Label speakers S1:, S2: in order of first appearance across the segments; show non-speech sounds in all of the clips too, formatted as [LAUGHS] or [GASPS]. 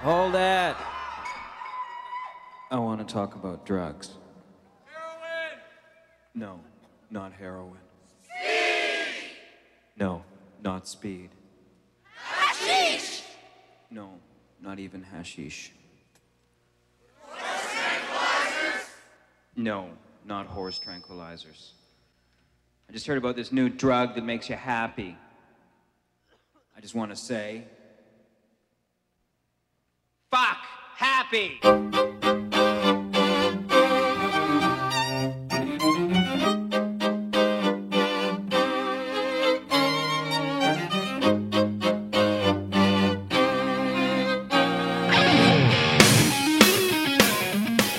S1: Hold that. I want to talk about drugs.
S2: Heroin!
S1: No, not heroin. Speed! No, not speed. Hashish! No, not even hashish. Horse tranquilizers? No, not horse tranquilizers. I just heard about this new drug that makes you happy. I just want to say, fuck happy!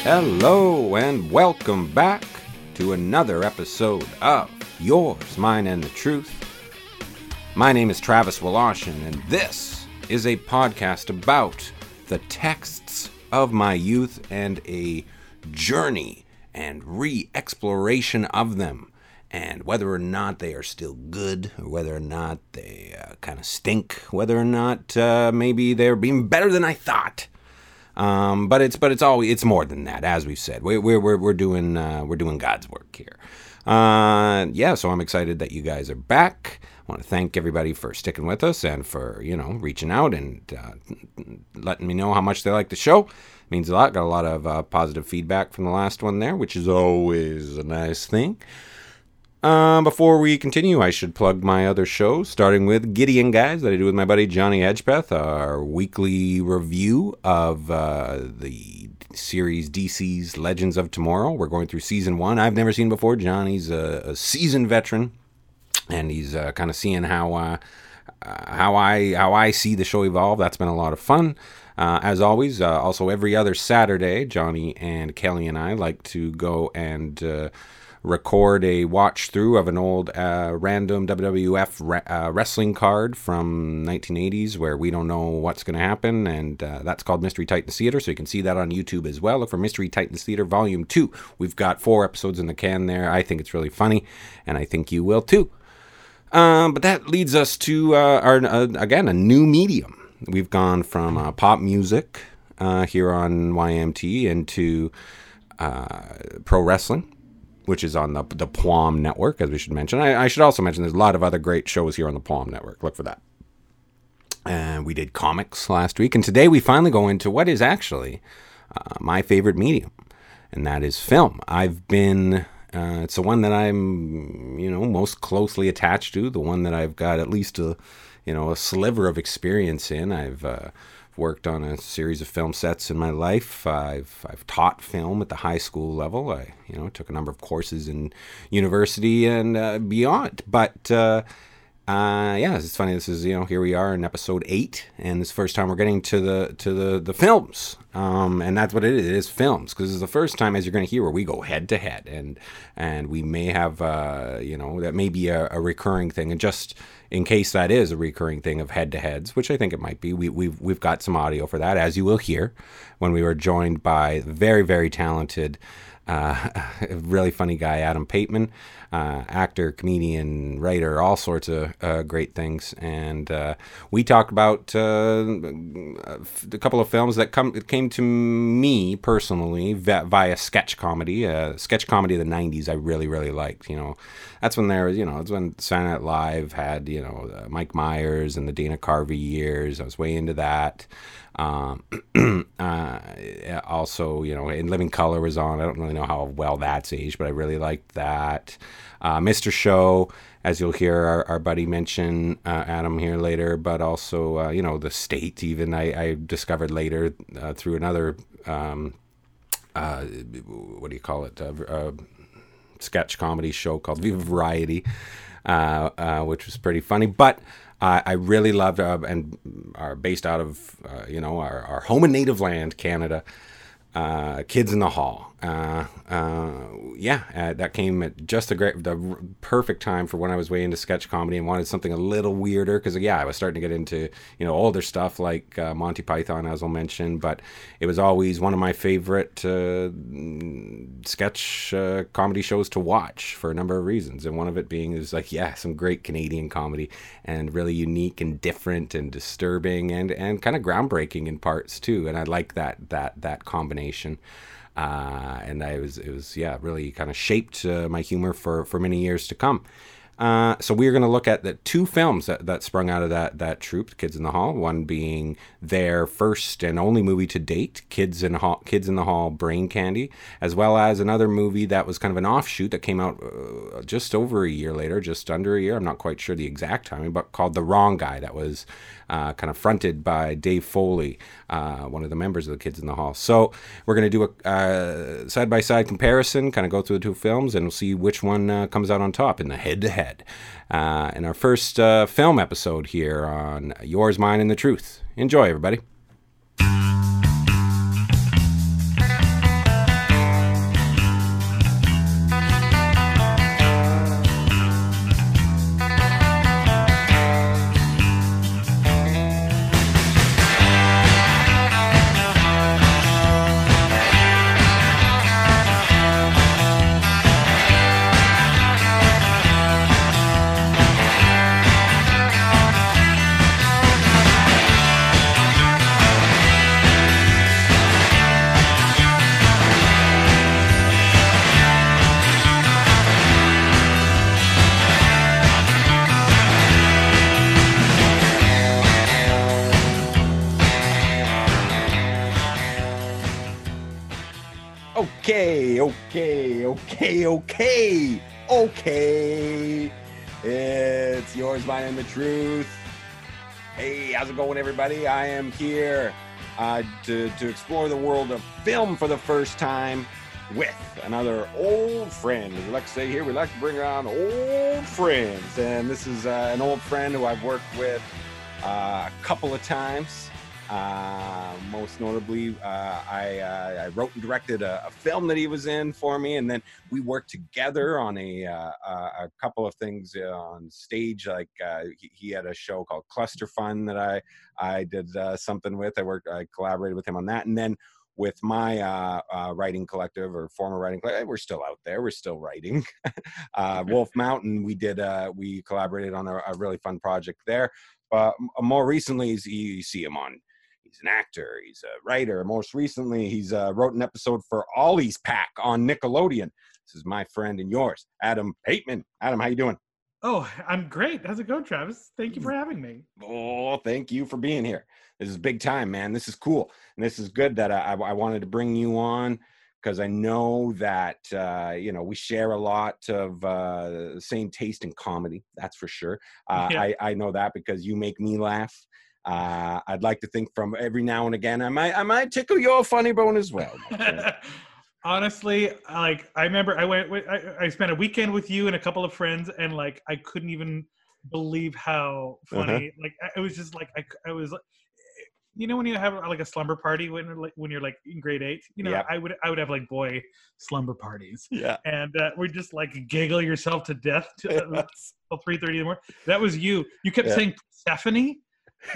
S3: Hello and welcome back to another episode of Yours, Mine, and the Truth. My name is Travis Woloshin, and this is a podcast about the texts of my youth and a journey and re exploration of them, and whether or not they are still good, or whether or not they uh, kind of stink, whether or not uh, maybe they're being better than I thought. Um, but it's but it's always it's more than that, as we've said. We're we're we're doing uh, we're doing God's work here. Uh, yeah, so I'm excited that you guys are back. I want to thank everybody for sticking with us and for you know reaching out and uh, letting me know how much they like the show. It means a lot. Got a lot of uh, positive feedback from the last one there, which is always a nice thing. Uh, before we continue, I should plug my other shows, starting with Gideon Guys that I do with my buddy Johnny Edgepeth, our weekly review of uh, the series DC's Legends of Tomorrow. We're going through season one. I've never seen before. Johnny's a, a seasoned veteran, and he's uh, kind of seeing how uh, uh, how I how I see the show evolve. That's been a lot of fun. Uh, as always, uh, also every other Saturday, Johnny and Kelly and I like to go and uh, record a watch through of an old uh, random WWF re- uh, wrestling card from 1980s where we don't know what's going to happen, and uh, that's called Mystery Titans Theater. So you can see that on YouTube as well. Look for Mystery Titans Theater Volume Two. We've got four episodes in the can there. I think it's really funny, and I think you will too. Um, but that leads us to uh, our uh, again a new medium. We've gone from uh, pop music here on YMT into pro wrestling, which is on the the Plum Network, as we should mention. I, I should also mention there's a lot of other great shows here on the Plum Network. Look for that. And we did comics last week, and today we finally go into what is actually uh, my favorite medium, and that is film. I've been uh, it's the one that I'm, you know, most closely attached to. The one that I've got at least a, you know, a sliver of experience in. I've uh, worked on a series of film sets in my life. I've I've taught film at the high school level. I, you know, took a number of courses in university and uh, beyond. But uh, uh, yeah, it's funny. This is you know here we are in episode eight, and this first time we're getting to the to the the films, um, and that's what it is. It is films because it's the first time, as you're going to hear, where we go head to head, and and we may have uh, you know that may be a, a recurring thing, and just in case that is a recurring thing of head to heads, which I think it might be, we, we've we've got some audio for that, as you will hear when we were joined by very very talented. Uh, [LAUGHS] really funny guy, Adam Pateman, uh, actor, comedian, writer, all sorts of uh, great things. And uh, we talked about uh, a couple of films that come came to me personally via sketch comedy, uh, sketch comedy of the '90s. I really really liked. You know, that's when there was, you know, it's when Saturday Night Live had, you know, Mike Myers and the Dana Carvey years. I was way into that. Um, [CLEARS THROAT] uh, also, you know, in Living Color was on. I don't really know how well that's aged, but I really liked that. Uh, Mr. Show, as you'll hear our, our buddy mention uh, Adam here later, but also, uh, you know, the state, even I, I discovered later uh, through another, um, uh, what do you call it? sketch comedy show called Viva Variety, which was pretty funny. But uh, I really loved uh, and are based out of uh, you know our, our home and native land, Canada. uh, Kids in the Hall. Uh, uh, yeah, uh, that came at just a great, the perfect time for when I was way into sketch comedy and wanted something a little weirder because yeah, I was starting to get into you know older stuff like uh, Monty Python, as I'll mention. But it was always one of my favorite uh, sketch comedy shows to watch for a number of reasons, and one of it being is like yeah, some great Canadian comedy and really unique and different and disturbing and and kind of groundbreaking in parts too. And I like that that that combination uh, and I was it was yeah really kind of shaped uh, my humor for for many years to come. Uh, so we're going to look at the two films that, that sprung out of that that troupe, Kids in the Hall. One being their first and only movie to date, Kids in Hall, Kids in the Hall, Brain Candy, as well as another movie that was kind of an offshoot that came out uh, just over a year later, just under a year. I'm not quite sure the exact timing, but called The Wrong Guy. That was uh, kind of fronted by Dave Foley, uh, one of the members of the Kids in the Hall. So we're going to do a side by side comparison, kind of go through the two films, and we'll see which one uh, comes out on top in the head to head. In our first uh, film episode here on Yours, Mine, and the Truth. Enjoy, everybody. Okay, okay. It's yours, mine, and the truth. Hey, how's it going, everybody? I am here uh, to, to explore the world of film for the first time with another old friend. We like to say here, we like to bring around old friends. And this is uh, an old friend who I've worked with uh, a couple of times. Uh, most notably, uh, I, uh, I, wrote and directed a, a, film that he was in for me, and then we worked together on a, uh, a couple of things on stage. Like uh, he, he, had a show called Cluster Fun that I I did uh, something with. I worked, I collaborated with him on that, and then with my writing collective or former writing collective, we're still out there. We're still writing. [LAUGHS] Wolf Mountain, we did we collaborated on a, a really fun project there. But more recently, you see him on He's an actor. He's a writer. Most recently, he's uh, wrote an episode for Ollie's Pack on Nickelodeon. This is my friend and yours, Adam Pateman. Adam, how you doing?
S4: Oh, I'm great. How's it going, Travis? Thank you for having me.
S3: Oh, thank you for being here. This is big time, man. This is cool, and this is good that I, I wanted to bring you on because I know that uh, you know we share a lot of uh, same taste in comedy. That's for sure. Uh, yeah. I, I know that because you make me laugh, uh, I'd like to think from every now and again, I might I might tickle your funny bone as well. [LAUGHS]
S4: Honestly, like I remember, I went. I, I, spent a weekend with you and a couple of friends, and like I couldn't even believe how funny. Uh-huh. Like it was just like I, I was. You know when you have like a slumber party when when you're like in grade eight, you know, yep. I would I would have like boy slumber parties,
S3: yeah,
S4: and uh, we just like giggle yourself to death [LAUGHS] till three thirty in the morning. That was you. You kept yeah. saying Stephanie,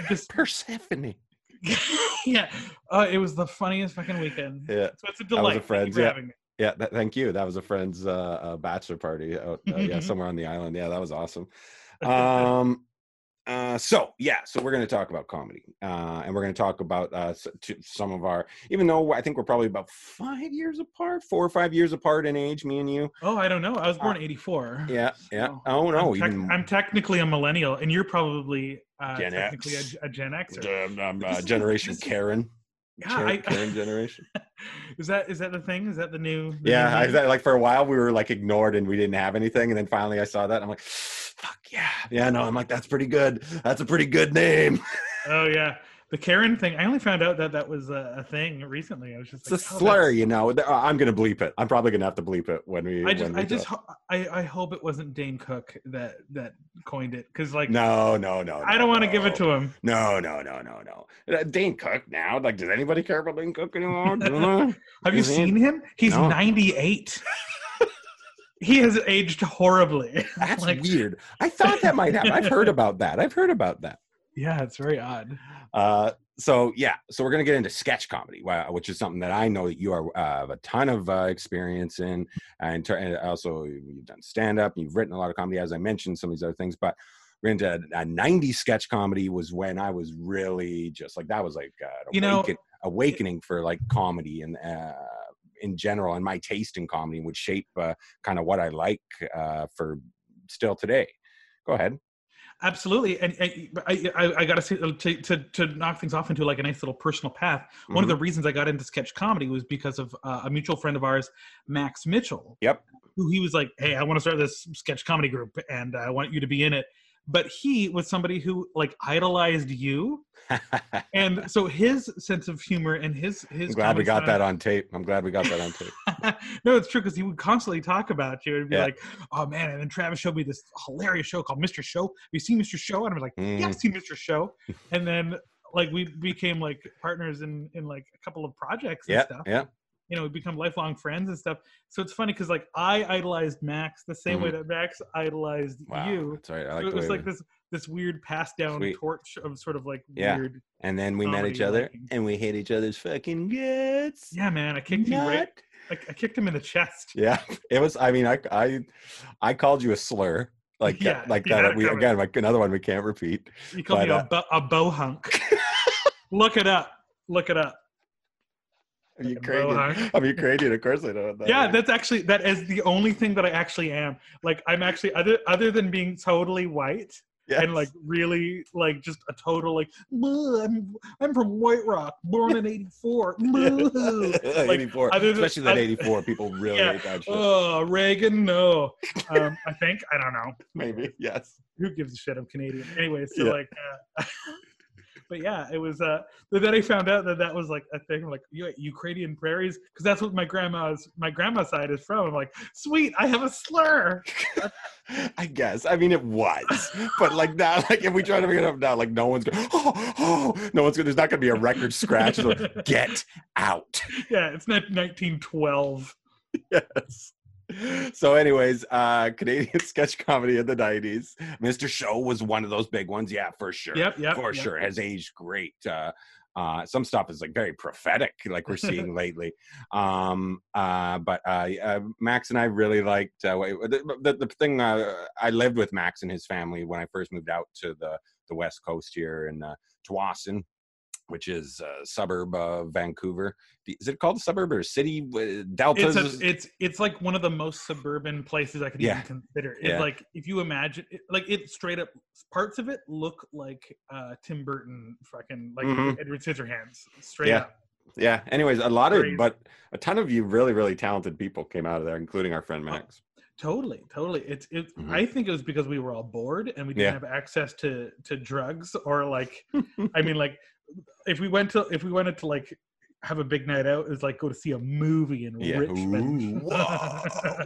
S3: just Persephone. [LAUGHS]
S4: yeah, uh, it was the funniest fucking weekend.
S3: Yeah,
S4: so it's a delight.
S3: That was a friend's. Yeah. Yeah, th- thank you. That was a friend's uh, uh, bachelor party uh, yeah, [LAUGHS] somewhere on the island. Yeah, that was awesome. Um, uh, so yeah, so we're going to talk about comedy, uh, and we're going to talk about uh, some of our. Even though I think we're probably about five years apart, four or five years apart in age, me and you.
S4: Oh, I don't know. I was born '84.
S3: Yeah, so yeah. Oh no,
S4: I'm, te- even... I'm, technically a millennial, and you're probably uh, Gen technically X. A, a Gen X.
S3: Um, I'm uh, Generation Karen. Yeah, I, Karen [LAUGHS] generation.
S4: is that is that the thing? Is that the new? The
S3: yeah, new I, like for a while we were like ignored and we didn't have anything, and then finally I saw that. I'm like, fuck yeah, yeah. No, I'm like that's pretty good. That's a pretty good name. [LAUGHS]
S4: oh yeah, the Karen thing. I only found out that that was a, a thing recently. I was just
S3: It's
S4: like,
S3: a
S4: oh,
S3: slur,
S4: that's-
S3: you know. I'm gonna bleep it. I'm probably gonna have to bleep it when we.
S4: I just,
S3: we
S4: I just, ho- I, I hope it wasn't Dane Cook that that coined it because like
S3: No, no, no.
S4: I don't want to give it to him.
S3: No, no, no, no, no. Uh, Dane Cook now. Like, does anybody care about Dane Cook anymore? [LAUGHS]
S4: Have you seen him? He's
S3: No.
S4: 98. [LAUGHS] he has aged horribly. [LAUGHS]
S3: That's
S4: Like,
S3: weird. I thought that might happen. I've heard about that. I've heard about that.
S4: Yeah, it's very odd.
S3: Uh, so yeah, so we're gonna get into sketch comedy, which is something that I know that you are uh, have a ton of uh, experience in, and, ter- and also you've done stand up, you've written a lot of comedy, as I mentioned, some of these other things. But we're into a '90s sketch comedy was when I was really just like that was like uh,
S4: You know-
S3: awakening for like comedy and. Uh, in general, and my taste in comedy would shape uh, kind of what I like uh, for still today. Go ahead.
S4: Absolutely, and, and I, I, I got to say to, to to knock things off into like a nice little personal path. One of the reasons I got into sketch comedy was because of uh, a mutual friend of ours, Max Mitchell.
S3: Yep.
S4: Who he was like, "Hey, I want to start this sketch comedy group, and I want you to be in it." But he was somebody who like idolized you, [LAUGHS] and so his sense of humor and his his.
S3: I'm glad we got that on tape. I'm glad we got that on tape. [LAUGHS]
S4: no, it's true because he would constantly talk about you and be
S3: Yeah.
S4: like, "Oh man!" And then Travis showed me this hilarious show called Mr. Show. Have you seen Mr. Show? And I was like, "Yeah,
S3: Mhm.
S4: I've seen Mr. Show." [LAUGHS] And then like we became like partners in in like a couple of projects and
S3: Yeah,
S4: stuff.
S3: yeah.
S4: You know, we become lifelong friends and stuff. So it's funny because like I idolized Max the same way that Max idolized
S3: Mm-hmm. Wow,
S4: you.
S3: that's right. I
S4: So it was like this this weird passed down
S3: Sweet.
S4: torch of sort of like
S3: Yeah.
S4: weird.
S3: And then we met each other,
S4: liking.
S3: and we hit each other's fucking guts.
S4: Yeah, man, I kicked you right. I, I kicked him in the chest.
S3: Yeah, it was. I mean, I, I, I called you a slur, like, uh,
S4: Yeah,
S3: like that. We again, like another one we can't repeat.
S4: You called
S3: But,
S4: me
S3: uh,
S4: a, bo- a bohunk. [LAUGHS] Look it up. Look it up.
S3: Are you
S4: Fucking mohawk.
S3: Canadian? [LAUGHS] I'm Ukrainian. Of course I know that.
S4: Yeah, that's actually that is the only thing that I actually am. Like I'm actually other other than being totally white
S3: Yes.
S4: and like really like just a total like I'm I'm from White Rock, born in '84. [LAUGHS] Boo." [LAUGHS] Like,
S3: 84,
S4: other than-
S3: especially that 84. People really
S4: Yeah.
S3: hate that shit.
S4: Oh, Reagan, no. Um, I think I don't know.
S3: Maybe yes.
S4: who gives a shit? I'm Canadian. Anyway, so
S3: Yeah.
S4: like, uh, but yeah, it was. Uh, but then I found out that that was like a thing. Like Ukrainian prairies, because that's what my grandma's my grandma's side is from. I'm like, sweet, I have a slur. [LAUGHS]
S3: I guess. I mean, it was, but like now, like if we try to make it up now, like no one's going. [GASPS] Oh, oh, no one's going. There's not going to be a record scratch. Like, [LAUGHS] Get out.
S4: yeah, it's not 1912. [LAUGHS]
S3: yes. So, anyways, uh Canadian [LAUGHS] sketch comedy of the '90s. Mr. Show was one of those big ones. Yeah, for sure.
S4: Yep, yep,
S3: for
S4: yep.
S3: sure. Has aged great. Uh, uh, some stuff is like very prophetic, like we're seeing [LAUGHS] lately. Um, uh, but uh, uh, Max and I really liked uh, the, the, the thing. Uh, I lived with Max and his family when I first moved out to the the west coast here in uh, Tsawwassen, which is a suburb of Vancouver. Is it called a suburb or a city? Deltas.
S4: It's a, it's it's like one of the most suburban places I could
S3: Yeah.
S4: even consider. It's
S3: Yeah.
S4: like if you imagine, like it straight up parts of it look like uh Tim Burton, fucking like
S3: Mhm.
S4: Edward Scissorhands, straight
S3: Yeah.
S4: up.
S3: yeah. Anyways, a lot of,
S4: Crazy.
S3: but a ton of you really, really talented people came out of there, including our friend Max.
S4: Totally, totally. It's it.
S3: Mhm.
S4: I think it was because we were all bored and we didn't
S3: Yeah.
S4: have access to to drugs or like, [LAUGHS] I mean, like if we went to if we wanted to like have a big night out, it's like go to see a movie in
S3: Yeah.
S4: Richmond.
S3: Ooh, [LAUGHS] whoa,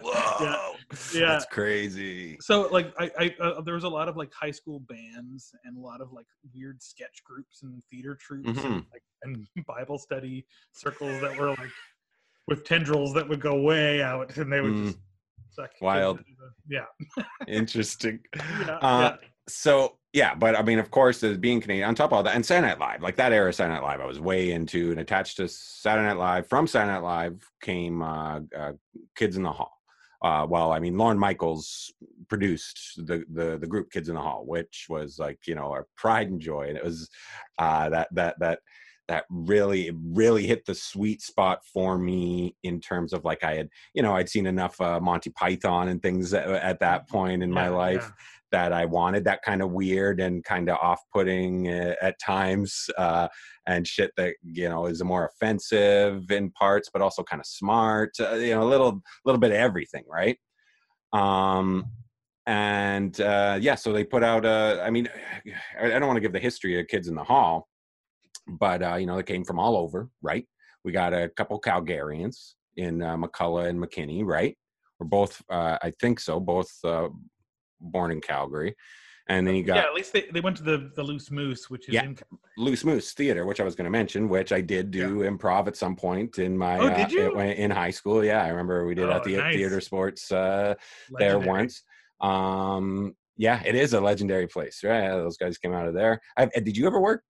S3: whoa.
S4: Yeah.
S3: That's crazy.
S4: So like I, I uh, there was a lot of like high school bands and a lot of like weird sketch groups and theater troupes and,
S3: Mhm.
S4: like, and [LAUGHS] Bible study circles that were like with tendrils that would go way out and they would
S3: Mm.
S4: just suck
S3: Wild.
S4: yeah. [LAUGHS]
S3: Interesting.
S4: Yeah,
S3: Uh, So yeah, but I mean, of course, as being Canadian, on top of all that, and Saturday Night Live, like that era of Saturday Night Live, I was way into and attached to Saturday Night Live. From Saturday Night Live came uh, uh, Kids in the Hall. Uh, well, I mean, Lorne Michaels produced the, the the group Kids in the Hall, which was like you know our pride and joy, and it was uh, that that that that really really hit the sweet spot for me in terms of like I had you know I'd seen enough uh, Monty Python and things at, at that point in my life
S4: yeah.
S3: That I wanted that kind of weird and kind of off-putting uh, at times uh, and shit that you know is more offensive in parts but also kind of smart uh, you know a little little bit of everything right um and uh yeah so they put out i mean [SIGHS] i don't want to give the history of kids in the hall but uh, you know they came from all over, right? We got a couple Calgarians in uh, McCullough and McKinney, right? We're both, uh, I think so, both uh, born in Calgary. And then you got
S4: yeah, at least they, they went to the the Loose Moose, which is
S3: Yeah.
S4: in.
S3: Loose Moose Theater, which I was going to mention, which I did do improv at some point in my
S4: Oh,
S3: uh,
S4: did you?
S3: in- in high school. Yeah, I remember we did
S4: Oh,
S3: at the
S4: nice.
S3: theater sports uh, there once. Um, yeah, it is a legendary place, right? Yeah, those guys came out of there. I, did you ever work?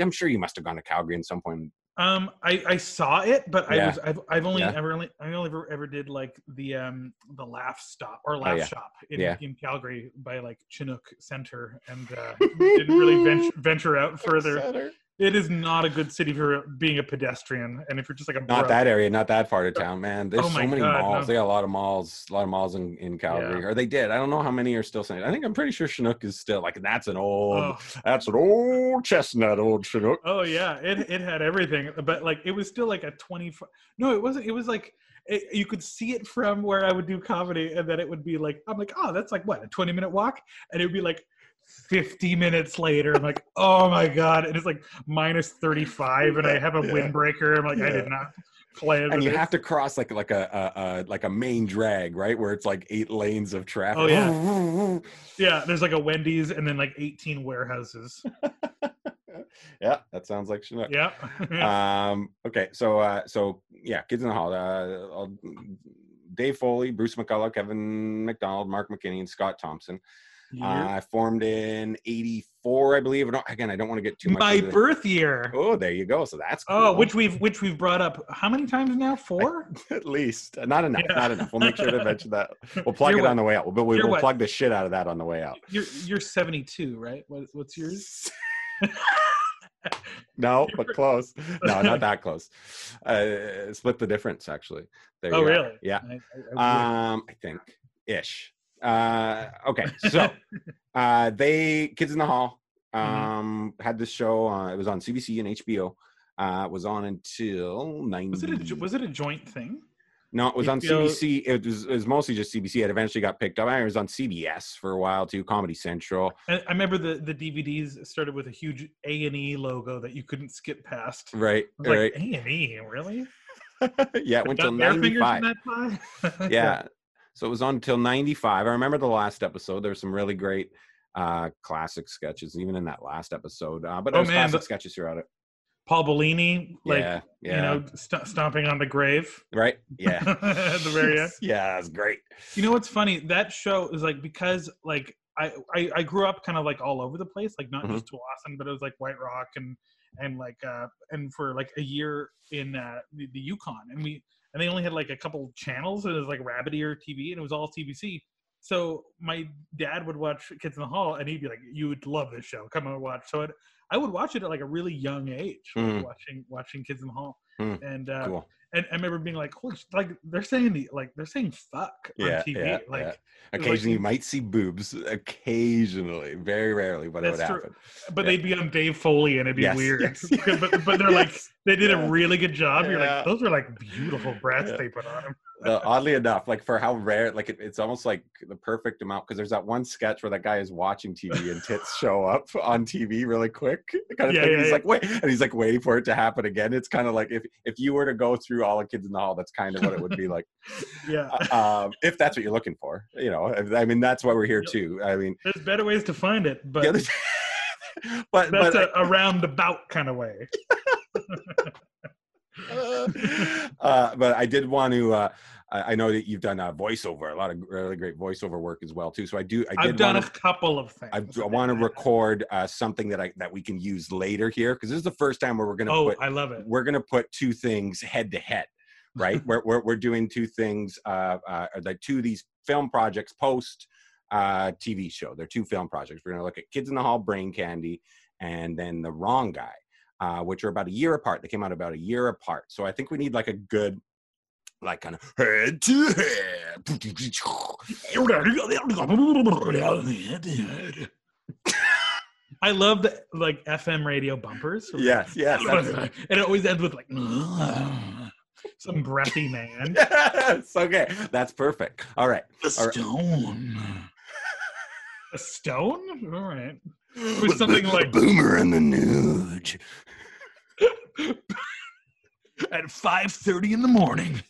S3: I'm sure you must have gone to Calgary at some point.
S4: Um, I, I saw it, but I was I've, I've only
S3: Yeah.
S4: ever only I only ever, ever did like the um the laugh stop or laugh
S3: Oh, yeah.
S4: shop in,
S3: Yeah.
S4: in Calgary by like Chinook Center and uh, [LAUGHS] didn't really venture venture out further. It is not a good city for being a pedestrian, and if you're just like a
S3: Not
S4: bro-
S3: that area, not that part of town, man. There's
S4: Oh
S3: so many
S4: God,
S3: malls.
S4: no.
S3: They got a lot of malls, a lot of malls in, in Calgary, or they did. I don't know how many are still saying. I think I'm pretty sure Chinook is still like that's an old,
S4: Oh.
S3: that's an old chestnut, old Chinook.
S4: Oh yeah, it it had everything, but like it was still like a twenty. No, it wasn't. It was like it, you could see it from where I would do comedy, and then it would be like I'm like, oh, that's like what a twenty minute walk, and it would be like fifty minutes later. I'm like, [LAUGHS] oh my god, and it's like minus thirty five, and I have a
S3: Yeah.
S4: windbreaker. I'm like, I did not plan.
S3: and you
S4: this.
S3: have to cross like like a, a, a like a main drag, right, where it's like eight lanes of traffic.
S4: Oh, yeah. [LAUGHS] yeah. There's like a Wendy's, and then like eighteen warehouses. [LAUGHS]
S3: yeah, that sounds like Chinook.
S4: Yeah.
S3: um okay so uh so yeah kids in the hall uh dave foley bruce mccullough kevin mcdonald mark mckinney and scott thompson Uh, formed in 84 i believe again i don't want to get too much
S4: my
S3: the-
S4: birth year.
S3: oh there you go so that's
S4: Oh, which we've which we've brought up how many times now? Four. [LAUGHS]
S3: at least not enough
S4: Yeah.
S3: not enough we'll make sure to [LAUGHS] mention that we'll plug
S4: You're
S3: it
S4: what?
S3: on the way out but we,
S4: You're
S3: we'll
S4: what?
S3: plug the shit out of that on the way out
S4: You're you're 72, right? What, what's yours? [LAUGHS]
S3: no but close no not that close uh split the difference actually there
S4: Oh,
S3: you go.
S4: really?
S3: yeah
S4: I, I,
S3: um i think ish uh okay so [LAUGHS] uh they kids in the hall
S4: Mm-hmm.
S3: um had this show uh it was on cbc and hbo uh it was on until 90
S4: was it a was it a joint thing?
S3: no it was on cbc it was, it was mostly just cbc it eventually got picked up it was on cbs for a while too comedy central
S4: I, I remember the the DVDs started with a huge A and E logo that you couldn't skip past. I
S3: right
S4: like
S3: right
S4: A and E, really? [LAUGHS]
S3: yeah it went till
S4: Got their fingers
S3: 95
S4: in that pie? [LAUGHS]
S3: yeah. So it was on until 95. I remember the last episode. There were some really great uh classic sketches, even in that last episode. Uh, but
S4: Oh,
S3: there's
S4: man,
S3: classic
S4: the-
S3: sketches throughout it.
S4: Paul Bellini, like
S3: yeah. Yeah.
S4: you know, st- stomping on the grave.
S3: right? Yeah. [LAUGHS]
S4: At the very end. [LAUGHS]
S3: yeah, that's great.
S4: You know what's funny? That show is like because like I I, I grew up kind of like all over the place, like not
S3: Mhm.
S4: just but it was like White Rock and and like uh and for like a year in uh the, the Yukon, and we and they only had like a couple channels. And it was like Rabbit Ear TV, and it was all CBC. So my dad would watch Kids in the Hall, and he'd be like, "You would love this show. Come and watch." So it, I would watch it at like a really young age, like,
S3: Mhm.
S4: watching watching Kids in the Hall,
S3: Mm,
S4: and uh,
S3: Cool.
S4: and I remember being like, "Holy, like they're saying the like they're saying fuck on
S3: Yeah,
S4: TV,
S3: yeah,
S4: like."
S3: yeah.
S4: like-
S3: Occasionally, you might see boobs. Occasionally, very rarely, but it would
S4: true.
S3: happen.
S4: But
S3: Yeah.
S4: they'd be on Dave Foley and it'd be
S3: Yes,
S4: weird.
S3: yes, [LAUGHS]
S4: but, but they're like
S3: yes,
S4: they did
S3: yeah.
S4: a really good job. You're like those are like beautiful [LAUGHS] breasts
S3: Yeah.
S4: they put on them.
S3: Uh, oddly enough, like for how rare, like it, it's almost like the perfect amount because there's that one sketch where that guy is watching TV and tits [LAUGHS] show up on TV really quick, kind of
S4: Yeah,
S3: thing.
S4: yeah,
S3: he's
S4: yeah.
S3: like, wait, and he's like waiting for it to happen again. It's kind of like if if you were to go through all the kids in the hall, that's kind of what it would be like. [LAUGHS]
S4: Yeah,
S3: Uh, um, if that's what you're looking for, you know, I mean, that's why we're here too. I mean,
S4: there's better ways to find it, but
S3: but
S4: that's
S3: but
S4: a, a roundabout kind of way. [LAUGHS]
S3: uh, but I did want to. Uh, I know that you've done uh, voiceover, a lot of really great voiceover work as well too. So I do. I did
S4: I've done
S3: wanna,
S4: a couple of things.
S3: I, I want to record uh, something that I that we can use later here because this is the first time where we're gonna
S4: Oh,
S3: put
S4: I love it.
S3: we're gonna put two things head to head, right? [LAUGHS] we're, we're we're doing two things, uh, uh, like two of these film projects post uh, TV show. They're two film projects. We're gonna look at Kids in the Hall, Brain Candy, and then The Wrong Guy, uh, which are about a year apart. They came out about a year apart. So I think we need like a good. Like kind of head to head.
S4: I love the like FM radio bumpers.
S3: Yes, yes. that's- [LAUGHS]
S4: and it always ends with like some breathy man. [LAUGHS]
S3: yes. Okay. That's perfect. All right.
S4: The
S3: All right.
S4: stone. A stone? All right. Was something like-
S3: Boomer and the Nuge. [LAUGHS]
S4: at 5:30 in the morning.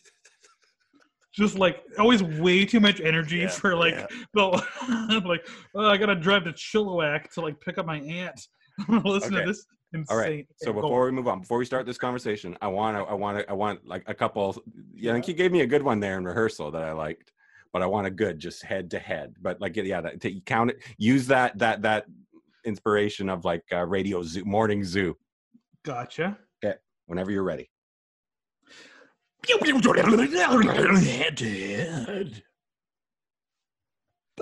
S4: Just like always, way too much energy
S3: Yeah,
S4: for like
S3: yeah.
S4: the [LAUGHS] like oh, I gotta drive to Chilliwack to like pick up my aunt. [LAUGHS] Listen
S3: Okay.
S4: to this insane.
S3: All right. So before we move on, before we start this conversation, I want to, I want to, I want like a couple. Yeah, I think you gave me a good one there in rehearsal that I liked, but I want a good just head to head. But like, yeah, that, to count it, use that that that inspiration of like uh, radio zoo, morning zoo.
S4: gotcha.
S3: Okay, Whenever you're ready.
S4: Head to head.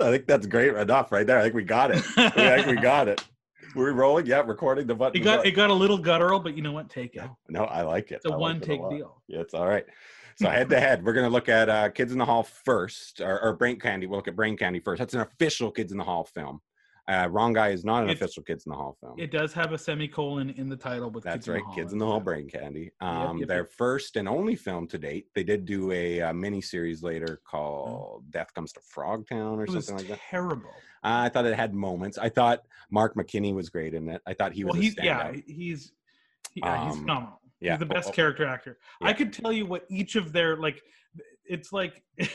S3: I think that's great enough right there. I think we got it. I think we [LAUGHS] got it. We're rolling. Yeah, recording the button.
S4: It got it got a little guttural, but you know what? Take it.
S3: No, I like it.
S4: It's a
S3: I
S4: one
S3: it
S4: take
S3: lot.
S4: deal.
S3: Yeah, it's all right. So head to head, we're gonna look at uh, Kids in the Hall first, or, or Brain Candy. We'll look at Brain Candy first. That's an official Kids in the Hall film. Uh, Wrong Guy is not an
S4: It's-
S3: official Kids in the Hall film.
S4: It does have a semicolon in the title but
S3: That's
S4: Kids in
S3: right,
S4: the
S3: Kids in the Hall, Brain Candy. Um,
S4: yep,
S3: their
S4: yep.
S3: first and only film to date. They did do a, uh mini series later called Death Comes to Frogtown or
S4: It
S3: something like that.
S4: terrible.
S3: I thought it had moments. I thought Mark McKinney was great in it. I thought he was
S4: well, he's
S3: standout.
S4: yeah, he's yeah, he's
S3: Um,
S4: phenomenal.
S3: yeah,
S4: He's the
S3: oh,
S4: best
S3: oh,
S4: character actor. I could tell you what each of their like. It's like. [LAUGHS]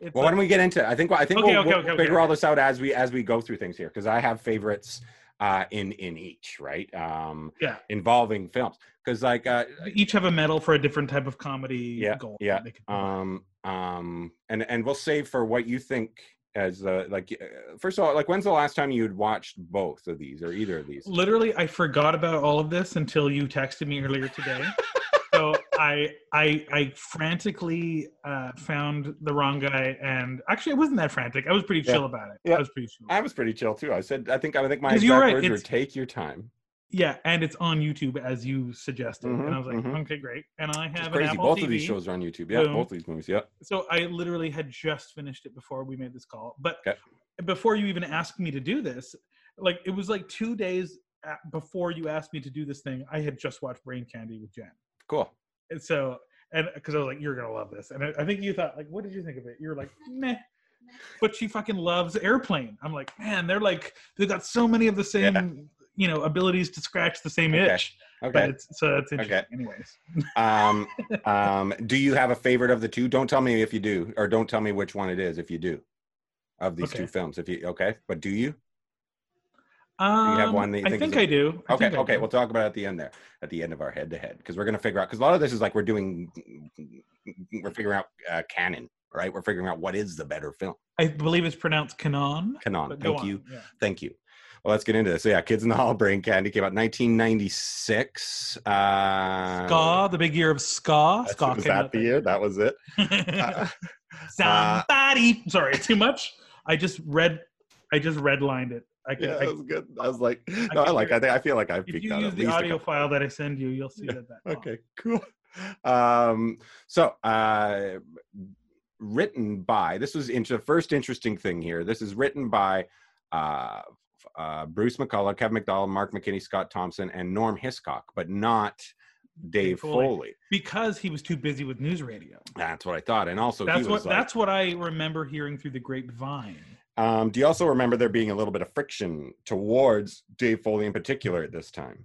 S4: it's
S3: Well, why don't we get into? I think I think
S4: Okay,
S3: we'll,
S4: okay,
S3: we'll
S4: okay,
S3: figure all this out as we as we go through things here because I have favorites uh, in in each right um,
S4: Yeah.
S3: involving films because like uh,
S4: each have a medal for a different type of comedy
S3: Yeah,
S4: goal.
S3: yeah,
S4: they could provide.
S3: um um and and we'll save for what you think as uh, like uh, first of all like when's the last time you'd watched both of these or either of these
S4: Literally, I forgot about all of this until you texted me earlier today. [LAUGHS] I I I frantically uh, found the wrong guy, and actually, I wasn't that frantic. I was pretty
S3: Yeah.
S4: chill about it.
S3: Yeah.
S4: I was pretty chill.
S3: I was pretty chill too. I said I think I think my exact
S4: right,
S3: words were take your time.
S4: Yeah, and it's on YouTube as you suggested,
S3: Mhm,
S4: and I was like,
S3: mhm.
S4: okay, great. And I have an
S3: crazy.
S4: Apple
S3: Both
S4: TV.
S3: of these shows are on YouTube. Yeah,
S4: Boom.
S3: both these movies. Yeah.
S4: So I literally had just finished it before we made this call. But
S3: Okay.
S4: before you even asked me to do this, like it was like two days before you asked me to do this thing, I had just watched Brain Candy with Jen.
S3: Cool.
S4: And so, and because I was like, you're gonna love this, and I, I think you thought, like, what did you think of it? You were like, meh. But she fucking loves Airplane. I'm like, man, they're like, they got so many of the same, you know, abilities to scratch the same
S3: Okay.
S4: itch. But
S3: Okay.
S4: it's so that's interesting.
S3: Okay.
S4: Anyways,
S3: um, [LAUGHS] um, do you have a favorite of the two? Don't tell me if you do, or don't tell me which one it is if you do, of these two films. If you okay, but do you?
S4: Um,
S3: have one that you
S4: I
S3: think is
S4: think I do. I
S3: Okay,
S4: think I
S3: okay.
S4: do.
S3: We'll talk about it at the end there, at the end of our head to head, because we're gonna figure out. Because a lot of this is like we're doing, we're figuring out uh, canon, right? We're figuring out what is the better film.
S4: I believe it's pronounced Canon.
S3: Canon. Thank you.
S4: yeah.
S3: Thank you. Well, let's get into this. So, yeah, Kids in the Hall, Brain Candy came out 1996. Uh,
S4: Ska, the big year of ska. Ska
S3: was that the year? That was it. [LAUGHS] [LAUGHS] Uh,
S4: Somebody. Sorry, too much. I just read. I just redlined it. I can.
S3: yeah,
S4: I,
S3: that was good. I was like, no, I, like. I think I feel like I've.
S4: if you
S3: out
S4: use the audio file that I send you, you'll see
S3: Yeah,
S4: that. that
S3: Okay, cool. [LAUGHS] Um, so, uh, written by this was inter- the first interesting thing here. This is written by uh, uh, Bruce McCullough, Kevin McDonald, Mark McKinney, Scott Thompson, and Norm Hiscock, but not Dave
S4: Foley.
S3: Foley.
S4: because he was too busy with NewsRadio.
S3: That's what I thought. And also,
S4: That's
S3: he
S4: what.
S3: like,
S4: that's what I remember hearing through the grapevine.
S3: Um, do you also remember there being a little bit of friction towards Dave Foley in particular at this time?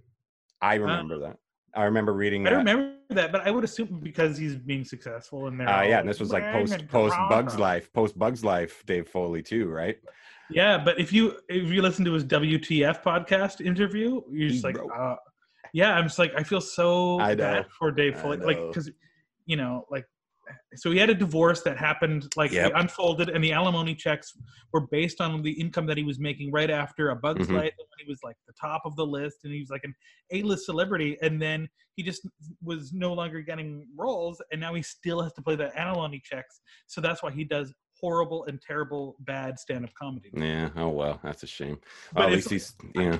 S3: I remember that. I remember reading
S4: I
S3: that.
S4: don't remember that, but I would assume because he's being successful and they're
S3: Uh, yeah, and this was like
S4: "Bang
S3: post post Bugs Life, post Bugs Life, Dave Foley too, right?
S4: Yeah, but if you if you listen to his WTF podcast interview, you're just
S3: He
S4: like, uh, yeah, I'm just like, I feel so
S3: I
S4: bad for Dave Foley, like because you know, like, so he had a divorce that happened, like,
S3: Yep.
S4: unfolded, and the alimony checks were based on the income that he was making right after a Bugs
S3: Mhm.
S4: Life, when he was like the top of the list, and he was like an A-list celebrity, and then he just was no longer getting roles, and now he still has to play the alimony checks, so that's why he does horrible and terrible bad stand-up comedy.
S3: Yeah. Oh well, that's a shame.
S4: But
S3: Well, at least he's yeah.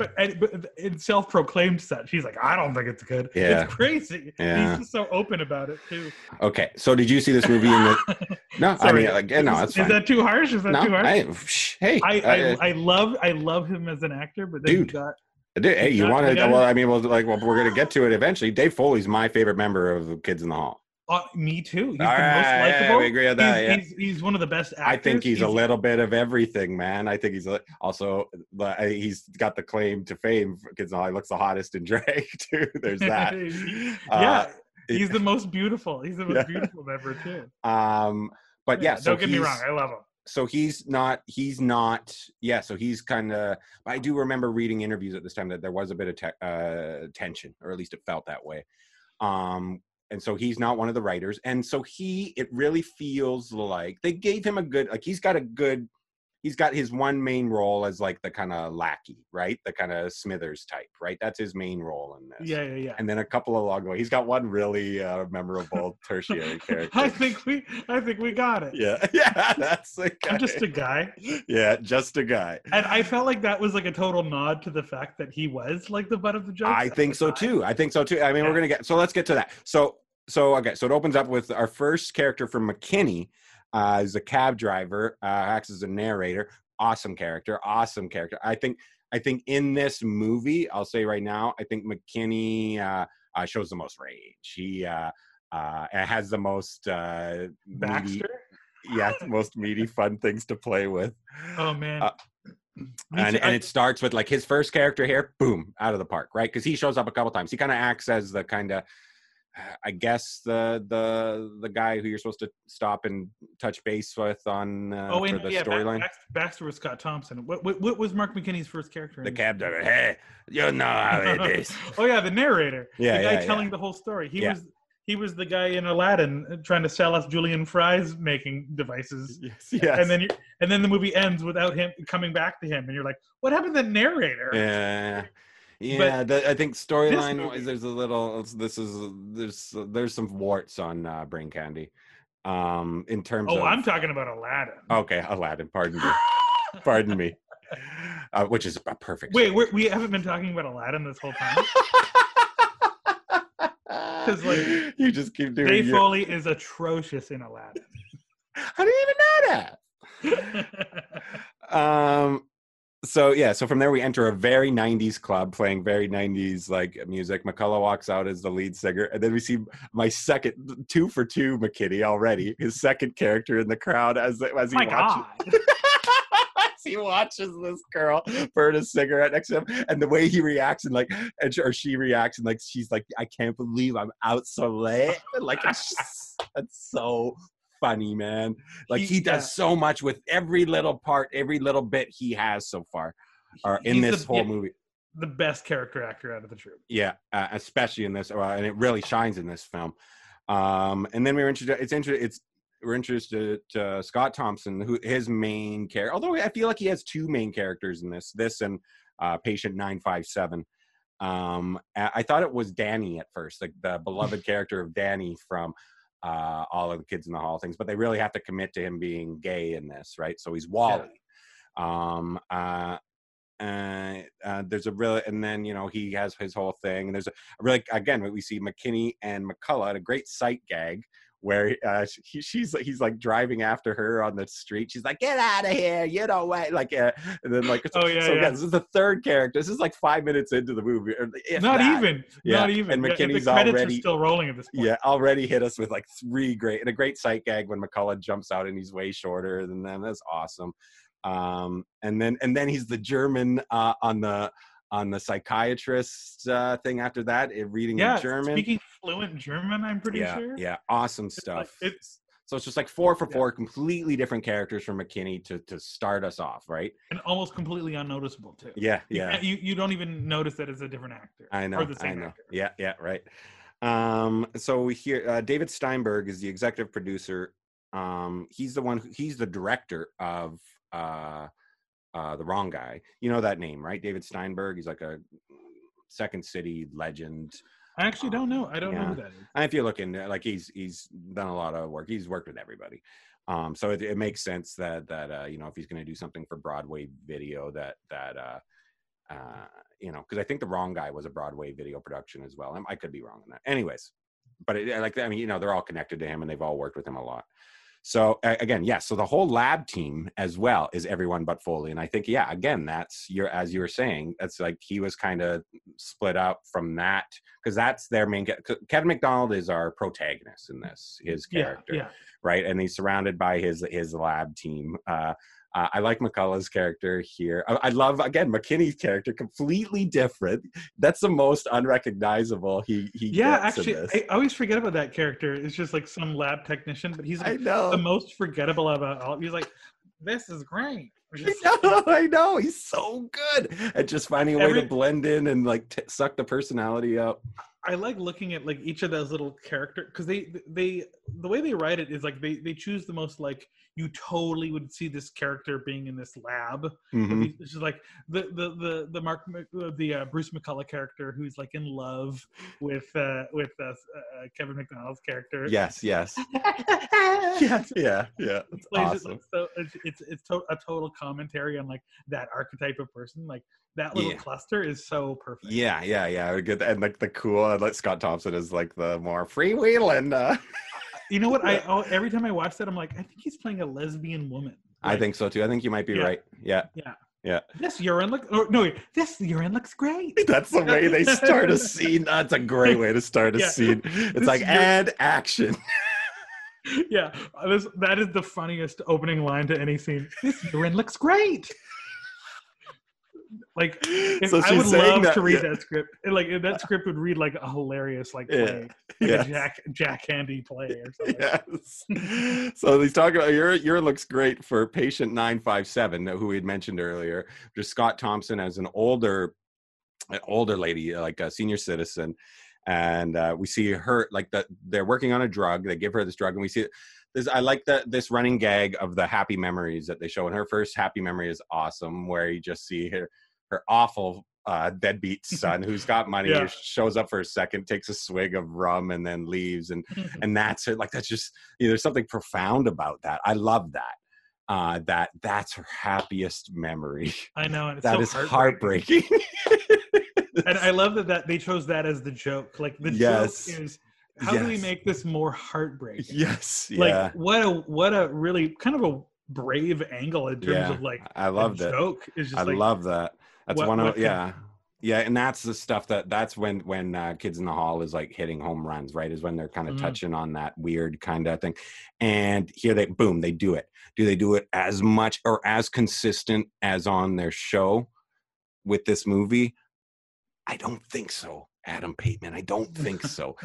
S4: But, and, but in self-proclaimed such, he's like, I don't think it's good.
S3: Yeah.
S4: It's crazy.
S3: Yeah.
S4: He's just so open about it too.
S3: Okay. So did you see this movie in the? [LAUGHS] No, I mean, again, no,
S4: is,
S3: that's
S4: is
S3: fine.
S4: that too harsh? Is that
S3: no,
S4: too harsh?
S3: I, shh, hey,
S4: I,
S3: uh,
S4: I, I love I love him as an actor, but then
S3: Dude.
S4: got
S3: dude, hey, you want to? Well. I mean, well, like, well, we're gonna get to it eventually. Dave Foley's my favorite member of the Kids in the Hall.
S4: Uh, me too. He's
S3: All
S4: the most
S3: right, yeah,
S4: likable.
S3: we agree on that,
S4: He's,
S3: yeah.
S4: he's, he's one of the best actors.
S3: I think he's, a little bit of everything, man. I think he's a- also uh, he's got the claim to fame. because Kids in the Hall. He looks the hottest in [LAUGHS] drag too. There's that. [LAUGHS]
S4: yeah,
S3: Uh,
S4: he's the [LAUGHS] most beautiful. He's the most
S3: Yeah.
S4: beautiful member too.
S3: um, but yeah, so
S4: don't get me wrong. I love him.
S3: so he's not he's not yeah so he's kind of i do remember reading interviews at this time that there was a bit of te- uh, tension or at least it felt that way um and so he's not one of the writers and so he it really feels like they gave him a good like he's got a good he's got his one main role as like the kind of lackey right the kind of smithers type right that's his main role in this
S4: Yeah, yeah, yeah.
S3: and then a couple along the way he's got one really uh, memorable tertiary [LAUGHS] character
S4: I think we, I think we got it.
S3: yeah [LAUGHS] yeah that's the guy.
S4: I'm just a guy,
S3: yeah just a guy
S4: and I felt like that was like a total nod to the fact that he was like the butt of the joke.
S3: I think so too. I think so too. I mean, we're gonna get so let's get to that. So so okay, so it opens up with our first character from McKinney. Uh, is a cab driver, uh, acts as a narrator. Awesome character, awesome character. I think I think in this movie, I'll say right now, I think McKinney uh, uh, shows the most rage. He uh, uh, has the most uh, meaty,
S4: Baxter.
S3: yeah, [LAUGHS] most meaty, fun things to play with.
S4: Oh man.
S3: Uh, [CLEARS THROAT] and, and it starts with like his first character here, boom, out of the park, right? Because he shows up a couple times. He kind of acts as the kind of, I guess the the the guy who you're supposed to stop and touch base with on uh,
S4: oh,
S3: for the
S4: yeah,
S3: storyline.
S4: Baxter, Baxter was Scott Thompson. What, what, what was Mark McKinney's first character?
S3: The cab driver, hey, you know how it [LAUGHS] is.
S4: oh yeah, the narrator.
S3: Yeah,
S4: the guy
S3: yeah, yeah.
S4: telling the whole story. He
S3: Yeah.
S4: was he was the guy in Aladdin uh, trying to sell us julienne fries making devices.
S3: yes, yes.
S4: And then you, and then the movie ends without him coming back to him, and you're like, "What happened to the narrator?"
S3: Yeah. Yeah, the, I think storyline wise, there's a little. This is there's there's some warts on uh, Brain Candy, um, in terms
S4: Oh,
S3: of.
S4: I'm talking about Aladdin.
S3: okay, Aladdin. Pardon me. [LAUGHS] Pardon me. Uh, which is a perfect.
S4: Wait, we're, we haven't been talking about Aladdin this whole time. [LAUGHS]
S3: Because
S4: like,
S3: you just keep doing.
S4: Dave
S3: Your,
S4: Foley is atrocious in Aladdin. [LAUGHS]
S3: how do you even know that? Um. So yeah, so from there we enter a very '90s club playing very '90s like music. McCullough walks out as the lead singer, and then we see my second two for two McKinney already, his second character in the crowd as as he
S4: My
S3: watches.
S4: God. [LAUGHS]
S3: as he watches this girl burn a cigarette next to him, and the way he reacts and like, and she, or she reacts and like she's like, "I can't believe I'm out so late." Like it's just, that's so funny, man. Like he,
S4: He-
S3: does
S4: yeah.
S3: so much with every little part, every little bit he has so far, or in
S4: He's
S3: this
S4: the-
S3: whole
S4: yeah,
S3: movie.
S4: the best character actor out of the troupe.
S3: Yeah, uh, especially in this, uh, and it really shines in this film. Um, and then we were introduced. It's interesting. It's we're introduced to, to Scott Thompson, who his main character. Although I feel like he has two main characters in this. This and uh, Patient Nine Five Seven. Um, I thought it was Danny at first, like the beloved character of Danny from uh, all of the Kids in the Hall things. But they really have to commit to him being gay in this, right? So he's Wally. Um, uh, uh, uh, there's a real, and then you know he has his whole thing. And there's a, really again we see McKinney and McCullough at a great sight gag where uh, he, she's he's like driving after her on the street. She's like, "Get out of here! You know what?" Like, uh, and then like,
S4: Oh, yeah,
S3: so
S4: yeah.
S3: again, this is the third character. This is like five minutes into the movie, or
S4: not
S3: that.
S4: even.
S3: Yeah,
S4: Not even.
S3: and
S4: Yeah,
S3: McKinney's
S4: the
S3: already-
S4: are still rolling at this point.
S3: Yeah, already hit us with like three great and a great sight gag when McCullough jumps out and he's way shorter than them. That's awesome. Um, and then and then he's the German uh, on the on the psychiatrist uh, thing after that, eh, reading
S4: Yeah,
S3: in German.
S4: speaking fluent German, I'm pretty
S3: yeah,
S4: sure.
S3: yeah, awesome stuff.
S4: it's-
S3: so it's just like four for
S4: Yeah.
S3: four, completely different characters from McKinney to to start us off, right?
S4: And almost completely unnoticeable too.
S3: Yeah, yeah.
S4: You, you don't even notice that it's a different actor.
S3: I know.
S4: Or the same
S3: I know.
S4: actor.
S3: Yeah, yeah, right. Um, so we hear uh, David Steinberg is the executive producer. Um, he's the one. Who, he's the director of uh, uh, the Wrong Guy. You know that name, right? David Steinberg. He's like a Second City legend.
S4: I actually don't know. I don't know
S3: Yeah.
S4: who that is.
S3: And if you look in, like he's he's done a lot of work. He's worked with everybody. Um, so it, it makes sense that that uh, you know if he's going to do something for Broadway video, that that uh, uh, you know, because I think the wrong guy was a Broadway video production as well. I, I could be wrong on that. Anyways, but it, like I mean, you know, they're all connected to him and they've all worked with him a lot. So again, yes. so the whole lab team as well is everyone but Foley, and I think yeah, again, that's your as you were saying, that's like he was kind of split up from that because that's their main. Kevin McDonald is our protagonist in this, his character
S4: Yeah, yeah.
S3: right? And he's surrounded by his his lab team. Uh, Uh, I like McCullough's character here. I, I love again McKinney's character, completely different. That's the most unrecognizable he he.
S4: Yeah, actually. I always forget about that character. It's just like some lab technician, but he's
S3: I
S4: like
S3: know.
S4: the most forgettable about all. He's like, "This is great." [LAUGHS] Or
S3: I know, I know. He's so good at just finding a way
S4: Every-
S3: to blend in and like t- suck the personality out.
S4: I like looking at like each of those little character because they they the way they write it is like they they choose the most like you totally would see this character being in this lab.
S3: Mhm.
S4: It's just like the the the the Mark uh, the uh, Bruce McCullough character who's like in love with uh with uh, uh, Kevin McDonald's character.
S3: Yes, yes, [LAUGHS]
S4: yes.
S3: yeah, yeah.
S4: He
S3: It's
S4: plays it
S3: awesome.
S4: like so it's it's, it's to- a total commentary on like that archetype of person. Like that little
S3: Yeah.
S4: cluster is so perfect.
S3: Yeah, yeah, yeah. Good, and like the cool, like Scott Thompson is like the more freewheeling. Uh,
S4: You know what? I [LAUGHS] oh, every time I watch that, I'm like, I think he's playing a lesbian woman.
S3: I think so too. I think you might be
S4: Yeah.
S3: right. Yeah, Yeah. Yeah.
S4: this urine look. Or, oh, no, wait, this urine looks great. [LAUGHS]
S3: that's the way they start a [LAUGHS] scene. That's a great way to start a
S4: Yeah.
S3: scene. It's
S4: This
S3: like and action.
S4: yeah, this, that is the funniest opening line to any scene. This urine looks great. Like, if,
S3: So
S4: I would love
S3: that-
S4: to read
S3: yeah.
S4: that script. And, Like that [LAUGHS] script would read like a hilarious like
S3: Yeah.
S4: play, like
S3: Yes.
S4: a Jack Jack Handey play or something.
S3: yes. [LAUGHS] So he's talking about your your looks great for patient nine five seven, who we had mentioned earlier. Just Scott Thompson as an older, an older lady, like a senior citizen, and uh, we see her like that. They're working on a drug. They give her this drug, and we see this. I like that this running gag of the happy memories that they show. And her first happy memory is awesome, where you just see her her awful uh, deadbeat [LAUGHS] son who's got money
S4: Yeah.
S3: shows up for a second, takes a swig of rum, and then leaves. And [LAUGHS] and that's it. Like that's just you know, there's something profound about that. I love that. Uh, that that's her happiest memory.
S4: I know, [LAUGHS]
S3: That
S4: so
S3: is
S4: heartbreaking.
S3: heartbreaking.
S4: and I love that that they chose that as the joke. Like the
S3: Yes.
S4: joke is how do we make this more heartbreaking?
S3: yes,
S4: Like
S3: yeah,
S4: what a what a really kind of a brave angle in terms
S3: Yeah.
S4: of like
S3: I love it.
S4: joke is just
S3: I
S4: like
S3: love that. That's
S4: what-
S3: one of yeah. Yeah, and that's the stuff that that's when when uh, kids in the hall is like hitting home runs, right? Is when they're kind of
S4: Mhm.
S3: touching on that weird kind of thing. And here they boom, they do it. Do they do it as much or as consistent as on their show with this movie? I don't think so, Adam Pateman. I don't think so.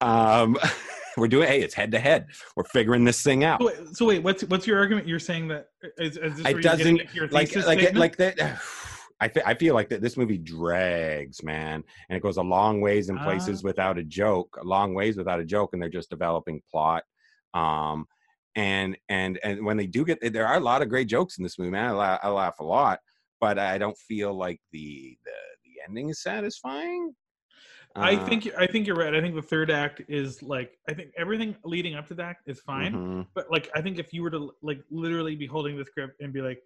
S3: um, [LAUGHS] we're doing hey, it's head to head. We're figuring this thing out.
S4: So wait, so wait, what's what's your argument? You're saying that is, is this
S3: it doesn't like like it, like that. [SIGHS] I I feel like that this movie drags, man, and it goes a long ways in places
S4: Ah.
S3: without a joke, a long ways without a joke, and they're just developing plot. Um, and and and when they do get there are a lot of great jokes in this movie, man. I, la- I laugh a lot, but I don't feel like the the the ending is satisfying.
S4: I
S3: Uh,
S4: think I think you're right. I think the third act is like I think everything leading up to that is fine.
S3: mhm.
S4: But like I think if you were to like literally be holding the script and be like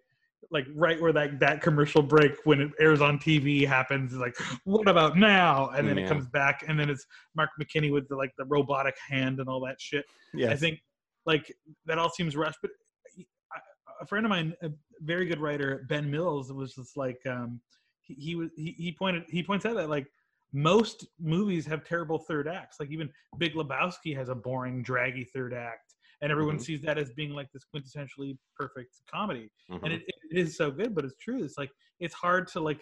S4: like right where that that commercial break when it airs on TV happens is like what about now and then
S3: Yeah.
S4: it comes back and then it's Mark McKinney with the like the robotic hand and all that shit. Yeah,
S3: I
S4: think like that all seems rushed. But a friend of mine, a very good writer, Ben Mills, was just like um, he, he was he, he pointed he points out that like most movies have terrible third acts. Like even Big Lebowski has a boring, draggy third act, and everyone
S3: Mhm.
S4: sees that as being like this quintessentially perfect comedy.
S3: Mhm.
S4: And it, it is so good, but it's true. It's like it's hard to like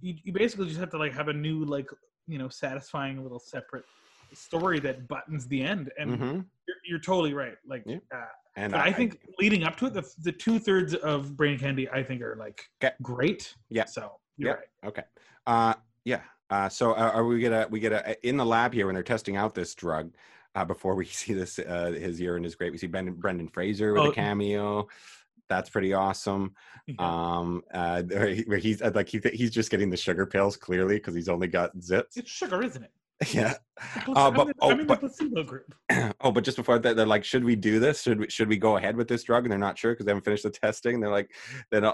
S4: you, you basically just have to like have a new like you know satisfying little separate story that buttons the end and
S3: Mhm.
S4: you're, you're totally right. Like,
S3: Yeah.
S4: uh,
S3: And
S4: but I, think leading up to it, the, the two thirds of Brain Candy, I think, are like
S3: 'Kay.
S4: great.
S3: Yeah.
S4: So you're
S3: Yeah.
S4: right.
S3: Okay. Uh, yeah. Uh, so uh, are we gonna we get a in the lab here when they're testing out this drug? Uh, before we [LAUGHS] see this, uh, his urine is great. We see Brendan, Brendan Fraser with
S4: Oh.
S3: a cameo. That's pretty awesome. Um, uh, [LAUGHS] where he- he's uh, like he, he's just getting the sugar pills clearly because he's only got zits.
S4: it's sugar, isn't it? [LAUGHS]
S3: Yeah. Uh, but- oh,
S4: I'm in
S3: but-
S4: the placebo group. [CLEARS THROAT]
S3: oh, but just before that, they're like, should we do this? Should we should we go ahead with this drug? And they're not sure because they haven't finished the testing. They're like, then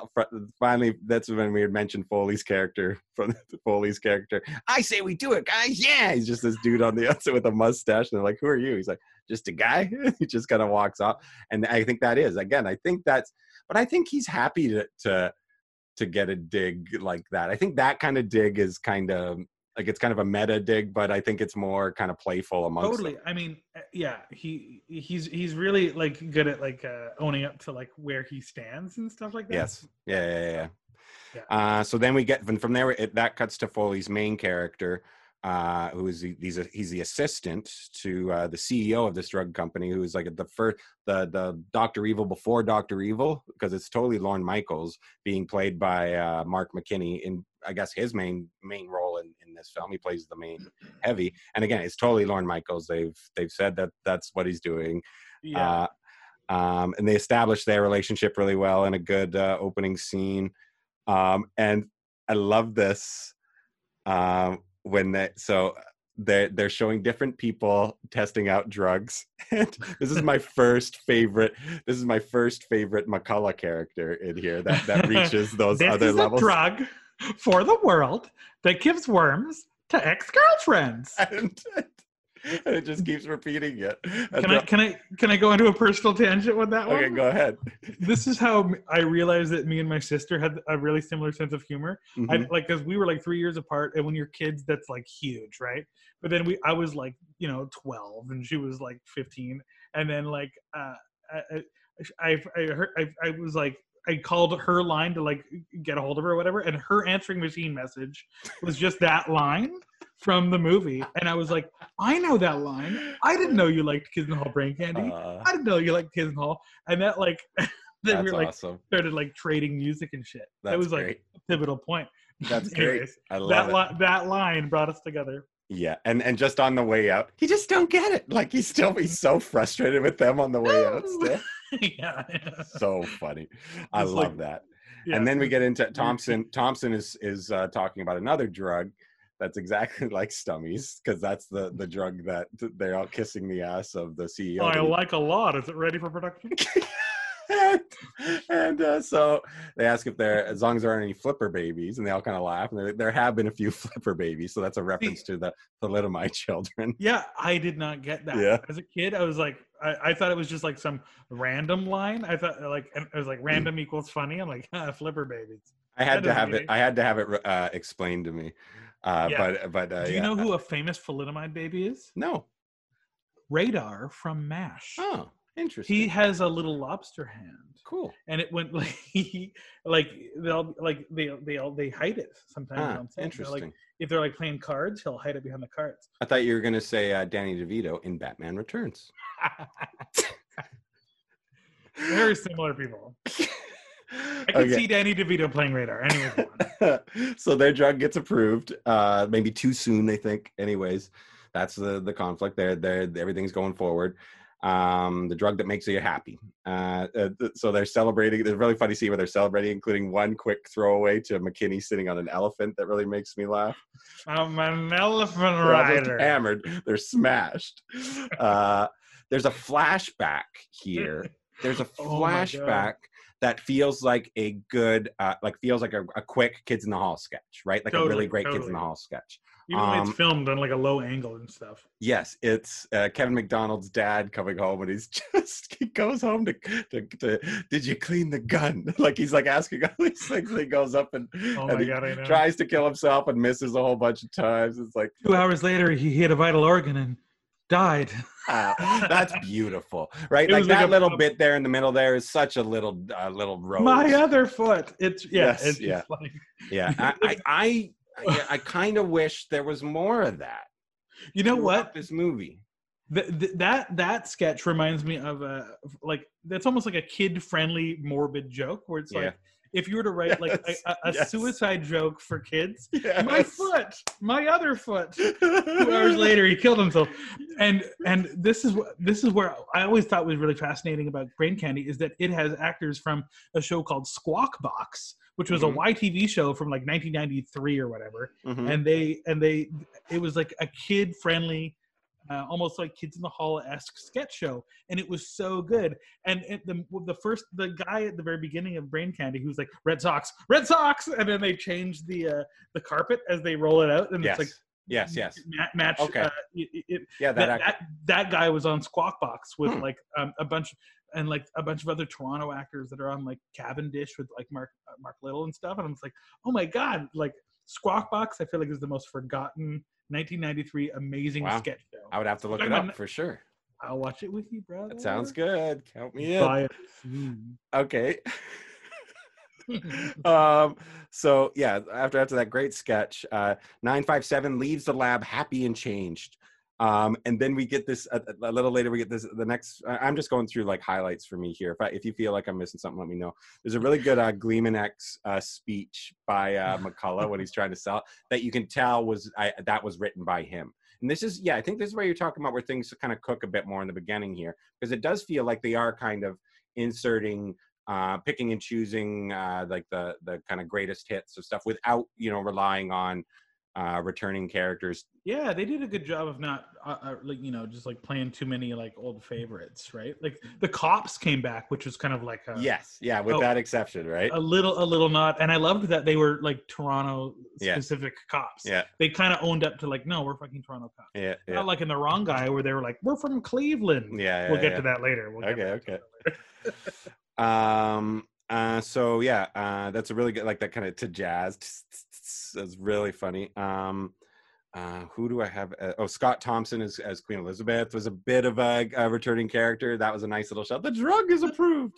S3: finally, that's when we had mentioned Foley's character [LAUGHS] from Foley's character. I say we do it, guys. Yeah, he's just this dude on the [LAUGHS] outside with a mustache, and they're like, who are you? He's like, just a guy. he just kind of walks off, and I think that is again. I think that's, but I think he's happy to to to get a dig like that. I think that kind of dig is kind of Like it's kind of a meta dig, but I think it's more kind of playful amongst
S4: totally
S3: them.
S4: i mean uh, yeah he he's he's really like good at like uh owning up to like where he stands and stuff like that
S3: Yes. Yeah, yeah, yeah.
S4: Yeah.
S3: Uh, so then we get from, from there. It, that cuts to Foley's main character, uh, who is the, he's a, he's the assistant to uh, the CEO of this drug company, who is like the first the the Doctor Evil before Doctor Evil, because it's totally Lorne Michaels being played by uh, Mark McKinney in I guess his main main role in, in this film. He plays the main heavy, and again, it's totally Lorne Michaels. They've they've said that that's what he's doing.
S4: yeah
S3: Uh, um, and they established their relationship really well in a good uh, opening scene. Um, and I love this um, when they so they're they're showing different people testing out drugs. [LAUGHS] And this is my first favorite. This is my first favorite McCulloch character in here that that reaches [LAUGHS] those
S4: this
S3: other
S4: is
S3: levels.
S4: a drug for the world that gives worms to ex-girlfriends [LAUGHS]
S3: And, and [LAUGHS] it just keeps repeating it.
S4: can i can i can i go into a personal tangent with that one?
S3: okay, go ahead.
S4: this is how I realized that me and my sister had a really similar sense of humor
S3: Mhm.
S4: I, like because we were like three years apart and when you're kids that's like huge right but then we i was like you know 12 and she was like 15 and then like uh i i i, I heard I, I was like I called her line to like get a hold of her or whatever, and her answering machine message was just that line from the movie. And I was like, I know that line. I didn't know you liked Kids in the Hall Brain Candy.
S3: Uh,
S4: I didn't know you liked Kids in the Hall. And that like [LAUGHS] then we were like
S3: awesome.
S4: started like trading music and shit.
S3: That's
S4: that was like
S3: great.
S4: a pivotal point. [LAUGHS]
S3: That's great. I love
S4: that
S3: it.
S4: li- that line brought us together.
S3: Yeah, and and just on the way out, he just don't get it. Like he's still he's so frustrated with them on the way out. Still, [LAUGHS]
S4: yeah.
S3: so funny. I
S4: It's
S3: love
S4: like-
S3: that.
S4: yeah.
S3: And then we get into. Thompson. Thompson is is uh, talking about another drug that's exactly [LAUGHS] like Stummies because that's the the drug that they're all kissing the ass of the CEO.
S4: I like a lot. Is it ready for production? [LAUGHS]
S3: and and uh, so they ask if there, as long as there aren't any flipper babies, and they all kind of laugh. And there, there have been a few [LAUGHS] flipper babies, so that's a reference to the thalidomide children.
S4: Yeah, I did not get that.
S3: Yeah.
S4: As a kid, I was like, I, I thought it was just like some random line. I thought like and it was like random equals funny. I'm like, ah, flipper babies.
S3: I had
S4: That
S3: to have it. I had to have it uh, explained to me. Uh,
S4: Yeah.
S3: But but uh,
S4: Do you
S3: yeah.
S4: know who a famous thalidomide baby is?
S3: No.
S4: Radar from MASH.
S3: Oh, interesting.
S4: He has a little lobster hand.
S3: cool.
S4: and it went [LAUGHS] like he like they'll like they they all they hide it sometimes
S3: Ah,
S4: on set. They're,
S3: interesting.
S4: like if they're like playing cards he'll hide it behind the cards
S3: I thought you were gonna say uh, Danny DeVito in Batman Returns. [LAUGHS]
S4: very similar people [LAUGHS] i could
S3: Okay.
S4: see danny devito playing radar. Anyway [LAUGHS]
S3: so their drug gets approved uh maybe too soon they think. Anyways that's the the conflict. There there everything's going forward. Um the drug that makes you happy. Uh, uh so they're celebrating there's a really funny scene where they're celebrating including one quick throwaway to mckinney sitting on an elephant that really makes me laugh.
S4: I'm an elephant
S3: they're
S4: rider.
S3: hammered. They're smashed. [LAUGHS] Uh there's a flashback here. There's a
S4: Oh
S3: flashback that feels like a good uh like feels like a, a quick kids in the hall sketch right? Like a really
S4: Totally,
S3: great kids in the hall sketch.
S4: Even when
S3: um,
S4: it's filmed on like a low angle and stuff.
S3: Yes it's uh, kevin mcdonald's dad coming home and he's [LAUGHS] just he goes home to, to, to did you clean the gun? [LAUGHS] Like he's like asking all these things and he goes up and,
S4: oh
S3: and he
S4: god
S3: tries to kill himself and misses a whole bunch of times. It's like
S4: two hours later he hit a vital organ and died
S3: Ah, that's beautiful, right? [LAUGHS] Like
S4: like
S3: that
S4: a-
S3: little bit there in the middle there is such a little, uh, little rose.
S4: my other foot it's yeah
S3: Yes,
S4: it's
S3: yeah.
S4: like [LAUGHS]
S3: yeah, I, I, I, I, kind of wish there was more of that.
S4: you know what
S3: This movie.
S4: Th- th- that that sketch reminds me of a like that's almost like a kid friendly morbid joke where it's
S3: Yeah.
S4: like if you were to write like
S3: Yes,
S4: a, a, a
S3: yes.
S4: suicide joke for kids
S3: Yes.
S4: my foot my other foot two hours [LAUGHS] later he killed himself and and this is what this is where i always thought was really fascinating about brain candy is that it has actors from a show called squawk box which was
S3: Mhm.
S4: a ytv show from like 1993 or whatever
S3: Mhm.
S4: and they and they it was like a kid friendly uh, almost like kids in the hall esque sketch show and it was so good and it, the the first the guy at the very beginning of brain candy who's like red sox red sox and then they change the uh the carpet as they roll it out and
S3: yes.
S4: it's like
S3: yes, yes.
S4: ma- match
S3: Okay.
S4: uh, it, it,
S3: Yeah, that,
S4: that, that that guy was on squawk box with
S3: Hmm.
S4: like um, a bunch and like a bunch of other toronto actors that are on like cavendish with like mark uh, mark little and stuff and i'm just like oh my god like Squawk Box, I feel like is the most forgotten 1993 amazing
S3: Wow.
S4: sketch show.
S3: I would have to look it up for sure.
S4: I'll watch it with you, bro.
S3: That sounds good. Count me in.
S4: Buy.
S3: Okay. [LAUGHS] [LAUGHS] um so yeah after after that great sketch uh 957 leaves the lab happy and changed um and then we get this a, a little later we get this the next i'm just going through like highlights for me here. If I, if you feel like i'm missing something let me know. There's a really good uh gleemonex uh speech by uh [LAUGHS] mcculloch when he's trying to sell that you can tell was I, that was written by him. And this is yeah i think this is where you're talking about where things kind of cook a bit more in the beginning here because it does feel like they are kind of inserting uh, picking and choosing uh, like the the kind of greatest hits of stuff without you know relying on uh, returning characters.
S4: Yeah, they did a good job of not, uh, uh, like you know, just like playing too many like old favorites, right? Like the cops came back, which was kind of like a,
S3: yes, yeah, with
S4: oh,
S3: that exception, right?
S4: a little a little not, and I loved that they were like Toronto
S3: Yeah.
S4: specific cops.
S3: yeah,
S4: They kind of owned up to like, no, we're fucking Toronto cops.
S3: yeah, yeah,
S4: Not like in the wrong guy where they were like, we're from Cleveland.
S3: yeah.
S4: we'll get
S3: yeah.
S4: to that later. We'll
S3: Okay, okay. [LAUGHS] Um. Uh. So yeah. Uh. That's a really good like that kind of to jazz. That's really funny. Um. Uh, who do I have? Uh, oh, Scott Thompson as, as Queen Elizabeth was a bit of a, a returning character. That was a nice little shot. The drug is approved.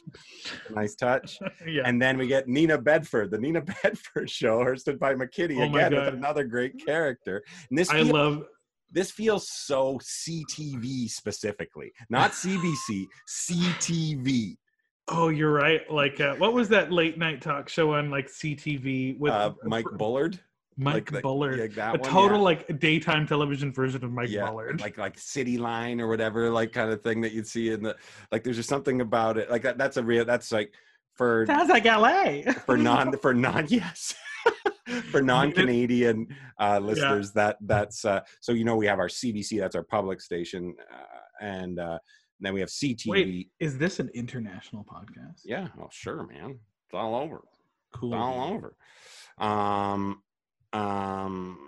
S3: nice touch. [LAUGHS]
S4: yeah.
S3: And then we get Nina Bedford, the Nina [LAUGHS] Bedford show, hosted by McKinney
S4: Oh
S3: again with another great character. And this
S4: I
S3: feels,
S4: love
S3: this feels so CTV specifically, not [LAUGHS] CBC, CTV.
S4: Oh, you're right. Like, uh, what was that late night talk show on like CTV with
S3: Uh, Mike Bullard,
S4: Mike
S3: like, like-
S4: Bullard?
S3: yeah, that
S4: a
S3: one,
S4: total
S3: yeah.
S4: like daytime television version of Mike
S3: yeah,
S4: Bullard.
S3: like like City Line or whatever, like kind of thing that you'd see in the like. There's just something about it, like that. That's a real. That's like for
S4: Sounds like LA. [LAUGHS]
S3: for non for non [LAUGHS] yes for non-canadian uh listeners that that's uh so you know we have our cbc that's our public station uh, and uh then we have ctv
S4: Wait, is this an international podcast?
S3: yeah oh sure man it's all over
S4: Cool.
S3: it's all over um um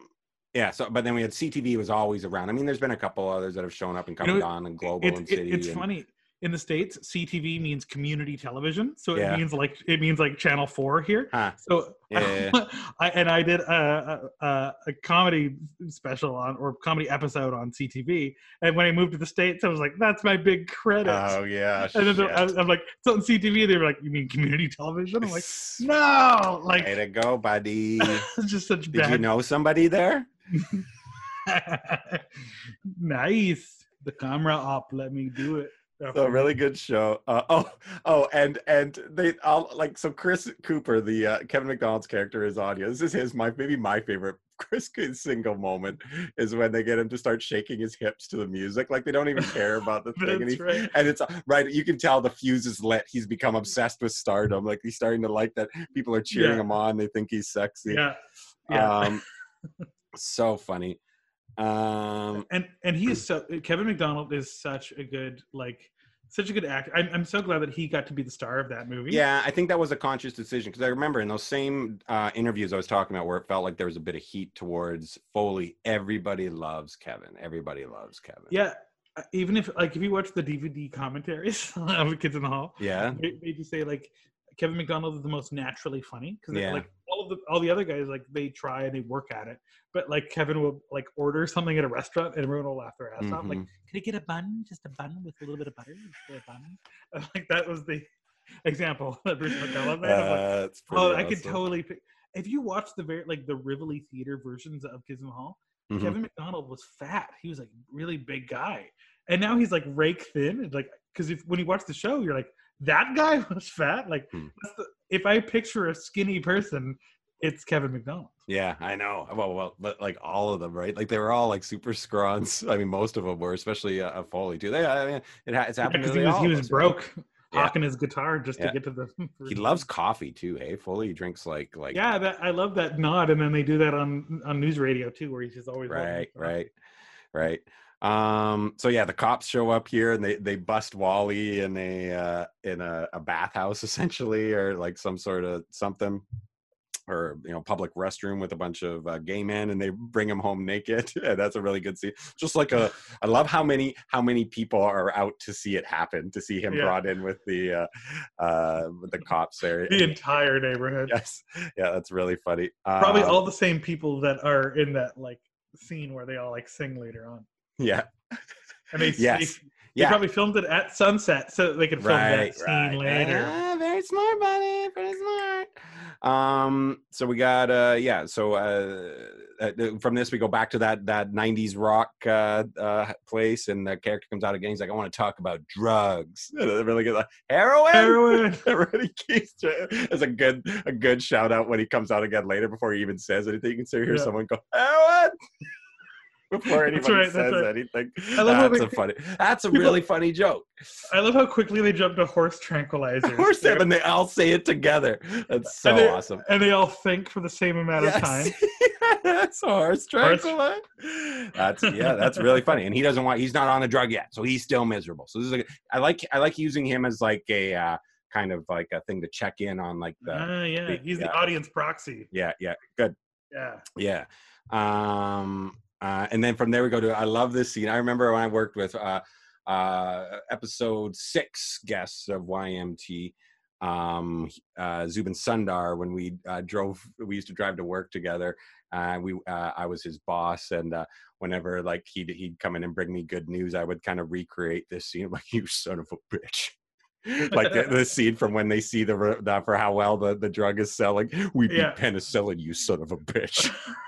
S3: yeah so but then we had ctv was always around i mean there's been a couple others that have shown up and
S4: You
S3: come
S4: know,
S3: on and global
S4: It's,
S3: and
S4: it-
S3: city
S4: it's
S3: and-
S4: funny. In the states, CTV means community television, so it
S3: Yeah.
S4: means like it means like Channel Four here.
S3: Huh.
S4: So,
S3: Yeah, [LAUGHS]
S4: I and I did a, a, a, comedy special on or comedy episode on CTV, and when I moved to the states, I was like, "That's my big credit."
S3: oh yeah [LAUGHS]
S4: and then. I, I'm like, "So on CTV?" They were like, "You mean community television?" I'm like, "No!" Like,
S3: way to go buddy [LAUGHS]
S4: just such
S3: did
S4: bad.
S3: you know somebody there
S4: nice. The camera up. Let me do it.
S3: So a really good show. Uh, [LAUGHS] oh, oh, and and they all like so. Chris Cooper, the uh, Kevin McDonald's character, is audio. This is his my maybe my favorite [LAUGHS] Chris single moment is when they get him to start shaking his hips to the music, like they don't even care about the [LAUGHS] thing. and, he,
S4: right.
S3: and it's right. You can tell the fuse is lit. He's become obsessed with stardom. Like he's starting to like that people are cheering
S4: Yeah.
S3: him on. They think he's sexy.
S4: Yeah. Yeah.
S3: Um, so funny. Um,
S4: and and he is so Kevin McDonald is such a good like such a good actor. I'm, I'm so glad that he got to be the star of that movie.
S3: Yeah, I think that was a conscious decision because I remember in those same uh, interviews I was talking about where it felt like there was a bit of heat towards Foley. Everybody loves Kevin. Everybody loves Kevin.
S4: Yeah. uh, Even if like if you watch the DVD commentaries [LAUGHS] of Kids in the Hall,
S3: Yeah.
S4: they, they just say like Kevin McDonald is the most naturally funny because
S3: Yeah.
S4: like all of the all the other guys like they try and they work at it, but like Kevin will like order something at a restaurant and everyone will laugh their ass off. Like,
S3: Mhm.
S4: can I get a bun? Just a bun with a little bit of butter. A bun. [LAUGHS] And, like that was the example [LAUGHS] that Bruce McDonald made. Like,
S3: Uh, pretty
S4: Oh, I could totally. Pick. If you watch the very like the Rivoli Theater versions of the Hall,
S3: Mhm.
S4: Kevin McDonald was fat. He was like really big guy, and now he's like rake thin. And like because if when you watch the show, you're like that guy [LAUGHS] was fat. Like
S3: Hmm.
S4: the, if I picture a skinny person, it's Kevin McDonald.
S3: Yeah, I know. Well, well, but like all of them, right? Like they were all like super scrawns. [LAUGHS] I mean, most of them were, especially uh, Foley too. They, I mean, it ha- it's happened
S4: Because
S3: to
S4: he was
S3: all
S4: he was
S3: right?
S4: broke,
S3: Yeah.
S4: hawking his guitar just
S3: Yeah.
S4: to get to the. [LAUGHS]
S3: He loves coffee too. Hey, Foley drinks like like
S4: Yeah, that I love that nod, and then they do that on on NewsRadio too, where he's just always
S3: right right right um so yeah the cops show up here and they they bust wally in a uh in a, a bathhouse [LAUGHS] essentially or like some sort of something or you know public restroom with a bunch of uh, gay men and they bring him home naked [LAUGHS] and that's a really good scene just like a i love how many how many people are out to see it happen to see him
S4: Yeah.
S3: brought in with the uh uh with the cops there
S4: The entire neighborhood.
S3: yes yeah that's really funny
S4: Probably
S3: Uh,
S4: all the same people that are in that like scene where they all like sing later on.
S3: Yeah
S4: And they,
S3: Yes.
S4: they, they probably filmed it at sunset so that they could film
S3: right,
S4: that scene
S3: right.
S4: later.
S3: Ah, very smart, buddy. Very smart. Um, so we got uh yeah, so uh, uh from this we go back to that that 90s rock uh uh place and the character comes out again. He's like, I want to talk about drugs. [LAUGHS] Really good like heroin.
S4: Heroin. [LAUGHS]
S3: Really keeps It's a good a good shout out when he comes out again later before he even says anything. You can still hear
S4: Yeah.
S3: someone go, heroin [LAUGHS] before
S4: That's
S3: anybody
S4: right, that's
S3: says
S4: right.
S3: anything.
S4: I love
S3: That's
S4: they-
S3: a funny that's a
S4: people- [LAUGHS]
S3: really funny joke.
S4: I love how quickly they jump to horse tranquilizers. [LAUGHS]
S3: Horse and they all say it together. That's so
S4: and they,
S3: awesome.
S4: And they all think for the same amount of time.
S3: that's horse tranquilizer. That's yeah, that's really funny. And he doesn't want. He's not on a drug yet, so he's still miserable. So this is. Like, I like. I like using him as like a uh, kind of like a thing to check in on, like the.
S4: Ah, yeah,
S3: the-
S4: he's
S3: yeah.
S4: the audience proxy.
S3: Yeah, yeah, good.
S4: Yeah.
S3: Yeah. Um, uh, and then from there we go to I love this scene. I remember when I worked with uh, uh, episode six guests of YMT, um, uh, Zubin Sundar, when we uh, drove, we used to drive to work together. Uh, we, uh, I was his boss, and uh, whenever like he'd he'd come in and bring me good news, I would kind of recreate this scene. like, you son of a bitch. [LAUGHS] like the, the scene from when they see the, the for how well the, the drug is selling. We beat
S4: Yeah.
S3: penicillin, you son of a bitch. [LAUGHS]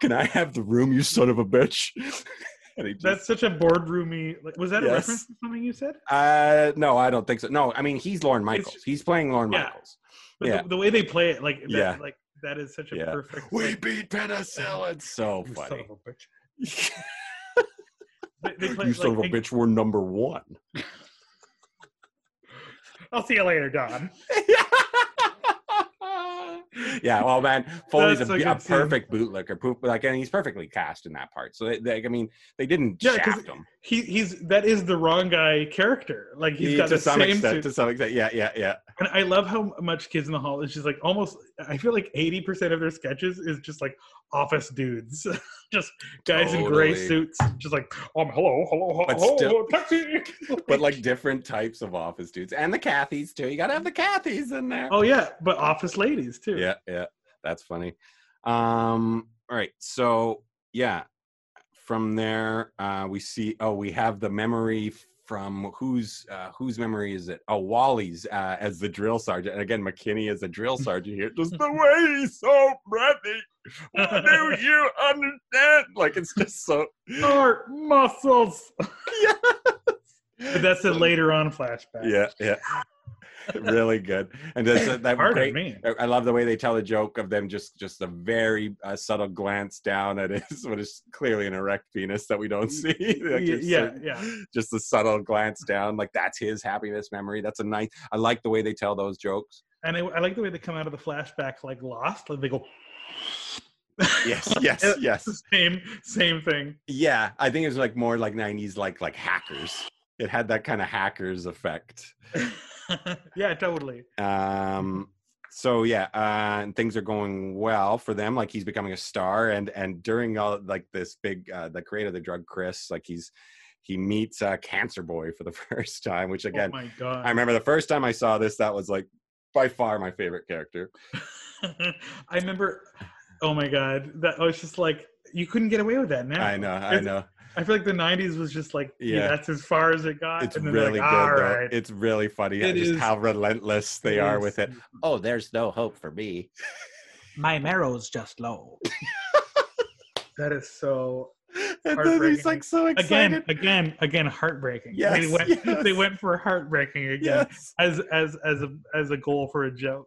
S3: Can I have the room, you son of a bitch? [LAUGHS] just,
S4: That's such a boardroomy. Like, was that a reference to something you said?
S3: uh, no, I don't think so. No, I mean he's Lorne Michaels.
S4: just-
S3: he's playing Lorne
S4: Yeah.
S3: Michaels.
S4: But
S3: Yeah.
S4: the, the way they play it, like, that,
S3: Yeah.
S4: like that is such a
S3: Yeah.
S4: perfect.
S3: We
S4: like,
S3: beat penicillin. So
S4: you son of a bitch. [LAUGHS] They, they play,
S3: you son of a bitch. We're number one. [LAUGHS]
S4: I'll see you later, Don.
S3: yeah, well, man, Foley's a,
S4: That's a
S3: a, perfect bootlicker. Poop, like, and he's perfectly cast in that part. So, they, they, I mean, they didn't
S4: Yeah,
S3: shaft him.
S4: He he's that is the wrong guy character. Like he's
S3: He-
S4: got
S3: to
S4: the
S3: some
S4: same
S3: extent.
S4: suit.
S3: To some extent, yeah, yeah, yeah.
S4: And I love how much Kids in the Hall is just like almost. I feel like eighty percent of their sketches is just like office dudes, [LAUGHS] just guys in gray suits, just like um hello hello
S3: But
S4: hello
S3: still- [LAUGHS]
S4: taxi. [LAUGHS]
S3: But like different types of office dudes, and the Cathys too. You gotta have the Cathys in there.
S4: oh yeah, but office ladies too.
S3: yeah yeah that's funny um all right so yeah from there uh we see oh we have the memory from whose uh whose memory is it? Oh wally's uh as the drill sergeant. And again mckinney as the drill [LAUGHS] sergeant here. Just the way he's so breathy. Do [LAUGHS] you understand? Like it's just so
S4: Heart muscles. [LAUGHS]
S3: yeah
S4: But that's a later on flashback.
S3: yeah yeah [LAUGHS] really good and a- that
S4: Pardon
S3: great
S4: me.
S3: I- love the way they tell a joke of them just just a very uh, subtle glance down at his [LAUGHS] what is clearly an erect penis that we don't see. [LAUGHS] Like,
S4: yeah, yeah.
S3: Just a subtle glance down, like that's his happiness memory. That's a nice. I like the way they tell those jokes.
S4: And I, I like the way they come out of the flashback like lost. Like they go.
S3: Yes, yes, yes,
S4: same same thing.
S3: yeah. I think it was like more like '90s, like like hackers. It had that kind of hackers effect. [LAUGHS]
S4: yeah, totally.
S3: um so yeah uh and things are going well for them like he's becoming a star and and during all like this big uh the creator of the drug chris like he's he meets uh cancer boy for the [LAUGHS] first time which again
S4: oh my god.
S3: i remember the first time i saw this that was like by far my favorite character [LAUGHS]
S4: I remember. Oh my god, that I was just like you couldn't get away with that now.
S3: i know i know
S4: I feel like the '90s was just like, yeah,
S3: Yeah.
S4: that's as far as it got.
S3: it's
S4: and then
S3: really
S4: like,
S3: good
S4: All right.
S3: it's really funny
S4: It
S3: just
S4: is-
S3: how relentless they
S4: It
S3: are
S4: is
S3: with it [LAUGHS] oh there's no hope for me [LAUGHS]
S5: My marrow's just low. [LAUGHS]
S4: That is so
S3: and then he's like so excited
S4: again, again, again, heartbreaking. they
S3: Yes,
S4: went,
S3: yes.
S4: they went for heartbreaking again
S3: yes
S4: as as as a as a goal for a joke.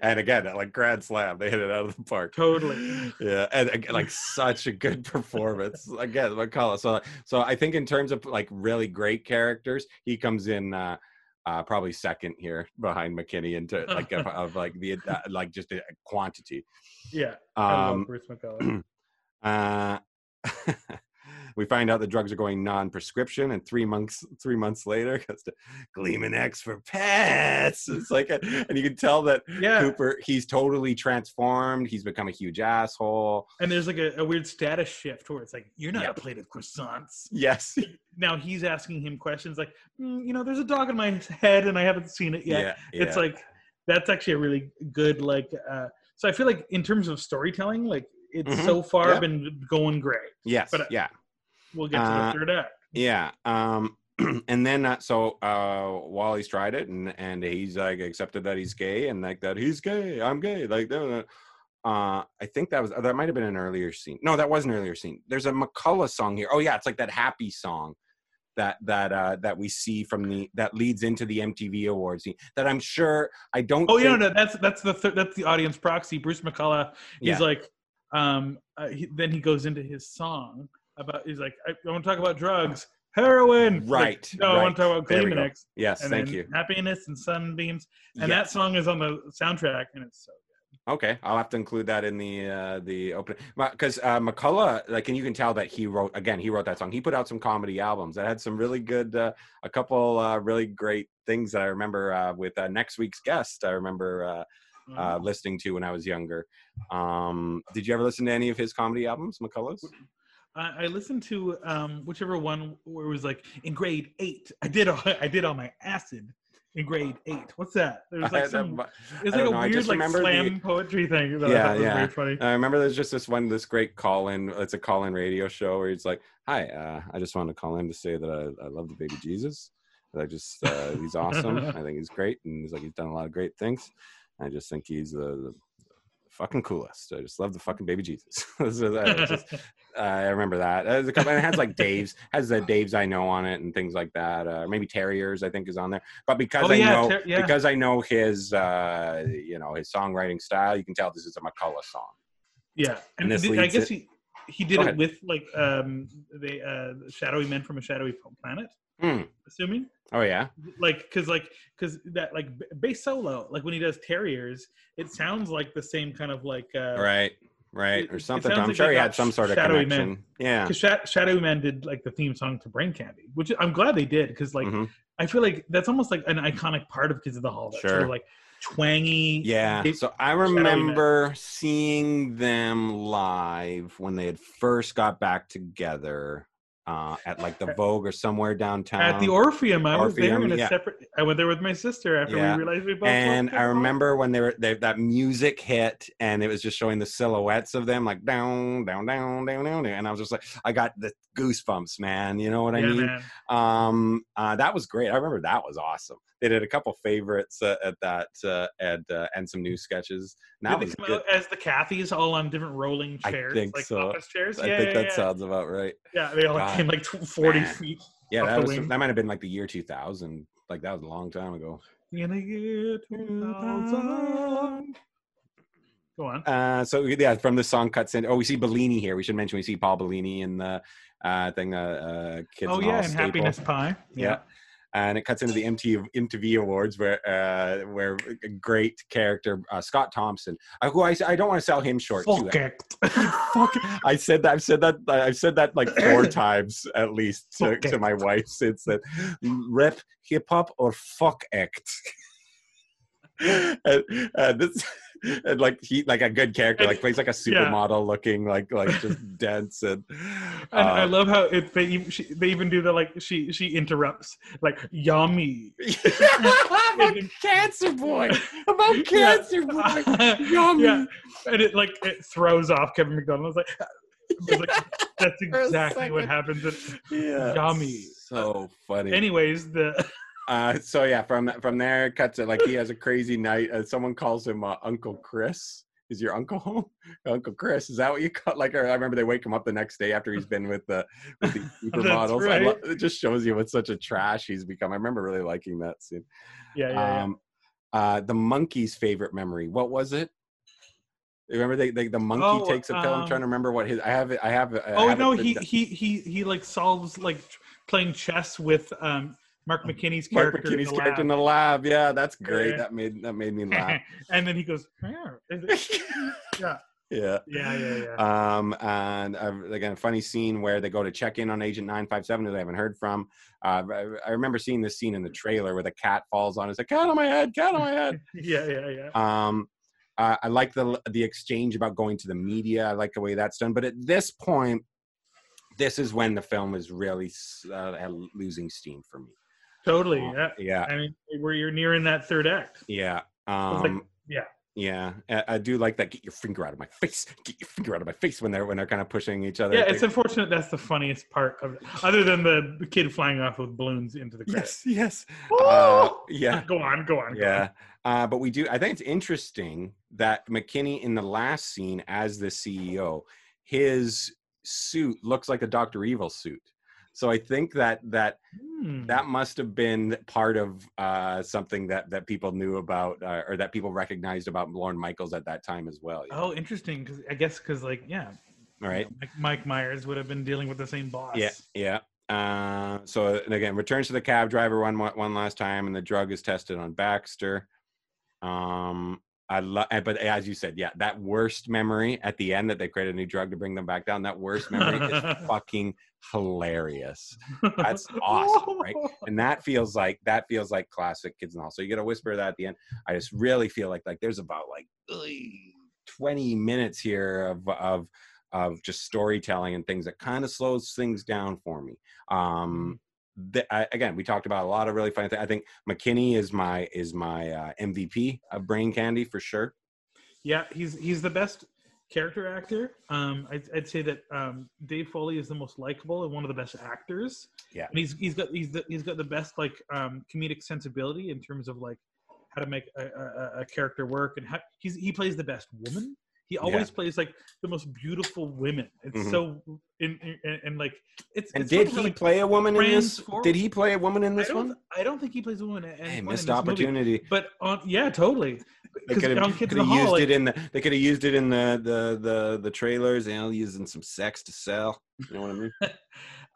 S3: And again, like grand slam, they hit it out of the park.
S4: Totally.
S3: Yeah, and like such a good [LAUGHS] performance. Again, McCulloch. So, so I think in terms of like really great characters, he comes in uh, uh probably second here behind McKinney into like of, [LAUGHS] of like the uh, like just a quantity.
S4: Yeah, I love
S3: Um,
S4: Bruce McCulloch. [CLEARS THROAT]
S3: uh, [LAUGHS] we find out the drugs are going non-prescription, and three months three months later, [LAUGHS] goes to Gleemonex for pets. It's like, a, and you can tell that
S4: Yeah.
S3: Cooper he's totally transformed. He's become a huge asshole.
S4: And there's like a, a weird status shift where it's like, you're not
S3: Yeah.
S4: a plate of croissants.
S3: Yes, [LAUGHS]
S4: Now he's asking him questions like, "Mm, you know, there's a dog in my head and I haven't seen it yet.
S3: yeah,
S4: It's like that's actually a really good like. uh So I feel like in terms of storytelling, like it's
S3: Mhm.
S4: so far
S3: Yeah.
S4: been going great.
S3: yes,
S4: but, uh,
S3: yeah.
S4: We'll get to
S3: Uh,
S4: the third act.
S3: Yeah. Um, [CLEARS THROAT] and then uh, so uh, Wally's tried it, and and he's like accepted that he's gay, and like that he's gay. I'm gay. Like that. Uh, I think that was that might have been an earlier scene. No, that was an earlier scene. There's a McCulloch song here. Oh yeah, it's like that happy song that that uh that we see from the that leads into the MTV awards scene that I'm sure I don't
S4: Oh yeah, no, that's that's the th- that's the audience proxy. Bruce McCulloch. He's
S3: Yeah.
S4: like, um, uh, he, then he goes into his song about. He's like, I, I want to talk about drugs, heroin. He's like,
S3: Right,
S4: no, I want to talk about. Kleenex.
S3: yes thank you
S4: Happiness and sunbeams, and
S3: Yes.
S4: that song is on the soundtrack, and it's so. Good.
S3: Okay, I'll have to include that in the uh, the opening because uh, McCulloch, like, and you can tell that he wrote again. He wrote that song. He put out some comedy albums that had some really good, uh, a couple uh, really great things that I remember uh, with uh, next week's guest. I remember uh, uh,
S4: Mm.
S3: listening to when I was younger. Um, did you ever listen to any of his comedy albums, McCulloch's?
S4: I, I listened to um, whichever one where it was like in grade eight. I did all, [LAUGHS] I did all my acid in grade eight. What's that? There was like some. It's like a
S3: know,
S4: weird like
S3: remember the-
S4: slam poetry thing. [LAUGHS]
S3: Yeah, yeah.
S4: very funny.
S3: I remember there's just this one, this great call in. It's a call in radio show where he's like, "Hi, uh, I just wanted to call in to say that I, I love the baby Jesus. That I just uh, he's [LAUGHS] awesome. I think he's great, and he's like he's done a lot of great things. I just think he's the, the fucking coolest. I just love the fucking baby Jesus. [LAUGHS] So was just- [LAUGHS] I remember that. There's a couple, and it has like Dave's has the Dave's I know on it and things like that. Uh, maybe Terriers I think is on there. But because
S4: Oh,
S3: I
S4: yeah,
S3: know
S4: Ter- yeah.
S3: because I know his uh, you know his songwriting style, you can tell this is a McCulloch song.
S4: Yeah, and
S3: this
S4: did- I guess
S3: it-
S4: he he did it with like um the uh shadowy men from a shadowy planet.
S3: Hmm.
S4: Assuming
S3: Oh yeah.
S4: like because like because that like bass solo like when he does terriers it sounds like the same kind of like uh
S3: Right. Right.
S4: it-
S3: Or something. I'm
S4: like
S3: sure he had some sort of
S4: Shadowy
S3: connection.
S4: Men.
S3: Yeah.
S4: because Sha- shadowy man did like the theme song to brain candy which i'm glad they did because like
S3: Mhm.
S4: i feel like that's almost like an iconic part of kids of the hall that sort
S3: Sure.
S4: of like twangy
S3: Yeah.
S4: it-
S3: So I remember seeing them live when they had first got back together uh, at like the Vogue or somewhere downtown.
S4: at the orpheum i was there in a
S3: yeah.
S4: separate i went there with my sister after
S3: Yeah.
S4: we realized we both
S3: and I remember when they were they, that music hit, and it was just showing the silhouettes of them, like down, down, down, down, down, down. and I was just like, I got the goosebumps, man. You know what I
S4: yeah,
S3: mean?
S4: man.
S3: Um, uh, that was great. I remember that was awesome. They did a couple favorites uh, at that, uh, and uh, and some new sketches. And
S4: Did they come
S3: good.
S4: out as the Cathys all on different rolling
S3: I
S4: chairs,
S3: think
S4: like
S3: so.
S4: office chairs?
S3: I
S4: yeah,
S3: think
S4: yeah,
S3: that
S4: yeah.
S3: sounds about right.
S4: Yeah, they all
S3: God.
S4: came like 40
S3: Man.
S4: feet.
S3: Yeah, that was that might have been like the year 2000. Like that was a long time ago.
S4: In the year 2000. Go on.
S3: Uh, so yeah, from the song cuts in. Oh, we see Bellini here. We should mention we see Paul Bellini in the uh, thing. Uh, uh, Kids
S4: oh, yeah,
S3: All
S4: and. Happiness Pie.
S3: Yeah. And it cuts into the MTV, MTV Awards where uh, where a great character uh, Scott Thompson, uh, who I, I don't want to sell him short.
S4: Fuck it. [LAUGHS]
S3: Fuck, I said that. I've said that. I've said that like four [CLEARS THROAT] times at least to, to my wife since that. Rep hip hop or fuck act. [LAUGHS] and this and like he like a good character like plays like a
S4: Yeah.
S3: supermodel looking like like just [LAUGHS] dense and
S4: And I
S3: uh,
S4: love how it, they, even- she, they even do the like, she she interrupts, like, yummy. [LAUGHS]
S3: about cancer boy [LAUGHS] about
S4: Yeah.
S3: cancer boy yummy
S4: yeah. And it like, it throws off Kevin McDonald. It's like, it's like, that's exactly what happens. At,
S3: yeah
S4: Yummy.
S3: so funny
S4: anyways, the
S3: Uh, so yeah, from from there it cuts it like he has a crazy night. Uh, someone calls him uh, Uncle Chris. Is your uncle home? [LAUGHS] Uncle Chris. Is that what you call? Like I remember they wake him up the next day after he's been with the with the [LAUGHS] supermodels.
S4: Right.
S3: lo- it just shows you what such a trash he's become. I remember really liking that scene.
S4: yeah, yeah, yeah.
S3: Um, uh, the monkey's favorite memory. What was it? Remember they, they the monkey
S4: Oh,
S3: takes a pill. I'm
S4: um,
S3: trying to remember what his. I have it. I have. I
S4: oh
S3: have
S4: no, he he he he like solves like playing chess with um Mark McKinney's
S3: Mark
S4: character. in
S3: McKinney's
S4: the
S3: character in
S4: lab.
S3: the lab. Yeah, that's great.
S4: Yeah.
S3: That made that made me laugh. [LAUGHS]
S4: and then he goes, "Where is [LAUGHS] yeah.
S3: yeah.
S4: Yeah, yeah, yeah.
S3: Um, and uh, again, a funny scene where they go to check in on Agent 957 who they haven't heard from. Uh, I, I remember seeing this scene in the trailer where the cat falls on. It's a cat on my head, cat on my head. [LAUGHS]
S4: yeah, yeah, yeah.
S3: Um, uh, I like the the exchange about going to the media. I like the way that's done. But at this point, this is when the film is really uh, losing steam for me.
S4: Totally.
S3: Uh,
S4: Yeah.
S3: Yeah,
S4: I mean, where you're nearing that third act.
S3: yeah.
S4: like-
S3: Um,
S4: yeah.
S3: Yeah, I, I do like that. Get your finger out of my face. Get your finger out of my face when they're when they're kind of pushing each other.
S4: Yeah,
S3: They-
S4: it's unfortunate. That's the funniest part of it, other than the kid flying off with balloons into the
S3: yes, yes. Uh, yeah,
S4: Go on, go on. go
S3: yeah. Uh, but we do. I think it's interesting that McKinney in the last scene as the CEO, his suit looks like a Doctor Evil suit. So I think that that
S4: Hmm.
S3: that must have been part of uh, something that that people knew about uh, or that people recognized about Lorne Michaels at that time as well. you know?
S4: Oh, interesting. Because I guess because like yeah,
S3: All right.
S4: Mike, Mike Myers would have been dealing with the same boss.
S3: Yeah, yeah. Uh, so and again, returns to the cab driver one one one last time, and the drug is tested on Baxter. Um, I love, eh, but eh, as you said, yeah, that worst memory at the end that they created a new drug to bring them back down. That worst memory is [LAUGHS] fucking hilarious, That's awesome, right? [LAUGHS] and that feels like that feels like classic kids and all. So you get a whisper of that at the end. I just really feel like like there's about like 20 minutes here of of of just storytelling and things that kind of slows things down for me. Um, mm. The, I, again, we talked about a lot of really funny things. I think McKinney is my is my uh, MVP of Brain Candy for sure.
S4: Yeah, he's he's the best character actor. Um, I'd, I'd say that um, Dave Foley is the most likable and one of the best actors.
S3: Yeah.
S4: and he's he's got he's the, he's got the best like um, comedic sensibility in terms of like how to make a, a, a character work and how he's he plays the best woman. He always plays like the most beautiful women. It's
S3: Mhm.
S4: so in, in, and like it's
S3: And
S4: it's
S3: did
S4: how,
S3: he
S4: like,
S3: play a woman in this? Did he play a woman in this
S4: don't,
S3: one?
S4: I don't think he plays a woman. any
S3: Hey,
S4: in
S3: missed
S4: this movie.
S3: opportunity.
S4: But on yeah, totally.
S3: They could have
S4: in
S3: used
S4: Hall, like,
S3: it in the. They could have used it in the the the the trailers. You know, using some sex to sell. You know what I mean? [LAUGHS]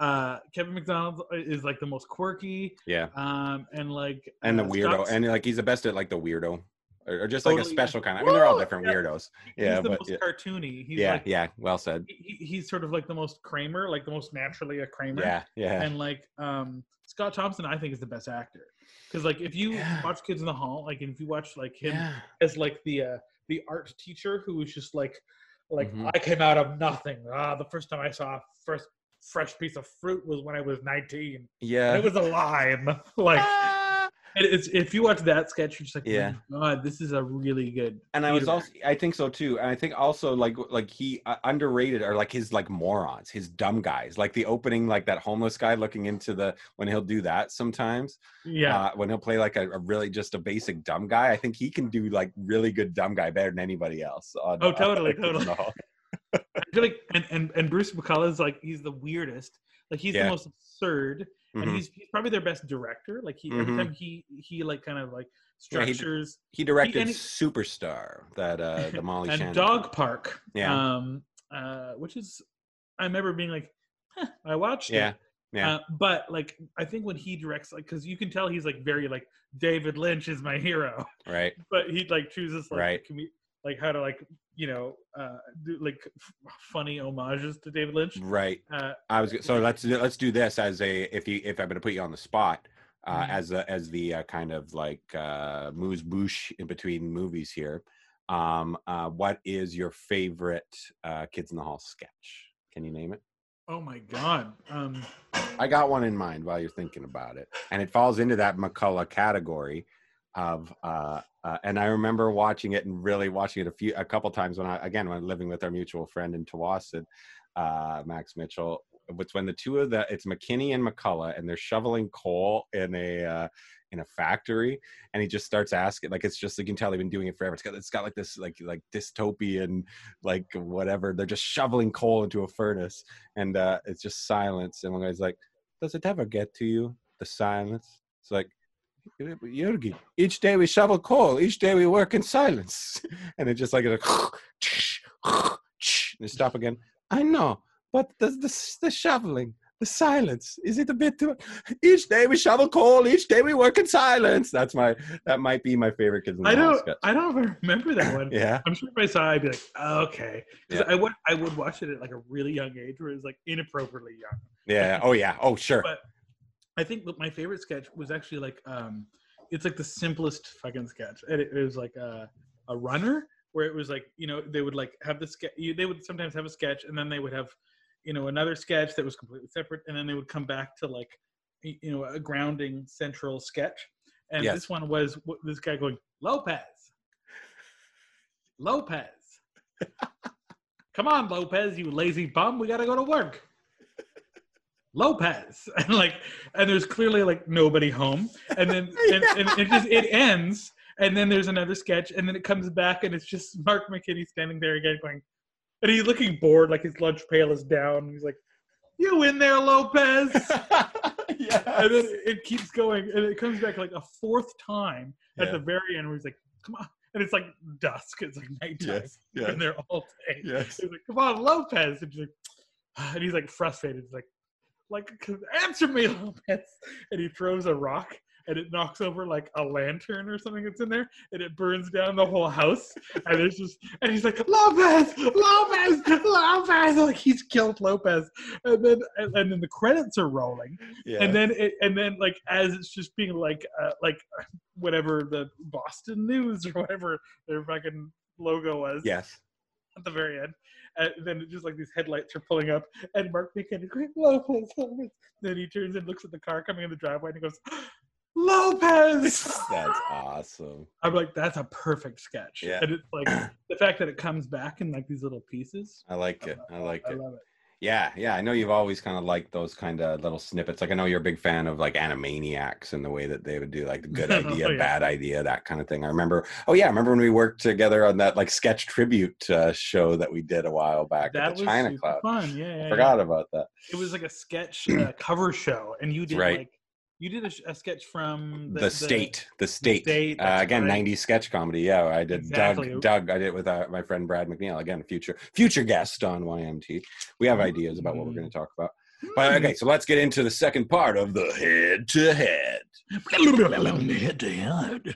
S4: uh Kevin McDonald is like the most quirky
S3: Yeah,
S4: um and like
S3: and the
S4: uh,
S3: weirdo,
S4: Scott's-
S3: and like he's the best at like the weirdo, or, or just like a special kind. I mean, they're all different
S4: Yeah.
S3: weirdos. [LAUGHS]
S4: he's
S3: Yeah,
S4: the
S3: but
S4: most
S3: yeah,
S4: cartoony he's
S3: yeah,
S4: like
S3: yeah. Well said.
S4: he, he's sort of like the most Kramer like the most naturally a Kramer
S3: Yeah, yeah.
S4: and like um Scott Thompson I think is the best actor because like if you
S3: Yeah.
S4: watch Kids in the Hall like if you watch like him
S3: yeah.
S4: as like the uh the art teacher who was just like like
S3: Mhm.
S4: I came out of nothing ah the first time I saw a first fresh piece of fruit was when I was 19
S3: Yeah.
S4: and it was a line [LAUGHS] like it- it's if you watch that sketch, you're just like,
S3: Yeah.
S4: God, this is a really good.
S3: and I was also, I think so too. And I think also like like he uh, underrated or like his like morons, his dumb guys, like the opening, like that homeless guy looking into the when he'll do that sometimes.
S4: Yeah,
S3: Uh, when he'll play like a, a really just a basic dumb guy, I think he can do like really good dumb guy better than anybody else. On,
S4: Oh, totally,
S3: on-
S4: totally. I feel like, and, and and Bruce McCulloch is like he's the weirdest. Like he's
S3: Yeah.
S4: the most absurd, and
S3: Mhm.
S4: he's he's probably their best director. Like he every
S3: Mhm.
S4: time he he like kind of like
S3: Yeah, he
S4: structures
S3: He directed
S4: and he-
S3: Superstar, that uh the [LAUGHS] Molly
S4: and
S3: Shannon.
S4: Dog Park.
S3: Yeah.
S4: Um, uh, which is I remember being like, huh, I watched
S3: Yeah,
S4: it.
S3: yeah.
S4: Uh, but like I think when he directs, like, because you can tell he's like very like David Lynch is my hero.
S3: right. [LAUGHS]
S4: but he like chooses like
S3: Right.
S4: commu- like how to like you know uh do like f- funny homages to David Lynch.
S3: Right.
S4: Uh,
S3: I was so let's let's do this as a if you if I'm going to put you on the spot uh,
S4: Mhm.
S3: as a, as the uh, kind of like uh, moose bouche in between movies here. Um, uh, what is your favorite uh, Kids in the Hall sketch? Can you name it?
S4: oh my god. Um,
S3: I got one in mind while you're thinking about it, and it falls into that McCulloch category of. Uh, uh, and I remember watching it and really watching it a few a couple times when I again when living with our mutual friend in Tsawwassen, uh, Max Mitchell. It's when the two of the it's McKinney and McCulloch and they're shoveling coal in a uh, in a factory and he just starts asking like it's just you can tell they've been doing it forever. It's got it's got like this like like dystopian like whatever. They're just shoveling coal into a furnace and uh, it's just silence. And one guy's like, "Does it ever get to you? The silence?" It's like, [LAUGHS] Jurgi, each day we shovel coal. Each day we work in silence. [LAUGHS] And it's just like, a [LAUGHS] they stop again. I know, but the, the the shoveling, the silence is it a bit too each day we shovel coal each day we work in silence that's my that might be my favorite kids in the
S4: I don't.
S3: sketch.
S4: I don't even remember that one.
S3: yeah
S4: I'm sure if I saw, it, I'd be like, oh, okay, because
S3: Yeah.
S4: I would. I would watch it at like a really young age, where it was like inappropriately young.
S3: yeah oh yeah oh sure
S4: But I think my favorite sketch was actually like, um, it's like the simplest fucking sketch, and it, it was like a a runner where it was like, you know, they would like have the sketch. They would sometimes have a sketch, and then they would have, you know, another sketch that was completely separate, and then they would come back to like, you know, a grounding central sketch. And
S3: Yes.
S4: this one was this guy going Lopez, Lopez. [LAUGHS] Come on, Lopez, you lazy bum. We got to go to work. Lopez. [LAUGHS] And like, and there's clearly like nobody home. And then [LAUGHS] and, and it just it ends. And then there's another sketch, and then it comes back, and it's just Mark McKinney standing there again, going, and he's looking bored, like his lunch pail is down. And he's like, "You in there, Lopez?" [LAUGHS]
S3: yes.
S4: and then it keeps going, and it comes back like a fourth time at
S3: Yeah.
S4: the very end, where he's like, "Come on!" And it's like dusk. It's like nighttime.
S3: yes yes
S4: been there all day.
S3: yes
S4: He's like, "Come on, Lopez," and, he's like, [SIGHS] and he's like frustrated. He's like, "Like, answer me, [LAUGHS] Lopez!" And he throws a rock, and it knocks over like a lantern or something that's in there, and it burns down the whole house. And there's just, and he's like, "Lopez, Lopez, Lopez!" Like he's killed Lopez. And then, and, and then the credits are rolling,
S3: yeah
S4: and then it, and then like as it's just being like uh, like whatever the Boston News or whatever their fucking logo was
S3: yes
S4: at the very end. And then just like these headlights are pulling up, and Mark McKinney's going, Lopez, Lopez. Then he turns and looks at the car coming in the driveway and he goes, Lopez.
S3: that's awesome
S4: I'm like, that's a perfect sketch.
S3: Yeah.
S4: And it's like the fact that it comes back in like these little pieces.
S3: i like it i like
S4: I
S3: it
S4: love it.
S3: Yeah, yeah. I know you've always kind of liked those kind of little snippets. Like I know you're a big fan of like Animaniacs and the way that they would do like the good [LAUGHS] idea,
S4: Oh, yeah.
S3: bad idea, that kind of thing. I remember. Oh yeah, I remember when we worked together on that like sketch tribute uh, show that we did a while back
S4: That
S3: at
S4: was
S3: the China Club.
S4: fun. Yeah, yeah,
S3: I forgot about that.
S4: It was like a sketch [CLEARS THROAT] uh, cover show, and you did
S3: Right.
S4: like you did a, a sketch from
S3: The, state, the state.
S4: State,
S3: uh, again,
S4: right.
S3: '90s sketch comedy. Yeah, I did.
S4: Exactly.
S3: Doug, Doug. I did it with uh, my friend Brad McNeil. Again, future future guest on YMT. We have ideas about what we're going to talk about. But okay, so let's get into the second part of the head to head.
S5: Head to head.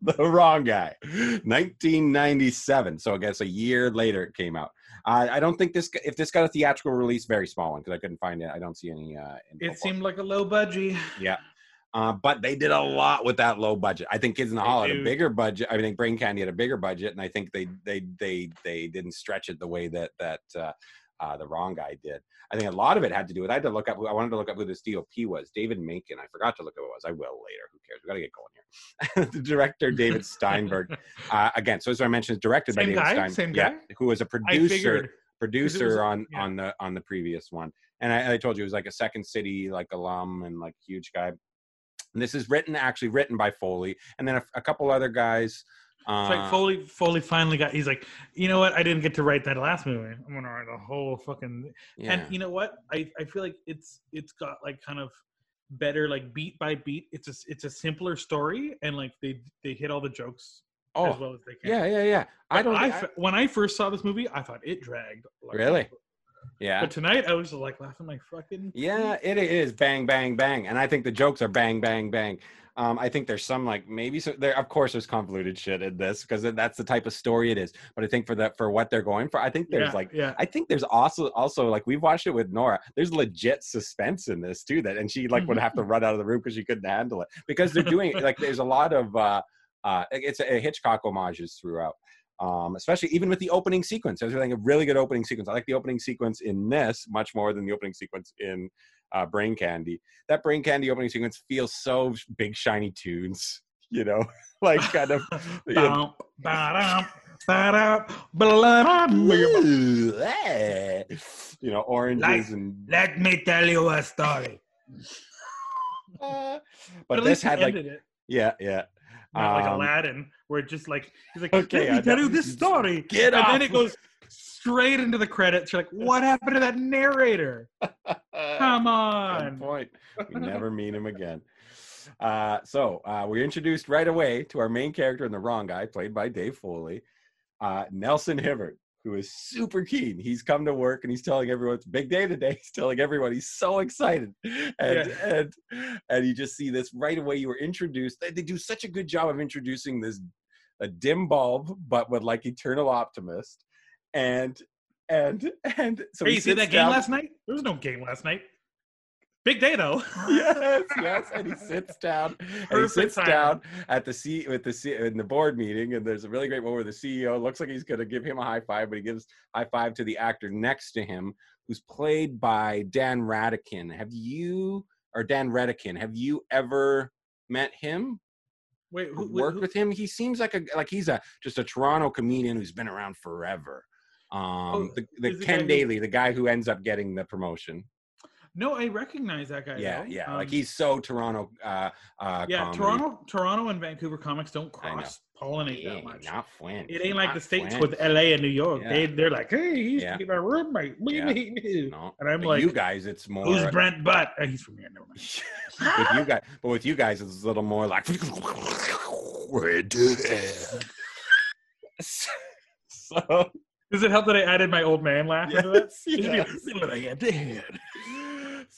S3: The wrong guy. 1997. So I guess a year later it came out. I I don't think this if this got a theatrical release, very small one because I couldn't find it. I don't see any. Uh,
S4: It seemed like a low budget.
S3: yeah. [LAUGHS] Uh, but they did a lot with that low budget. I think Kids in the Hall had a bigger budget. I think Brain Candy had a bigger budget, and I think they they they they didn't stretch it the way that that uh, uh, the wrong guy did. I think a lot of it had to do with. I had to look up. I wanted to look up who this DOP was. David Macon. I forgot to look up who it was. I will later. Who cares? We got to get going here. [LAUGHS] the director David Steinberg. [LAUGHS] Uh, again, so as I mentioned, directed by
S4: Same
S3: David
S4: guy?
S3: Steinberg.
S4: Same guy?
S3: yeah, who was a producer producer
S4: was-
S3: on
S4: yeah.
S3: on the on the previous one and I, I told you it was like a second city like alum and like huge guy and this is written actually written by foley and then a, a couple other guys uh,
S4: It's like Foley. Foley finally got. He's like, you know what? I didn't get to write that last movie. I'm gonna write a whole fucking.
S3: yeah.
S4: And you know what? I I feel like it's it's got like kind of better like beat by beat. It's a it's a simpler story, and like they they hit all the jokes as
S3: oh
S4: well as they can.
S3: yeah yeah yeah i don't
S4: I,
S3: I-
S4: when I first saw this movie, I thought it dragged. Like,
S3: Really? Yeah
S4: But tonight, I was like laughing like fucking.
S3: yeah it is bang bang bang and i think the jokes are bang bang bang um, I think there's some like maybe so there. Of course, there's convoluted shit in this because that's the type of story it is. But I think for that for what they're going for, I think there's
S4: yeah,
S3: like
S4: yeah.
S3: I think there's also also like we've watched it with Nora. There's legit suspense in this too that, and she like would have to [LAUGHS] run out of the room because she couldn't handle it because they're doing like there's a lot of uh uh it's a, Hitchcock homages throughout. Um, especially even with the opening sequence, there's like a really good opening sequence. I like the opening sequence in this much more than the opening sequence in uh, Brain Candy. That Brain Candy opening sequence feels so big, shiny tunes, [LAUGHS] you know, [LAUGHS] like kind of. [LAUGHS] you know, you know, oranges
S5: Like-
S3: and.
S5: Let me tell you a story.
S3: but,
S4: But
S3: this had like,
S4: it.
S3: yeah, yeah.
S4: Not like
S3: Um,
S4: Aladdin, where it just like he's like,
S3: Okay,
S4: let me tell you this story,
S3: Get
S4: and then it goes straight into the credits. You're like, what happened to that narrator? [LAUGHS] Come
S3: Good
S4: on.
S3: point. We never [LAUGHS] meet him again. Uh, so uh, we're introduced right away to our main character and the wrong guy, played by Dave Foley, uh, Nelson Hibbert, who is super keen. He's come to work and he's telling everyone it's a big day today. [LAUGHS] He's telling everyone he's so excited, and
S4: Yeah.
S3: and and you just see this right away. You were introduced. They, they do such a good job of introducing this a dim bulb, but with like eternal optimist, and and and so
S4: hey, you see that game
S3: down-
S4: last night? There was no game last night. Big day though. [LAUGHS]
S3: yes, yes. And he sits down. And he sits
S4: timing.
S3: down at the C with the C in the board meeting, and there's a really great one where the CEO looks like he's going to give him a high five, but he gives high five to the actor next to him, who's played by Dan Radican. Have you or Dan Redican? Have you ever met him?
S4: Wait, who,
S3: worked
S4: who-
S3: with him? He seems like a like he's a just a Toronto comedian who's been around forever. Um,
S4: Oh,
S3: the, the Ken Daly, the guy who ends up getting the promotion.
S4: No, I recognize that guy.
S3: Yeah,
S4: though.
S3: yeah. like
S4: Um,
S3: he's so Toronto. Uh, uh,
S4: Yeah,
S3: comedy.
S4: Toronto, Toronto, and Vancouver comics don't cross pollinate
S3: Yeah,
S4: that much.
S3: not Flint.
S4: It ain't like
S3: not
S4: the states
S3: Flint.
S4: with LA and New York.
S3: Yeah.
S4: They they're like, hey, he used
S3: Yeah.
S4: to be my roommate.
S3: Yeah.
S4: and
S3: No,
S4: I'm
S3: but
S4: like,
S3: you guys, it's more.
S4: who's Brent Butt? Uh, he's from here. Never mind. [LAUGHS]
S3: with you guys, but with you guys, it's a little more like. [LAUGHS] [LAUGHS] So
S4: Does it help that I added my old man laugh into it?
S3: yes,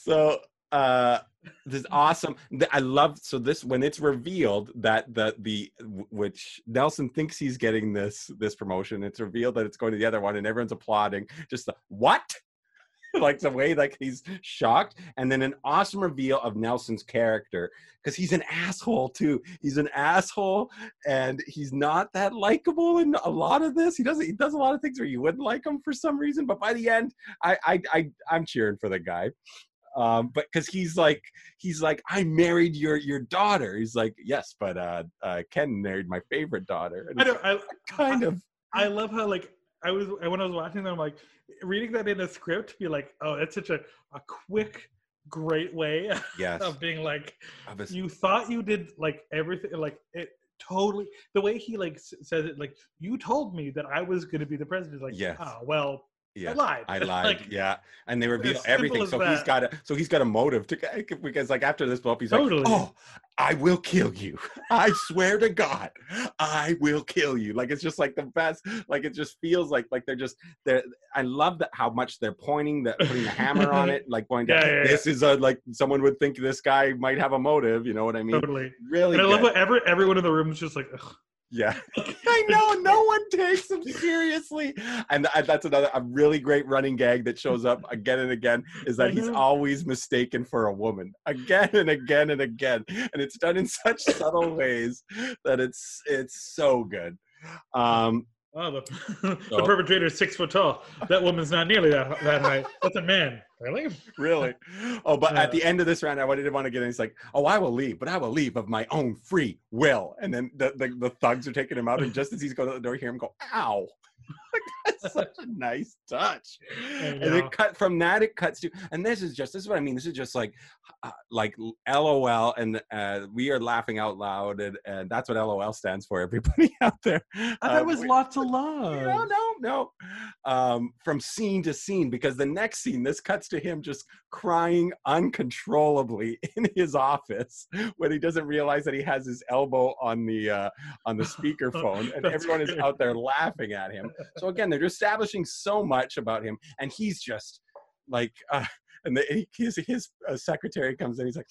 S3: so uh this is awesome i love so this when it's revealed that the the which nelson thinks he's getting this this promotion it's revealed that it's going to the other one and everyone's applauding just the what? [LAUGHS] Like the way like he's shocked. And then an awesome reveal of nelson's character because he's an asshole too. He's an asshole and he's not that likable in a lot of this. He doesn't he does a lot of things where you wouldn't like him for some reason but by the end i i, I i'm cheering for the guy um but because he's like he's like i married your your daughter he's like yes but uh, uh ken married my favorite daughter and
S4: I don't. I, [LAUGHS]
S3: kind of
S4: I love how like I was when I was watching them, like reading that in a script, be like, oh, that's such a a quick, great way [LAUGHS]
S3: yes
S4: of being like,
S3: I was-
S4: you thought you did like everything, like it totally the way he like s- says it, like you told me that I was going to be the president. Like,
S3: Yes.
S4: oh well,
S3: yeah
S4: I lied.
S3: I [LAUGHS] lied,
S4: Like,
S3: yeah, and they reveal everything. So he's got a so he's got a motive to eh, because like after this blow up, he's
S4: Totally.
S3: like, "Oh, I will kill you. [LAUGHS] I swear to God, I will kill you." Like it's just like the best. Like it just feels like like they're just they're. I love that how much they're pointing that putting the hammer on [LAUGHS] it, like going,
S4: Yeah, yeah, yeah.
S3: "This is a like someone would think this guy might have a motive." You know what I mean?
S4: totally.
S3: Really,
S4: And I love what every everyone in the room is just like, Ugh.
S3: Yeah, [LAUGHS] [LAUGHS] I know. No [LAUGHS] one takes him seriously, and th- that's another a really great running gag that shows up again and again. Is that he's always mistaken for a woman again and again and again, and it's done in such subtle ways that it's it's so good. Um,
S4: oh, the, [LAUGHS] the perpetrator is six foot tall. That woman's not nearly that that height. That's a man. Really?
S3: really. Oh, but at the end of this round, I didn't want to get in. He's like, "Oh, I will leave, but I will leave of my own free will." And then the the, the thugs are taking him out, and just as he's going to the door, you hear him go, "Ow!" [LAUGHS] that's such a nice touch. And it cut from that. It cuts to, and this is just this is what I mean. This is just like, uh, like LOL, and uh, we are laughing out loud, and, and that's what LOL stands for. Everybody [LAUGHS] out there,
S4: I thought
S3: Uh,
S4: it was
S3: we-
S4: lots of love. [LAUGHS]
S3: no, no, no. Um, from scene to scene, because the next scene, this cuts to him just crying uncontrollably in his office when he doesn't realize that he has his elbow on the uh, on the speakerphone, and everyone is out there laughing at him. So again, they're establishing so much about him, and he's just like. Uh, and the, his his uh, secretary comes in. He's like,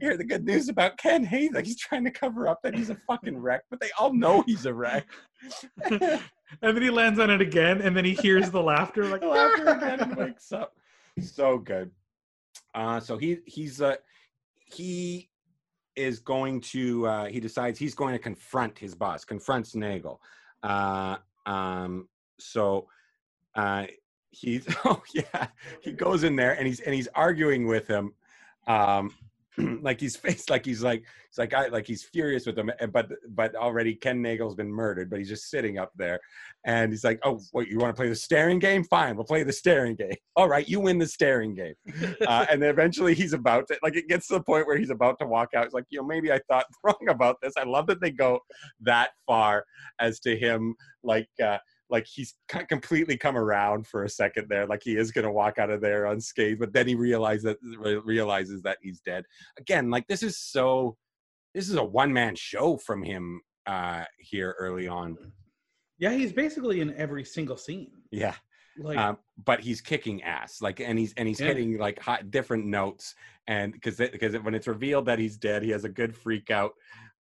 S3: "Hear the good news about Ken Hay? Like he's trying to cover up that he's a fucking wreck, but they all know he's a wreck." [LAUGHS]
S4: and then he lands on it again, and then he hears the laughter, like
S3: laughter [LAUGHS] again and wakes up. So good. Uh, so he he's uh, he is going to uh, he decides he's going to confront his boss, confronts Nagel. Uh, um, so uh, he's [LAUGHS] oh yeah, he goes in there and he's and he's arguing with him. Um, [CLEARS THROAT] like he's faced like he's like it's like I like he's furious with and- but but already Ken Nagel's been murdered, but he's just sitting up there, and he's like, "Oh, what you want to play the staring game? Fine, we'll play the staring game. [LAUGHS] All right, you win the staring game." [LAUGHS] Uh, and then eventually he's about to like it gets to the point where he's about to walk out. He's like, "You know, maybe I thought [LAUGHS] wrong about this." I love that they go that far as to him like. uh like he's completely come around for a second there, like he is going to walk out of there unscathed, but then he realizes that realizes that he's dead. Again, like this is so, this is a one man show from him uh here early on.
S4: Yeah, he's basically in every single scene.
S3: Yeah.
S4: Like
S3: um, but he's kicking ass like and he's and he's
S4: Yeah.
S3: hitting like hot, different notes and because because when it's revealed that he's dead he has a good freak out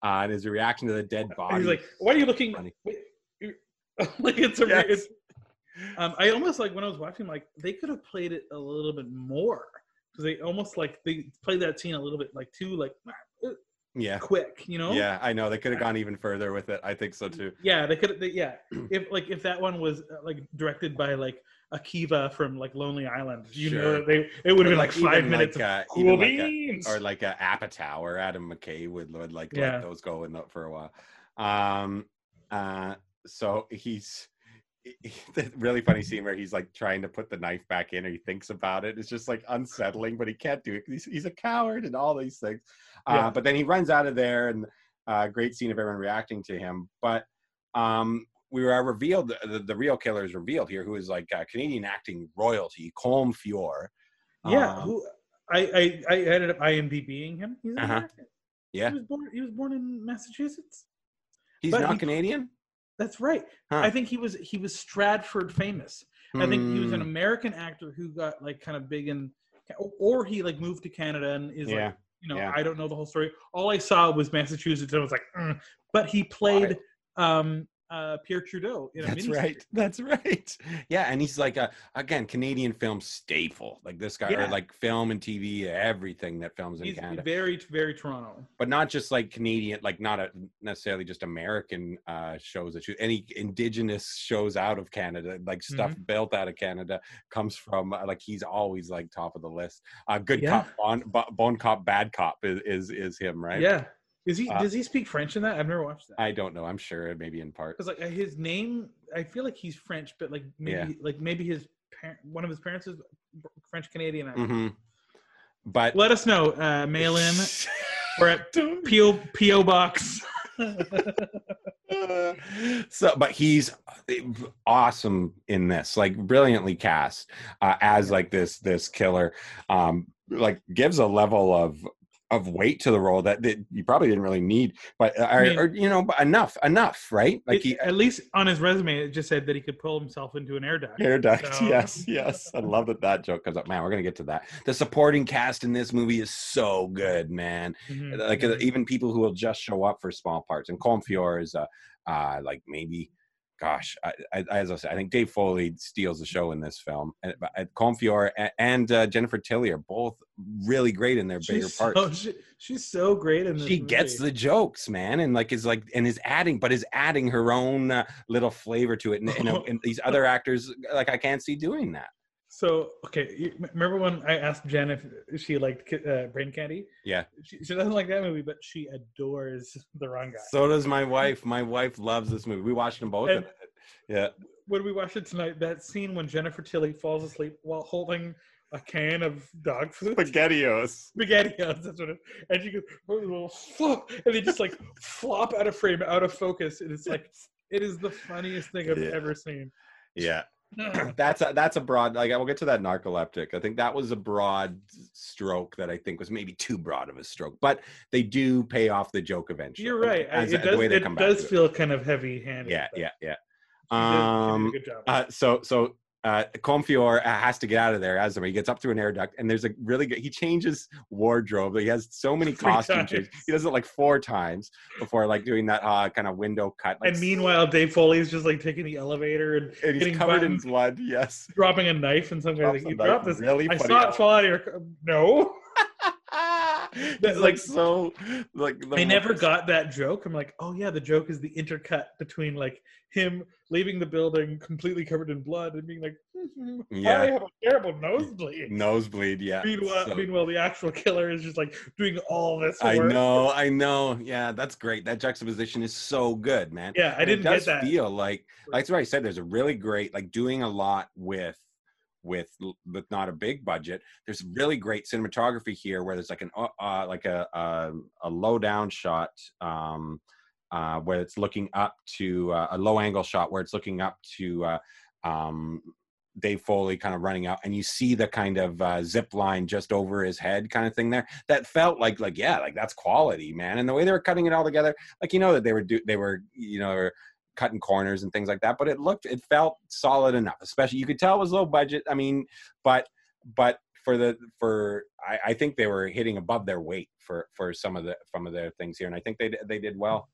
S3: uh, and his reaction to the dead body
S4: he's like, "Why are you looking?"
S3: Funny.
S4: Wait, you- like it's a.
S3: Yes.
S4: It's, um, I almost like when I was watching, like they could have played it a little bit more because they almost like they played that scene a little bit like too like
S3: yeah
S4: quick, you know?
S3: yeah i know they could have gone even further with it i think so too
S4: Yeah, they could. They, yeah, [CLEARS THROAT] if like if that one was uh, like directed by like Akiva from like Lonely Island, you know,
S3: Sure.
S4: that they it would have been like,
S3: even
S4: five minutes
S3: like,
S4: of
S3: uh,
S4: cool
S3: like a-
S4: beans.
S3: or like a apatow or adam mckay would, would like
S4: Yeah.
S3: let those go in the, for a while um uh so he's [LAUGHS] the really funny scene where he's like trying to put the knife back in or he thinks about it it's just like unsettling but he can't do it he's, he's a coward and all these things uh, but then he runs out of there and uh, great scene of everyone reacting to him but um we were revealed the, the real killer is revealed here who is like uh, canadian acting royalty Colm Feore
S4: yeah,
S3: Um,
S4: who I, I I ended up IMDBing him. He's
S3: Uh-huh. Yeah
S4: He was born. He was born in Massachusetts.
S3: he's
S4: but
S3: not
S4: he-
S3: canadian
S4: That's right.
S3: Huh.
S4: I think he was he was Stratford famous. I think he was an
S3: Hmm,
S4: American actor who got like kind of big in, or he like moved to Canada and is
S3: yeah
S4: like you know
S3: yeah.
S4: I don't know the whole story. All I saw was Massachusetts and I was like, "Mm." but he played um uh Pierre Trudeau
S3: That's
S4: miniseries.
S3: right. [LAUGHS] That's right. Yeah, and he's like a again Canadian film staple. Like this guy, or like film and TV, everything that films in
S4: He's
S3: Canada.
S4: very very Toronto.
S3: but not just like Canadian, like not a, necessarily just American uh, shows that shoot any indigenous shows out of Canada, like stuff
S4: Mm-hmm.
S3: built out of Canada comes from uh, like he's always like top of the list. Uh, good
S4: Yeah.
S3: cop, bon, Bo- bone cop, bad cop is is, is him, right?
S4: Yeah. Is he?
S3: Uh,
S4: does he speak French in that? I've never watched that.
S3: I don't know. I'm sure maybe in part.
S4: Because like uh, his name, I feel like he's French, but like maybe
S3: Yeah.
S4: like maybe his parent, one of his parents is French Canadian.
S3: Mm-hmm. But
S4: Let us know. Uh, mail in. [LAUGHS] We're at PO PO box. [LAUGHS]
S3: so but he's awesome in this like brilliantly cast uh, as like this this killer um like gives a level of of weight to the role that, that you probably didn't really need but uh, or,
S4: mean-
S3: or, you know enough enough right like
S4: It-
S3: he
S4: at least on his resume, it just said that he could pull himself into an air duct.
S3: Air duct, [LAUGHS]
S4: So-
S3: yes, yes. I love that that joke comes up. Man, we're gonna get to that. The supporting cast in this movie is so good, man.
S4: Mhm.
S3: like uh, even people who will just show up for small parts. And Colm Feore is uh, uh like maybe, gosh, I, I, as I said, I think Dave Foley steals the show in this film. And but, uh, Colm and, and uh, Jennifer Tilly are both really great in their bigger
S4: She's
S3: parts.
S4: so, she, she's so great in this.
S3: she gets the jokes, man, and like is like and is adding, but is adding her own uh, little flavor to it. And, and, and these other [LAUGHS] actors, like I can't see doing that.
S4: So okay, remember when I asked Jen if she liked uh, Brain Candy?
S3: Yeah.
S4: She, she doesn't like that movie, but she adores The Wrong Guy.
S3: So does my wife. My wife loves this movie. We watched them both.
S4: And-
S3: yeah.
S4: when we watched it tonight, that scene when Jennifer Tilly falls asleep while holding a can of dog food.
S3: Spaghettios.
S4: spaghettios. That's what it. And she goes, "Oh, flop," and they just like flop out of frame, out of focus. And it's like it is the funniest thing I've
S3: Yeah.
S4: ever seen.
S3: Yeah. That's a that's a broad like we'll get to that narcoleptic i think that was a broad stroke that i think was maybe too broad of a stroke but they do pay off the joke eventually
S4: You're right.
S3: As-
S4: It does. It does feel kind of heavy-handed.
S3: yeah
S4: but
S3: yeah yeah
S4: she did- she did a
S3: um
S4: good job.
S3: uh, so so uh Colm Feore has to get out of there as he gets up through an air duct and there's a really good he changes wardrobe he has so many [LAUGHS] costume changes he does it like four times before like doing that uh kind of window cut like,
S4: and meanwhile, Dave Foley's just like taking the elevator and,
S3: and he's
S4: getting
S3: covered
S4: buttons,
S3: in blood yes
S4: dropping a knife and something. Like, you dropped this.
S3: really
S4: I saw it fall out of your. No, [LAUGHS]
S3: He's
S4: That,
S3: like so like the
S4: I never got that joke. I'm like, oh yeah, the joke is the intercut between like him leaving the building completely covered in blood and being like, "Mhm,
S3: Yeah.
S4: I have a terrible nosebleed.
S3: nosebleed yeah
S4: Meanwhile,
S3: So-
S4: meanwhile, the actual killer is just like doing all this.
S3: I know, I know. Yeah, that's great. That juxtaposition is so good, man.
S4: Yeah, I
S3: And
S4: didn't
S3: it does
S4: get that.
S3: feel like like that's what I said. There's a really great like doing a lot with with with not a big budget. There's really great cinematography here where there's like an uh, uh like a a, a low down shot um uh where it's looking up to uh, a low angle shot where it's looking up to uh um Dave Foley kind of running out, and you see the kind of uh, zip line just over his head, kind of thing there. That felt like, like yeah, like that's quality, man. And the way they were cutting it all together, like you know that they were do, they were, you know, cutting corners and things like that. But it looked, it felt solid enough. Especially, you could tell it was low budget. I mean, but but for the for I, I think they were hitting above their weight for for some of the some of their things here, and I think they they did well.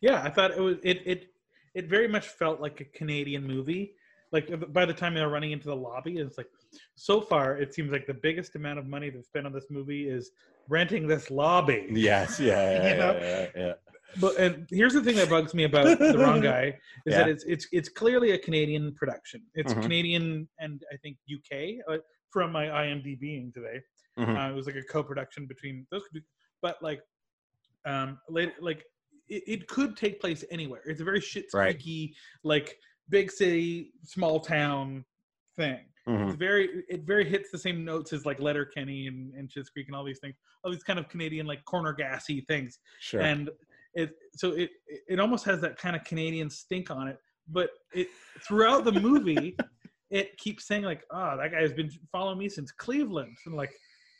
S4: Yeah, I thought it was it it it very much felt like a Canadian movie. Like by the time they were running into the lobby, it's like so far it seems like the biggest amount of money that's spent on this movie is renting this lobby.
S3: Yes, yeah, [LAUGHS]
S4: know?
S3: yeah, yeah.
S4: But and here's the thing that bugs me about the wrong [LAUGHS] guy is that it's it's it's clearly a Canadian production. It's
S3: Mhm.
S4: Canadian and I think UK uh, from my IMDbing today.
S3: Mhm.
S4: Uh, it was like a co-production between those, but like, um, later, like it, it could take place anywhere. It's a very shit
S3: Right.
S4: like big city, small town thing.
S3: Mhm.
S4: It's very, it very hits the same notes as like Letterkenny and, and Schitt's Creek and all these things, all these kind of Canadian like corner gassy things
S3: Sure.
S4: and it so it it almost has that kind of Canadian stink on it. But it throughout the movie, [LAUGHS] it keeps saying like, "Oh, that guy has been following me since Cleveland," and like,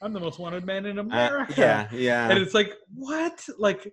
S4: "I'm the most wanted man in
S3: Uh,
S4: America."
S3: yeah, yeah.
S4: and it's like, what? Like,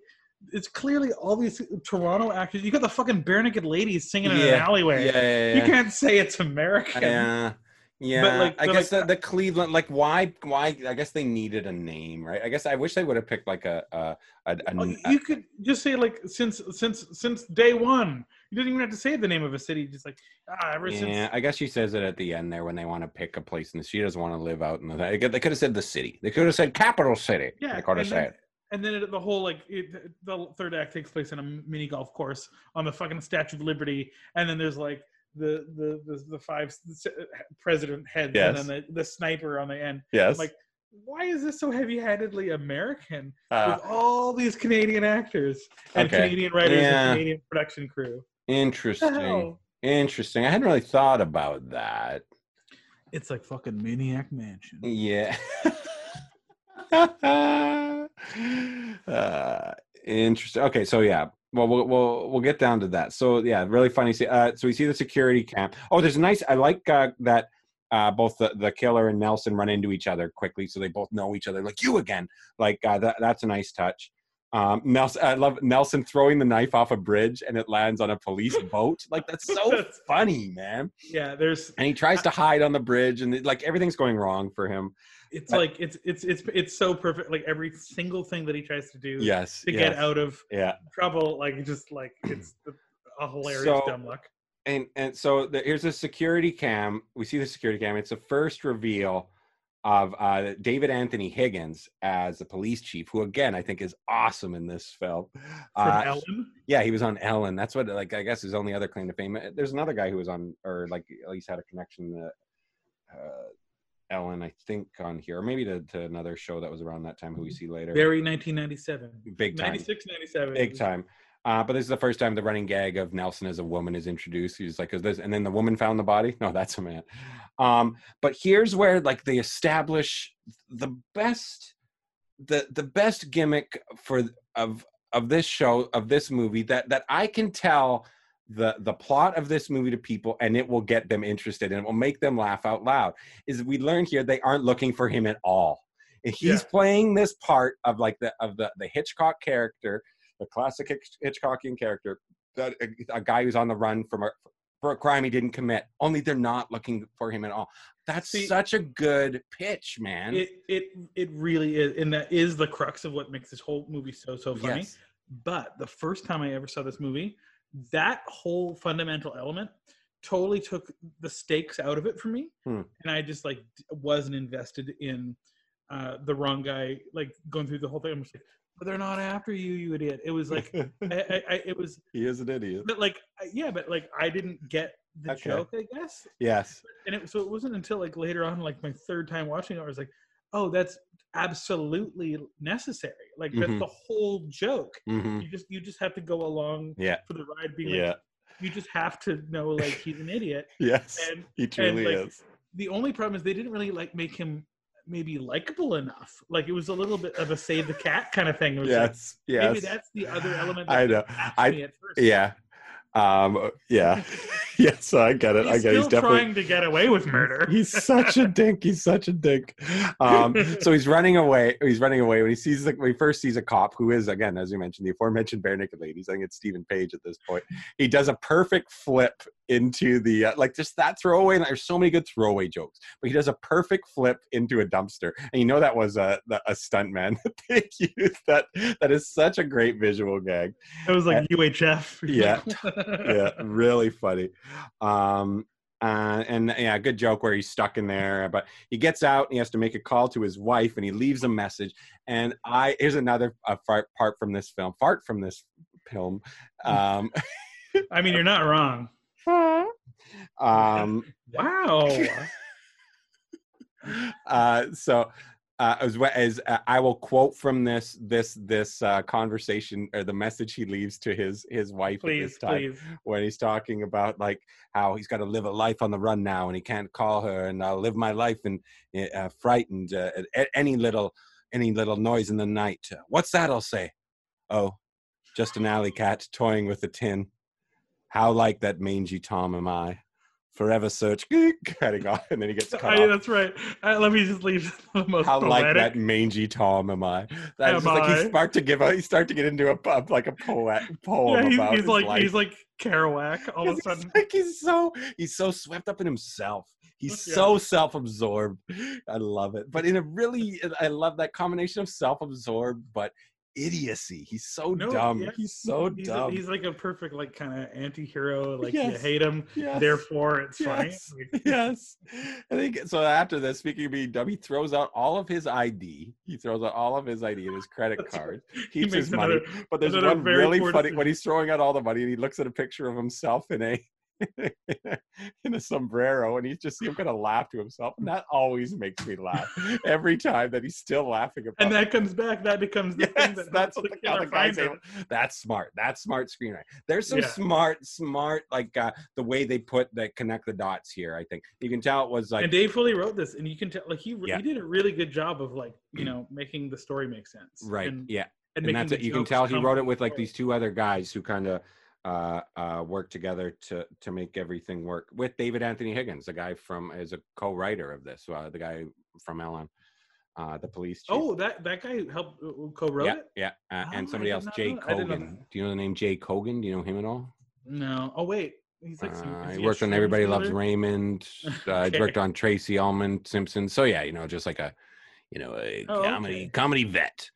S4: it's clearly all these Toronto actors. You got the fucking Barenaked Ladies singing in an alleyway.
S3: yeah, yeah,
S4: You can't say it's American.
S3: Yeah. Yeah,
S4: like-
S3: I guess
S4: like,
S3: the, the Cleveland, like, why, why? I guess they needed a name, right? I guess I wish they would have picked like a, a, a, a,
S4: Well, you could just say like since since since day one. You didn't even have to say the name of a city. Just like ah, ever since
S3: yeah.
S4: since
S3: I guess she says it at the end there when they want to pick a place, and she doesn't want to live out in the. They could, have said the city. They could have said capital city.
S4: Yeah,
S3: they could have
S4: then,
S3: said.
S4: and then it, the whole like it, the third act takes place in a mini golf course on the fucking Statue of Liberty, and then there's like the the the, the five president heads,
S3: Yes.
S4: and then the, the sniper on the end.
S3: Yes.
S4: like, why is this so heavy-handedly American
S3: Uh,
S4: with all these Canadian actors and
S3: Okay.
S4: Canadian writers
S3: Yeah.
S4: and Canadian production crew?
S3: Interesting. Interesting. I hadn't really thought about that.
S4: It's like fucking Maniac Mansion.
S3: Yeah. [LAUGHS] uh, interesting. Okay, so yeah. Well, we'll we'll we'll get down to that. So yeah, really funny. Uh, so we see the security cam. Oh, there's a nice. I like uh, that. Uh, both the, the killer and Nelson run into each other quickly, so they both know each other. Like you again. Like uh, that. That's a nice touch. Um, Nelson, I love Nelson throwing the knife off a bridge and it lands on a police [LAUGHS] boat. Like that's so
S4: That's-
S3: funny, man.
S4: Yeah, there's
S3: And he tries to hide on the bridge, and like everything's going wrong for him.
S4: It's like it's it's it's it's so perfect. Like every single thing that he tries to do
S3: Yes.
S4: to
S3: yes,
S4: get out of
S3: Yeah.
S4: trouble, like just like it's [CLEARS THROAT] a hilarious
S3: So-
S4: dumb luck.
S3: and and so the, here's a security cam. We see the security cam. It's the first reveal of uh, David Anthony Higgins as the police chief, who again I think is awesome in this film.
S4: From
S3: Uh,
S4: Ellen.
S3: yeah, he was on Ellen. That's what like I guess his only other claim to fame. Uh, There's another guy who was on, or like at least had a connection to uh, Ellen, I think, on here, or maybe to, to another show that was around that time, who we see later.
S4: Very 1997.
S3: Big time.
S4: 96, 97.
S3: big time. Uh, but this is the first time the running gag of Nelson as a woman is introduced. He's like, "Is this?" And then the woman found the body. No, that's a man. Um, but here's where like they establish the best, the the best gimmick for of of this show of this movie that that I can tell the the plot of this movie to people and it will get them interested and it will make them laugh out loud. Is we learn here they aren't looking for him at all. And He's
S4: Yeah.
S3: playing this part of like the of the the Hitchcock character the classic Hitch- Hitchcockian character, that a, a guy who's on the run from a for a crime he didn't commit. Only they're not looking for him at all. That's
S4: See,
S3: such a good pitch, man.
S4: It it it really is, and that is the crux of what makes this whole movie so so funny.
S3: Yes.
S4: But the first time I ever saw this movie, that whole fundamental element totally took the stakes out of it for me,
S3: Hmm.
S4: and I just like wasn't invested in uh, the wrong guy. Like going through the whole thing, I'm just like, but they're not after you, you idiot. It was like, [LAUGHS] I, I, I, it was,
S3: he is an idiot.
S4: but like, yeah, but like, I didn't get the
S3: Okay.
S4: joke, I guess.
S3: Yes.
S4: And it, so it wasn't until like later on, like my third time watching it, I was like, oh, that's absolutely necessary. Like
S3: Mhm.
S4: that's the whole joke.
S3: hmm
S4: You just you just have to go along
S3: Yeah.
S4: for the ride. Being like,
S3: Yeah.
S4: you just have to know like he's an idiot. [LAUGHS]
S3: Yes.
S4: And
S3: he truly
S4: like,
S3: is.
S4: the only problem is they didn't really like make him maybe likable enough. Like it was a little bit of a save the cat kind of thing. Was like,
S3: Yes. Yes.
S4: maybe that's the other element. That
S3: I know. I-. Yeah. Um, yeah, [LAUGHS] yeah. So I get it.
S4: He's
S3: I get.
S4: still
S3: It. He's definitely
S4: trying to get away with murder. [LAUGHS]
S3: He's such a dink. He's such a dink. Um, [LAUGHS] so he's running away. He's running away when he sees the when he first sees a cop who is again, as you mentioned, the aforementioned Barenaked Ladies. I think it's Steven Page at this point. He does a perfect flip into the uh, like just that throwaway. There's so many good throwaway jokes, but he does a perfect flip into a dumpster, and you know that was a a stunt man that they used. That that is such a great visual gag
S4: it was like UHF.
S3: yeah yeah really funny um uh, and yeah good joke where he's stuck in there but he gets out and he has to make a call to his wife and he leaves a message and i here's another uh, fart part from this film fart from this film um [LAUGHS]
S4: I mean, you're not wrong. [LAUGHS]
S3: um [LAUGHS]
S4: Wow.
S3: uh so uh, as well as uh, I will quote from this this this uh, conversation or the message he leaves to his his wife
S4: Please,
S3: this time
S4: please.
S3: when he's talking about like how he's got to live a life on the run now and he can't call her and I'll live my life and uh, frightened uh, at at any little any little noise in the night. What's that? I'll say. Oh, just an alley cat toying with a tin. How like that mangy Tom am I? Forever search, [LAUGHS] cutting off, and then he gets [LAUGHS] cut
S4: I,
S3: off.
S4: that's right. Uh, let me just leave [LAUGHS] the most
S3: How like that mangy Tom am I? That's
S4: Am
S3: like
S4: I?
S3: he start to give a he start to get into a po- like a poet poem
S4: yeah, he's,
S3: about
S4: he's
S3: his
S4: like
S3: life.
S4: he's like Kerouac all of a
S3: He's
S4: sudden.
S3: like he's so he's so swept up in himself. He's
S4: Yeah.
S3: so self-absorbed. I love it. But in a really I love that combination of self-absorbed but idiocy. He's so
S4: No,
S3: dumb.
S4: yeah.
S3: He's so
S4: he's, a-
S3: dumb.
S4: he's like a perfect like kind of anti-hero. Like you hate him,
S3: Yes.
S4: therefore it's.
S3: Yes. [LAUGHS] yes. I think so. After this, speaking of being dumb, he throws out all of his ID. He throws out all of his ID and his credit card. [LAUGHS]
S4: He
S3: Keeps
S4: makes
S3: his money. But there's one
S4: very
S3: really funny when he's throwing out all the money and he looks at a picture of himself in a [LAUGHS] in a sombrero and he's just he's gonna laugh to himself. And that always makes me laugh every time that he's still laughing about
S4: And
S3: it.
S4: that comes back. That becomes the
S3: Yes,
S4: that
S3: that's what
S4: the
S3: the, the guy's able. That's smart. That's smart screenwriting. There's some
S4: Yeah.
S3: smart, smart like uh, the way they put that connect the dots here. I think you can tell it was like
S4: and Dave Foley wrote this, and you can tell like he
S3: Yeah.
S4: he did a really good job of like you know making the story make sense.
S3: right,
S4: And,
S3: yeah.
S4: and,
S3: And that's it. You can tell he wrote it with like these two other guys who kind of uh, uh, work together to to make everything work. With David Anthony Higgins, the guy from is a co-writer of this, uh, the guy from Ellen, uh, the police chief.
S4: Oh, that that guy helped uh, co-wrote
S3: yeah,
S4: it.
S3: yeah, uh,
S4: Oh,
S3: and somebody else, Jay
S4: know that. I didn't know Kogen.
S3: Do you know the name Jay Kogen? Do you know him at all?
S4: No. Oh wait, he's like some,
S3: he
S4: a
S3: worked on Everybody Loves? Raymond. [LAUGHS] Uh,
S4: Okay.
S3: He worked on Tracey Ullman, Simpson. So yeah, you know, just like a, you know, a
S4: Oh,
S3: comedy
S4: okay.
S3: comedy vet.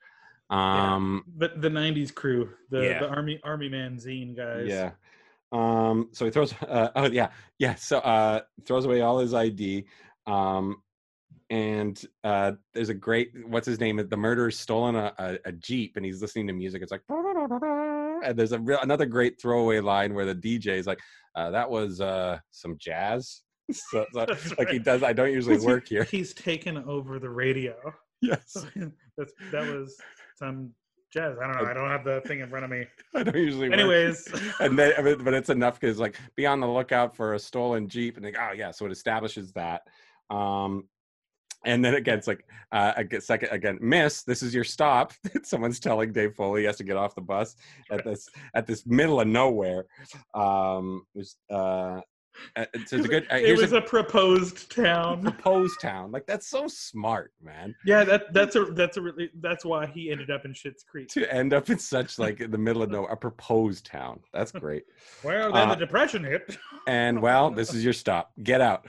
S3: Um,
S4: the the '90s crew, the
S3: Yeah.
S4: the army army man zine guys.
S3: yeah. Um, so he throws. Uh, oh yeah, yeah. So uh, throws away all his ID. Um, and uh, there's a great. What's his name? The murderer's stolen a, a, a jeep, and he's listening to music. It's like. And there's a real, another great throwaway line where the DJ is like, uh, "That was uh, some jazz." [LAUGHS] so, so [LAUGHS]
S4: That's
S3: like he does. I don't usually work here.
S4: He's taken over the radio. [LAUGHS]
S3: Yes,
S4: That's that was some jazz. I don't know. I don't have the thing in front of me. [LAUGHS]
S3: I don't usually.
S4: Anyways, [LAUGHS]
S3: and then, I mean, but it's enough because like be on the lookout for a stolen jeep, and like, oh yeah, so it establishes that. Um, and then again, it's like uh, again, second again, miss. This is your stop. [LAUGHS] Someone's telling Dave Foley he has to get off the bus at this at this middle of nowhere. Um, uh, uh, so it's a good. Uh,
S4: it was
S3: a,
S4: a proposed town. [LAUGHS]
S3: proposed town. Like that's so smart, man.
S4: Yeah, that that's a that's a really that's why he ended up in Schitt's Creek.
S3: To end up in such [LAUGHS] like in the middle of nowhere, a proposed town. That's [LAUGHS] great.
S4: Well, then
S3: Uh,
S4: the depression hit.
S3: and well, this is your stop. Get out.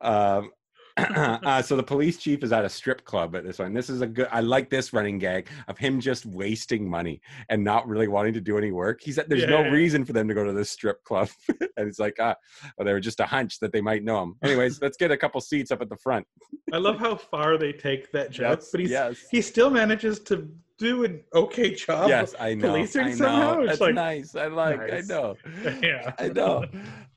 S3: Um, [CLEARS THROAT] uh, so the police chief is at a strip club at this one. This is a good. I like this running gag of him just wasting money and not really wanting to do any work. He's at, there's
S4: Yeah,
S3: no reason for them to go to this strip club, [LAUGHS] and it's like ah, well, they were just a hunch that they might know him. Anyways, let's get a couple seats up at the front.
S4: I love how far they take that joke,
S3: Yes,
S4: but he's
S3: yes.
S4: he still manages to do an okay job.
S3: yes, I know.
S4: policing
S3: I know.
S4: somehow? It's
S3: That's
S4: like-
S3: nice. I like. I know. [LAUGHS]
S4: yeah.
S3: I know.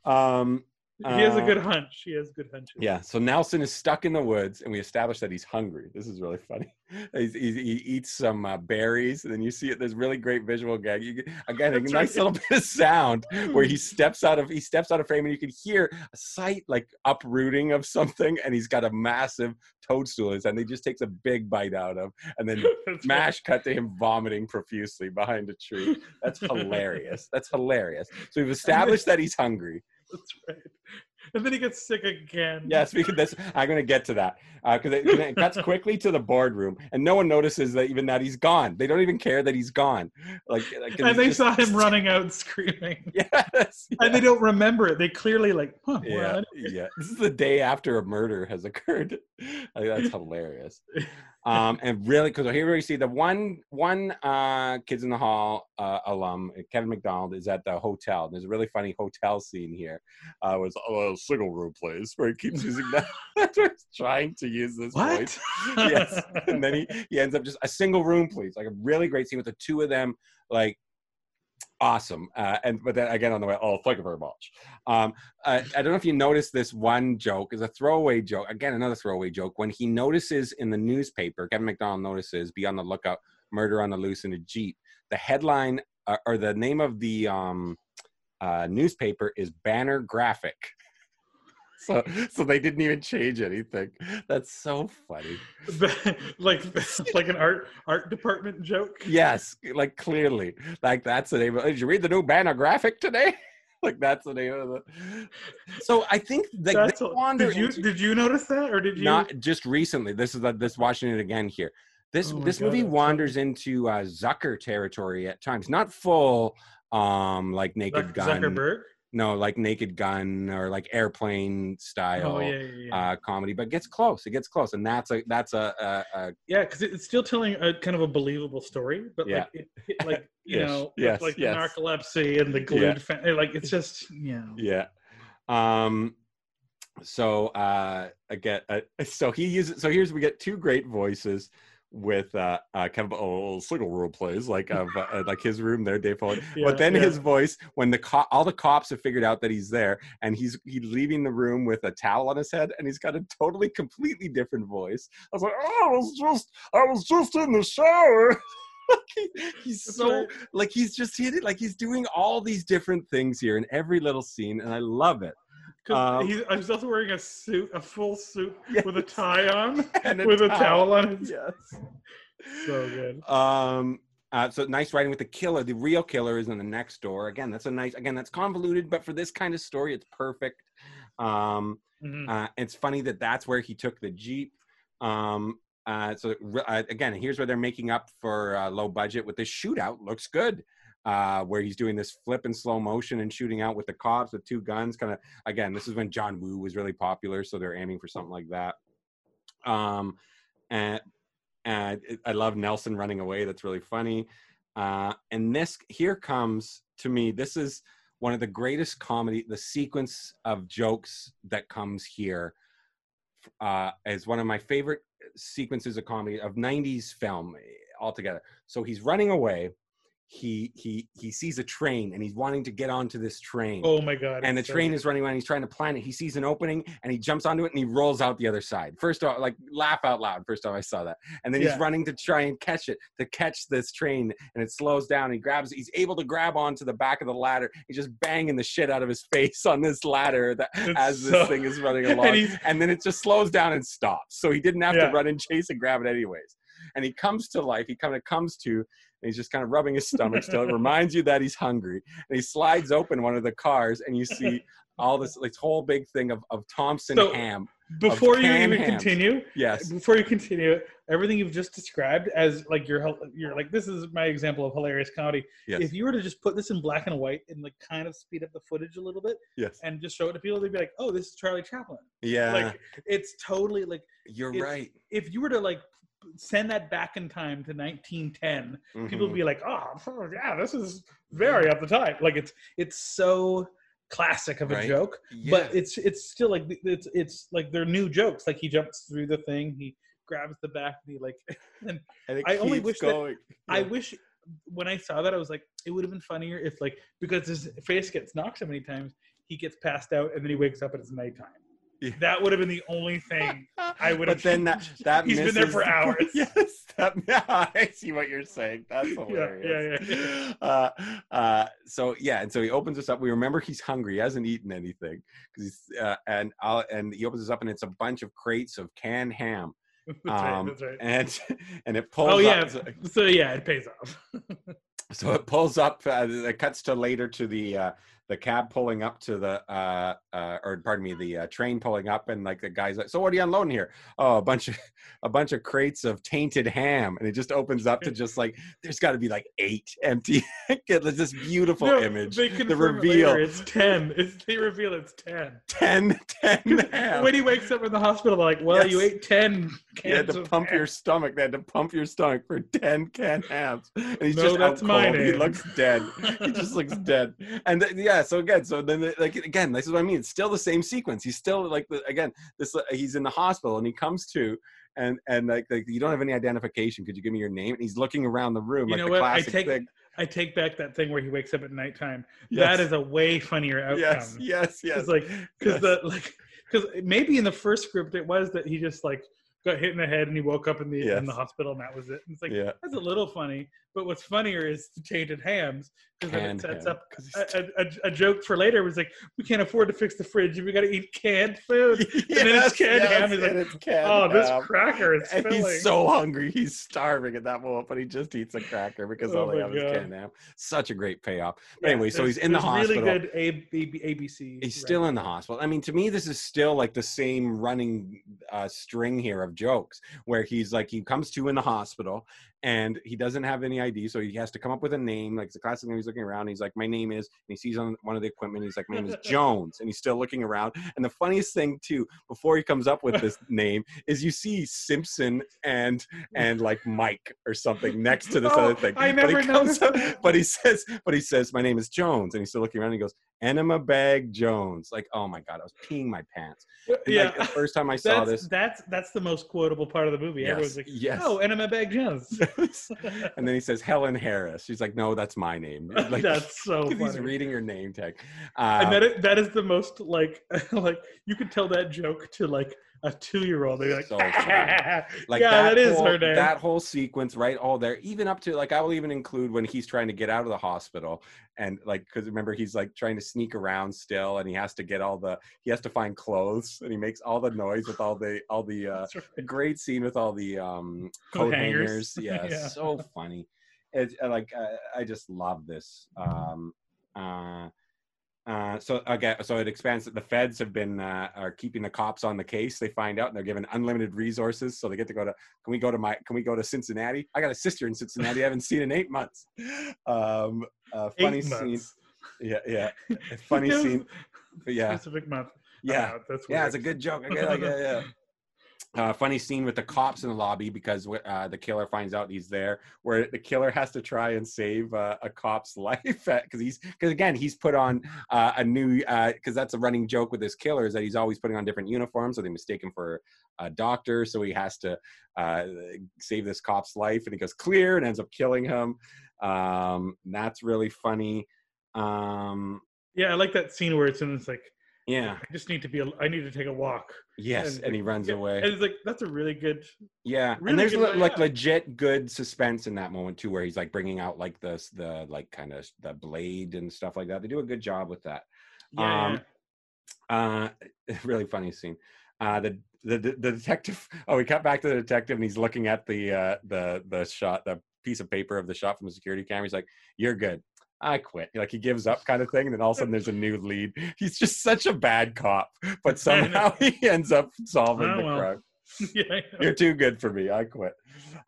S3: Um,
S4: He has a
S3: Uh,
S4: good hunch. He has good hunches.
S3: Yeah, so Nelson is stuck in the woods, and we established that he's hungry. This is really funny. [LAUGHS] He's, he's, he eats some uh, berries, and then you see it. There's really great visual gag. You, get- again, a nice
S4: right.
S3: little bit of sound where he [LAUGHS] steps out of he steps out of frame, and you can hear a sight like uprooting of something, and he's got a massive toadstool and. He just takes a big bite out of, and then [LAUGHS]
S4: That's right.
S3: Mash cut to him vomiting profusely behind a tree. That's hilarious. That's hilarious. So we've established that he's hungry. [LAUGHS]
S4: That's right. And then he gets sick again.
S3: Yes, because that's I'm going to get to that because it, 'cause it cuts [LAUGHS] quickly to the boardroom, and no one notices that even that he's gone. They don't even care that he's gone. Like, like
S4: And they
S3: just-
S4: saw him [LAUGHS] running out screaming.
S3: Yes.
S4: And they don't remember it. They clearly like, huh,
S3: Yeah, yeah. This is the day after a murder has occurred. I think that's hilarious. Um, and really, because here we see the one one uh, Kids in the Hall uh, alum, Kevin McDonald, is at the hotel. There's a really funny hotel scene here. Uh, was oh, a single room place where he keeps using [LAUGHS] that. Trying to use this voice.
S4: What?
S3: yes. And then he, he ends up just a single room, please. Like a really great scene with the two of them, like awesome. Uh, and but then again on the way, oh, thank you very much. Um, uh, I don't know if you noticed this one joke is a throwaway joke. Again, another throwaway joke. When he notices in the newspaper, Kevin McDonald notices, be on the lookout, murder on the loose in a jeep. The headline uh, or the name of the um, uh, newspaper is Banner Graphic. So, so they didn't even change anything. That's so funny. [LAUGHS]
S4: like [LAUGHS] like an art art department joke.
S3: Yes, like clearly, like that's the name. Of, did you read the new banner graphic today? [LAUGHS] like that's the name of the. So I think like
S4: That's
S3: they
S4: a-
S3: wander
S4: did you
S3: into-
S4: did you notice that or did you
S3: not just recently. This is the, this watching it again here. This
S4: Oh
S3: this
S4: God,
S3: movie wanders into uh, Zucker territory at times. Not full, um, like Naked
S4: Zuck-
S3: Gun.
S4: Zuckerberg?
S3: No, like Naked Gun or like Airplane style.
S4: Oh yeah, yeah, yeah.
S3: Uh, comedy, but gets close. It gets close, and that's a that's a, a, a
S4: yeah, because it's still telling a kind of a believable story, but like it, it- like [LAUGHS] you
S3: Yes,
S4: know,
S3: yes,
S4: like
S3: yes.
S4: the narcolepsy and the glued,
S3: Yeah.
S4: fa- like it's just you know.
S3: yeah um so uh again uh, [LAUGHS] so he uses so here's we get two great voices with uh, uh Kevin oh single room plays like of uh, [LAUGHS] like his room there Dave.
S4: Yeah,
S3: but then
S4: yeah.
S3: his voice when the co- all the cops have figured out that he's there and he's he's leaving the room with a towel on his head and he's got a totally completely different voice. I was like, oh, I was just I was just in the shower. [LAUGHS] He- he's
S4: That's
S3: so
S4: right.
S3: like he's just hit it like he's doing all these different things here in every little scene and I love it. Um,
S4: he's, he's also wearing a suit, a full suit
S3: Yes.
S4: with a tie on, [LAUGHS]
S3: And a
S4: with a
S3: towel.
S4: towel on his.
S3: Yes. [LAUGHS]
S4: So good.
S3: Um, uh, so nice writing with the killer. The real killer is in the next door. Again, that's a nice. Again, that's convoluted, but for this kind of story, it's perfect. Um,
S4: Mhm.
S3: uh, it's funny that that's where he took the jeep. Um, uh, so uh, again, here's where they're making up for uh, low budget with this shootout. Looks good. Uh, where he's doing this flip in slow motion and shooting out with the cops with two guns. Kind of again, this is when John Woo was really popular, so they're aiming for something like that. Um, and and I love Nelson running away. That's really funny. Uh, and this here comes to me. This is one of the greatest comedy. The sequence of jokes that comes here uh, is one of my favorite sequences of comedy of '90s film eh, altogether. So he's running away. He he he sees a train and he's wanting to get onto this train
S4: Oh my god.
S3: and the
S4: so
S3: train
S4: good.
S3: is running around. He's trying to plan it. He sees an opening and he jumps onto it and he rolls out the other side. First off, like laugh out loud. First time I saw that, and then
S4: Yeah.
S3: he's running to try and catch it to catch this train, and it slows down. He grabs. He's able to grab onto the back of the ladder. He's just banging the shit out of his face on this ladder that,
S4: It's
S3: as this thing is [LAUGHS] running along,
S4: he's-
S3: and then it just slows down and stops. So he didn't have
S4: Yeah.
S3: to run and chase and grab it anyways. And he comes to life. He kind of comes to. And he's just kind of rubbing his stomach still. It reminds you that he's hungry. And he slides open one of the cars, and you see all this this whole big thing of, of Thompson
S4: So-
S3: ham.
S4: Before you even
S3: hams.
S4: continue,
S3: Yes.
S4: before you continue, everything you've just described as like your you're like this is my example of hilarious comedy.
S3: Yes.
S4: If you were to just put this in black and white and like kind of speed up the footage a little bit
S3: yes.
S4: and just show it to people, they'd be like, "Oh, this is Charlie Chaplin."
S3: Yeah.
S4: Like it's totally like
S3: you're right.
S4: if you were to like send that back in time to 1910, people would
S3: Mhm.
S4: be like, "Oh, yeah, this is very up the time." Like it's it's so classic of a
S3: Right.
S4: joke
S3: Yeah.
S4: but it's it's still like it's it's like they're new jokes. Like he jumps through the thing, he grabs the back, and he like. [LAUGHS] And
S3: And
S4: I only wish that-
S3: going.
S4: I wish when I saw that, I was like, it would have been funnier if like because his face gets knocked so many times, he gets passed out and then he wakes up and it's nighttime.
S3: Yeah.
S4: That would have been the only thing I would have.
S3: But then that [LAUGHS] that
S4: He's been there for hours. [LAUGHS]
S3: Yes, that, [LAUGHS] I see what you're saying. That's
S4: Yeah,
S3: hilarious.
S4: yeah,
S3: Uh, uh, so yeah, and so he opens us up. We remember he's hungry. He hasn't eaten anything because he's uh, and I'll, and he opens us up and it's a bunch of crates of canned ham.
S4: that's right.
S3: Um,
S4: That's right.
S3: and and it pulls.
S4: Oh yeah.
S3: Up, so,
S4: So yeah, it pays off.
S3: so it pulls up. Uh, it cuts to later to the. The cab pulling up to the uh, uh or pardon me the uh, train pulling up and like the guy's like so what are you unloading here oh a bunch of [LAUGHS] a bunch of crates of tainted ham and it just opens up to just like there's got to be like eight [LAUGHS] empty get this beautiful
S4: No,
S3: image
S4: They
S3: the
S4: it
S3: reveal
S4: later, It's ten. It's, they reveal it's ten. [LAUGHS]
S3: 10 10 ham
S4: When he wakes up in the hospital, like, "Well, you ate ten cans
S3: you had to pump
S4: ham."
S3: your stomach. They had to pump your stomach for ten canned hams, and he's
S4: No,
S3: just
S4: that's
S3: cold. He looks dead. he just looks dead. And th- yeah, so again, so then the- like again, this is what I mean. It's still the same sequence. He's still like the, again, this uh, he's in the hospital and he comes to. And and like, like you don't have any identification. Could you give me your name? And he's looking around the room
S4: You
S3: like
S4: know
S3: the
S4: what? I take
S3: thing.
S4: I take back that thing where he wakes up at nighttime.
S3: Yes.
S4: That is a way funnier outcome.
S3: yes, yes, yes.
S4: It's like because
S3: Yes.
S4: the like because maybe in the first script it was that he just like got hit in the head and he woke up in the in the hospital and that was it. And it's like
S3: yeah,
S4: that's a little funny, but what's funnier is the tainted hams because then it sets
S3: ham,
S4: up a, a, a, joke for later. Was like we can't afford to fix the fridge. We got to eat canned food. [LAUGHS] and then it's canned ham. He's like,
S3: it's canned
S4: oh, this cracker is
S3: and
S4: filling.
S3: he's so hungry, he's starving at that moment, but he just eats a cracker because
S4: Oh
S3: all they have is canned ham. Such a great payoff. But
S4: Yeah,
S3: anyway, so he's in the hospital.
S4: Really good A, A, ABC.
S3: He's still in the hospital. I mean, to me, this is still like the same running uh, string here of jokes where he's like, he comes to in the hospital and he doesn't have any ID. So he has to come up with a name. Like it's a classic name. He's looking around. He's like, my name is, and he sees on one of the equipment. He's like, my name is [LAUGHS] Jones. And he's still looking around. And the funniest thing, too, before he comes up with this [LAUGHS] name, is you see Simpson and, [LAUGHS] and like Mike or something next to this
S4: Oh,
S3: other thing.
S4: I
S3: But he
S4: never
S3: comes up- but he says, but he says, my name is Jones, and he's still looking around. And he goes, Enema Bag Jones. Like, oh my god, I was peeing my pants. Uh, and,
S4: yeah.
S3: Like, the first time I saw
S4: that's,
S3: this,
S4: that's that's the most quotable part of the movie. Everyone's
S3: yes,
S4: like,
S3: yes.
S4: "Oh, Enema Bag Jones." [LAUGHS]
S3: and then he says Helen Harris. She's like, no, that's my name. [LAUGHS] Like,
S4: that's so. [LAUGHS] funny.
S3: he's reading your name tag.
S4: and
S3: Uh,
S4: that is, that is the most like like you could tell that joke to like a two year old. They're like,
S3: So [LAUGHS] like
S4: yeah, that is
S3: whole,
S4: her name.
S3: That whole sequence, right? All there, even up to like I will even include when he's trying to get out of the hospital and like because remember he's like trying to sneak around still and he has to get all the he has to find clothes and he makes all the noise with all the all the [LAUGHS] uh
S4: right.
S3: great scene with all the um
S4: Coat hangers.
S3: hangers. Yeah, [LAUGHS]
S4: Yeah.
S3: so funny. It's uh, like uh, I just love this. Um, uh, uh, so again, so it expands that the feds have been uh, are keeping the cops on the case. They find out and they're given unlimited resources, so they get to go to. Can we go to my? Can we go to Cincinnati? I got a sister in Cincinnati. I haven't seen in eight months. Um, uh, funny
S4: Eight
S3: scene.
S4: months.
S3: Yeah, yeah. A [LAUGHS] funny scene. Yeah,
S4: Specific month.
S3: yeah.
S4: Uh, that's
S3: Yeah, it's a good joke. I [LAUGHS] get like, yeah, yeah. Uh, funny scene with the cops in the lobby because uh, the killer finds out he's there, where the killer has to try and save uh, a cop's [LAUGHS] life because he's because again he's put on uh, a new because that's a running joke with this killer is that he's always putting on different uniforms, so they mistake him for a doctor, so he has to uh, save this cop's life, and he goes clear and ends up killing him. Um, that's really funny. Um,
S4: Yeah, I like that scene where it's in. It's like
S3: yeah,
S4: I just need to be. a- I need to take a walk.
S3: yes,
S4: And
S3: and he runs
S4: Yeah,
S3: away.
S4: And it's like that's a really good.
S3: Yeah,
S4: Really
S3: and there's le- like legit good suspense in that moment too, where he's like bringing out like the the like kind of the blade and stuff like that. They do a good job with that.
S4: Yeah,
S3: Um, Uh, [LAUGHS] really funny scene. Uh, the, the the the detective. [LAUGHS] Oh, we cut back to the detective, and he's looking at the uh the the shot, the piece of paper of the shot from the security camera. He's like, "You're good." I quit. Like he gives up, kind of thing. And then all of a sudden, there's a new lead. He's just such a bad cop, but [LAUGHS] somehow he ends up solving
S4: Oh,
S3: the
S4: well.
S3: crime. [LAUGHS]
S4: yeah.
S3: You're too good for me. I quit.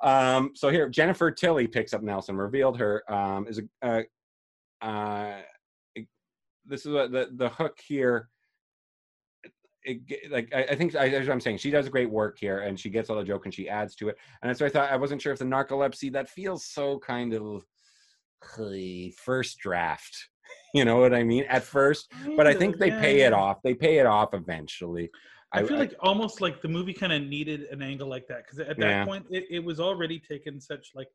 S3: Um, so here, Jennifer Tilly picks up Nelson. Revealed her um, is a. Uh, uh, this is what the the hook here. It, like I, I think I, that's what I'm saying. She does great work here, and she gets all the joke and she adds to it. And so I thought I wasn't sure if the narcolepsy that feels so kind of hey, first draft. [LAUGHS] You know what I mean? At first, but I think they pay it off. They pay it off eventually.
S4: I feel like almost like the movie kind of needed an angle like that because at that
S3: Yeah.
S4: point it, it was already taken such like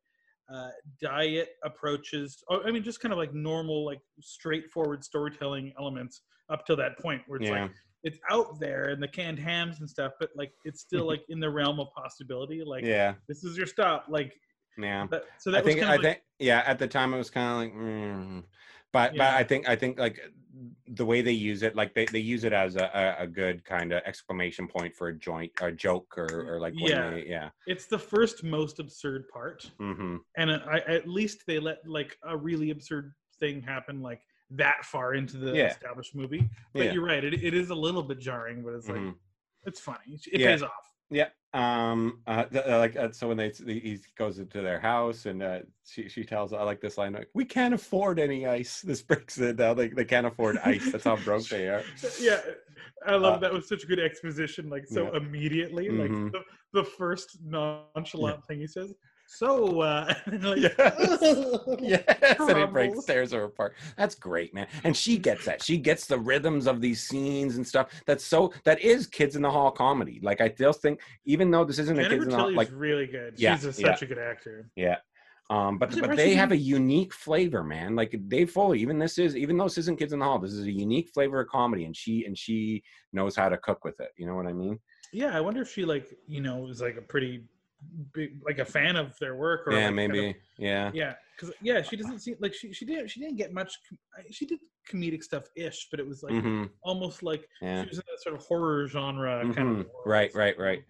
S4: uh, diet approaches. Oh, I mean, just kind of like normal, like straightforward storytelling elements up to that point where it's
S3: Yeah.
S4: like it's out there and the canned hams and stuff, but like it's still [LAUGHS] like in the realm of possibility. Like
S3: yeah,
S4: this is your stop. Like
S3: yeah.
S4: that, so that
S3: I
S4: was
S3: think
S4: kind
S3: I
S4: of like,
S3: think yeah. At the time, it was kind of like, mm. but but I think I think like the way they use it, like they, they use it as a, a, a good kind of exclamation point for a joint or joke or, or like
S4: Yeah.
S3: they, yeah.
S4: it's the first most absurd part.
S3: Mm-hmm.
S4: and I, at least they let like a really absurd thing happen like that far into the
S3: Yeah.
S4: established movie. But
S3: Yeah.
S4: you're right; it, it is a little bit jarring, but it's like
S3: Mhm.
S4: it's funny. It
S3: Yeah.
S4: pays off.
S3: Yeah. Um. Uh, th- uh, like uh, so when they he goes into their house and uh, she she tells I like this line like we can't afford any ice. [LAUGHS] This breaks it down. They they can't afford ice. That's how broke they are. [LAUGHS]
S4: Yeah, I love
S3: Uh,
S4: that was such good exposition. Like so
S3: yeah.
S4: immediately, like the, the first nonchalant thing he says. So, uh, [LAUGHS] like,
S3: Yes. [LAUGHS] Yes, and it breaks tears her apart. That's great, man. And she gets that. She gets the rhythms of these scenes and stuff. That's so that is kids in the hall comedy. Like I still think, even though this isn't a kids
S4: Jennifer
S3: in the hall, like
S4: really good.
S3: Yeah,
S4: She's a,
S3: yeah.
S4: such a good actor.
S3: yeah. Um, but but they have a unique flavor, man. Like Dave Foley, even this is even though this isn't kids in the hall, this is a unique flavor of comedy, and she and she knows how to cook with it. You know what I mean?
S4: Yeah, I wonder if she like you know is like a pretty big like a fan of their work or
S3: yeah,
S4: like, kind of-
S3: maybe. yeah.
S4: yeah because yeah she doesn't seem like she she didn't she didn't get much she did comedic stuff ish but it was like
S3: hmm
S4: almost like
S3: Yeah.
S4: she was in that sort of horror genre kind of
S3: Mhm.
S4: world.
S3: Right, right, right.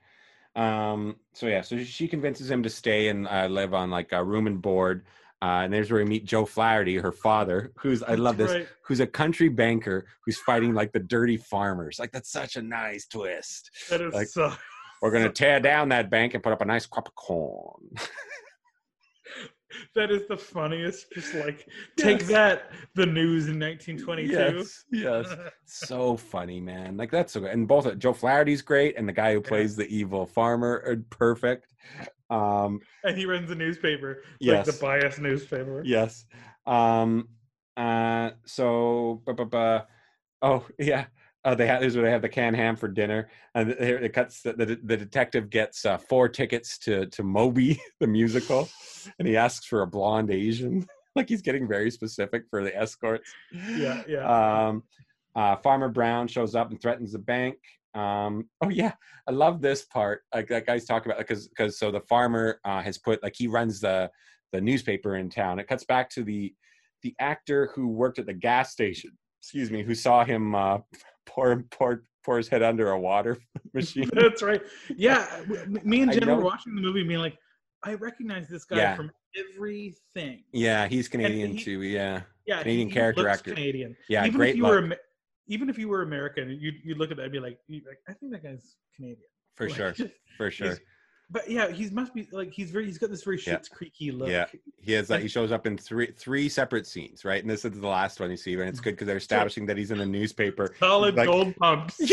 S3: Um, so yeah, so she convinces him to stay and uh, live on like a room and board. Uh, and there's where we meet Joe Flaherty, her father, who's I love
S4: That's
S3: this,
S4: right.
S3: who's a country banker who's fighting like the dirty farmers. Like that's such a nice twist.
S4: that is
S3: like,
S4: so [LAUGHS]
S3: We're gonna tear down that bank and put up a nice crop of corn. [LAUGHS]
S4: that is the funniest just like take
S3: Yes.
S4: that the news in 1922
S3: yes, yes. so funny, man. Like that's so good. And both Joe Flaherty's great, and the guy who plays the evil farmer are perfect. Um,
S4: and he runs a newspaper like
S3: Yes.
S4: the bias newspaper
S3: yes. Um, uh, so, bu- bu- bu- oh [LAUGHS] yeah. Uh, they have this is where they have the canned ham for dinner, and it, it cuts. The, the, the detective gets uh, four tickets to to Moby [LAUGHS] the musical, and he asks for a blonde Asian. [LAUGHS] like he's getting very specific for the escorts.
S4: Yeah, yeah.
S3: Um, uh, Farmer Brown shows up and threatens the bank. Um, oh yeah, I love this part. Like that guy's talking about because because so the farmer uh, has put like he runs the the newspaper in town. It cuts back to the the actor who worked at the gas station. Excuse me, who saw him uh, pour pour pour his head under a water [LAUGHS] machine. [LAUGHS]
S4: That's right. Yeah, me and Jen were watching the movie, being like, I recognize this guy
S3: Yeah.
S4: from everything.
S3: yeah, he's Canadian
S4: he-
S3: too. Yeah,
S4: Yeah,
S3: Canadian
S4: he
S3: character actor.
S4: Canadian.
S3: yeah,
S4: even
S3: great
S4: if you
S3: luck
S4: were, even if you were American, you you look at that and be like, like, I think that guy's Canadian.
S3: for
S4: Like,
S3: sure, [LAUGHS] for sure.
S4: But yeah, he's must be like he's very he's got this very
S3: Yeah.
S4: Schitt's Creeky look.
S3: Yeah. He has uh, like he shows up in three three separate scenes, right? And this is the last one you see, and it's mm-hmm. good because they're establishing that he's in the newspaper.
S4: Solid
S3: Like-
S4: gold pumps. [LAUGHS]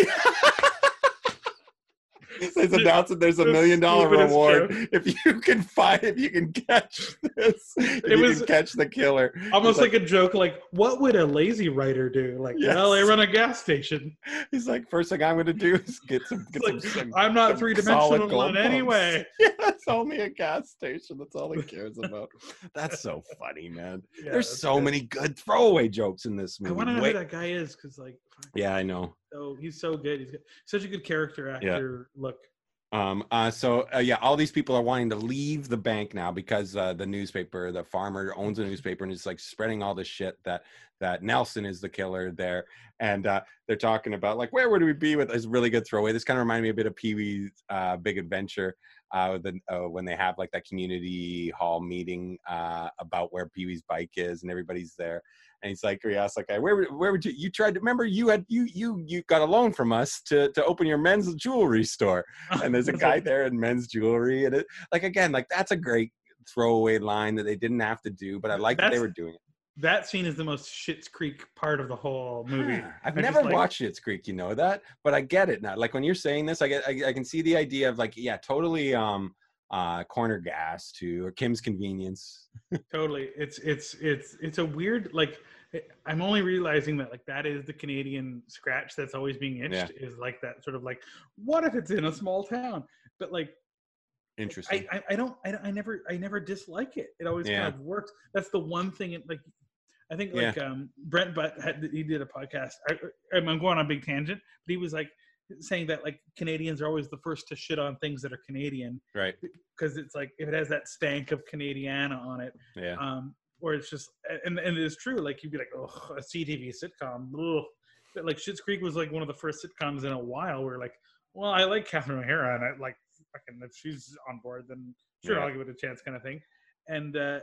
S4: [LAUGHS]
S3: There's announcing there's a million dollar reward if you can find if you can catch this. If
S4: It
S3: you
S4: was-
S3: can catch the killer.
S4: Almost
S3: He's
S4: like, a joke, like what would a lazy writer do? Like, well,
S3: they
S4: run a gas station.
S3: He's like, first thing I'm gonna do is get some get [LAUGHS]
S4: It's
S3: some, some
S4: I'm not three dimensional in any way. [LAUGHS]
S3: Yeah, it's only a gas station. That's all he cares about. That's so funny, man.
S4: Yeah,
S3: There's so
S4: good.
S3: many good throwaway jokes in this movie.
S4: I want to know
S3: Wait-
S4: who that guy is because, like,
S3: yeah, I know.
S4: so he's so good. He's got such a good character
S3: Yeah.
S4: actor look.
S3: Um, uh, so uh, yeah, all these people are wanting to leave the bank now because uh, the newspaper, the farmer owns a newspaper and is like spreading all this shit that that Nelson is the killer there, and uh, they're talking about like where would we be with this really good throwaway. This kind of reminded me a bit of Pee Wee's uh, Big Adventure, uh, the, uh, when they have like that community hall meeting uh, about where Pee Wee's bike is and everybody's there. And he's like, he asks like, where would, where would you, you tried to, remember you had, you, you, you got a loan from us to, to open your men's jewelry store? [LAUGHS] And there's a guy there in men's jewelry and it like again like that's a great throwaway line that they didn't have to do but i like that they were doing it
S4: That scene is the most Schitt's Creek part of the whole movie.
S3: I've
S4: I
S3: never
S4: like-
S3: watched Schitt's creek you know that but i get it now like when you're saying this i get i, I can see the idea of like yeah totally um uh corner gas to or kim's convenience [LAUGHS]
S4: Totally. It's it's it's it's a weird like. I'm only realizing that like that is the Canadian scratch that's always being itched
S3: Yeah.
S4: is like that sort of like what if it's in a small town but like
S3: Interesting.
S4: I, I, I don't I, I never I never dislike it. It always
S3: Yeah.
S4: kind of works. That's the one thing. It, like I think like um Brent Butt had he did a podcast. I, I'm I'm going on a big tangent, but he was like saying that like Canadians are always the first to shit on things that are Canadian
S3: right.
S4: because it's like if it has that stank of Canadiana on it,
S3: Yeah.
S4: um, or it's just and and it is true. Like you'd be like, oh, a CTV sitcom. Ugh. But like Schitt's Creek was like one of the first sitcoms in a while where like, well, I like Catherine O'Hara and I like fucking if she's on board, then sure
S3: Yeah.
S4: I'll give it a chance, kind of thing. And uh,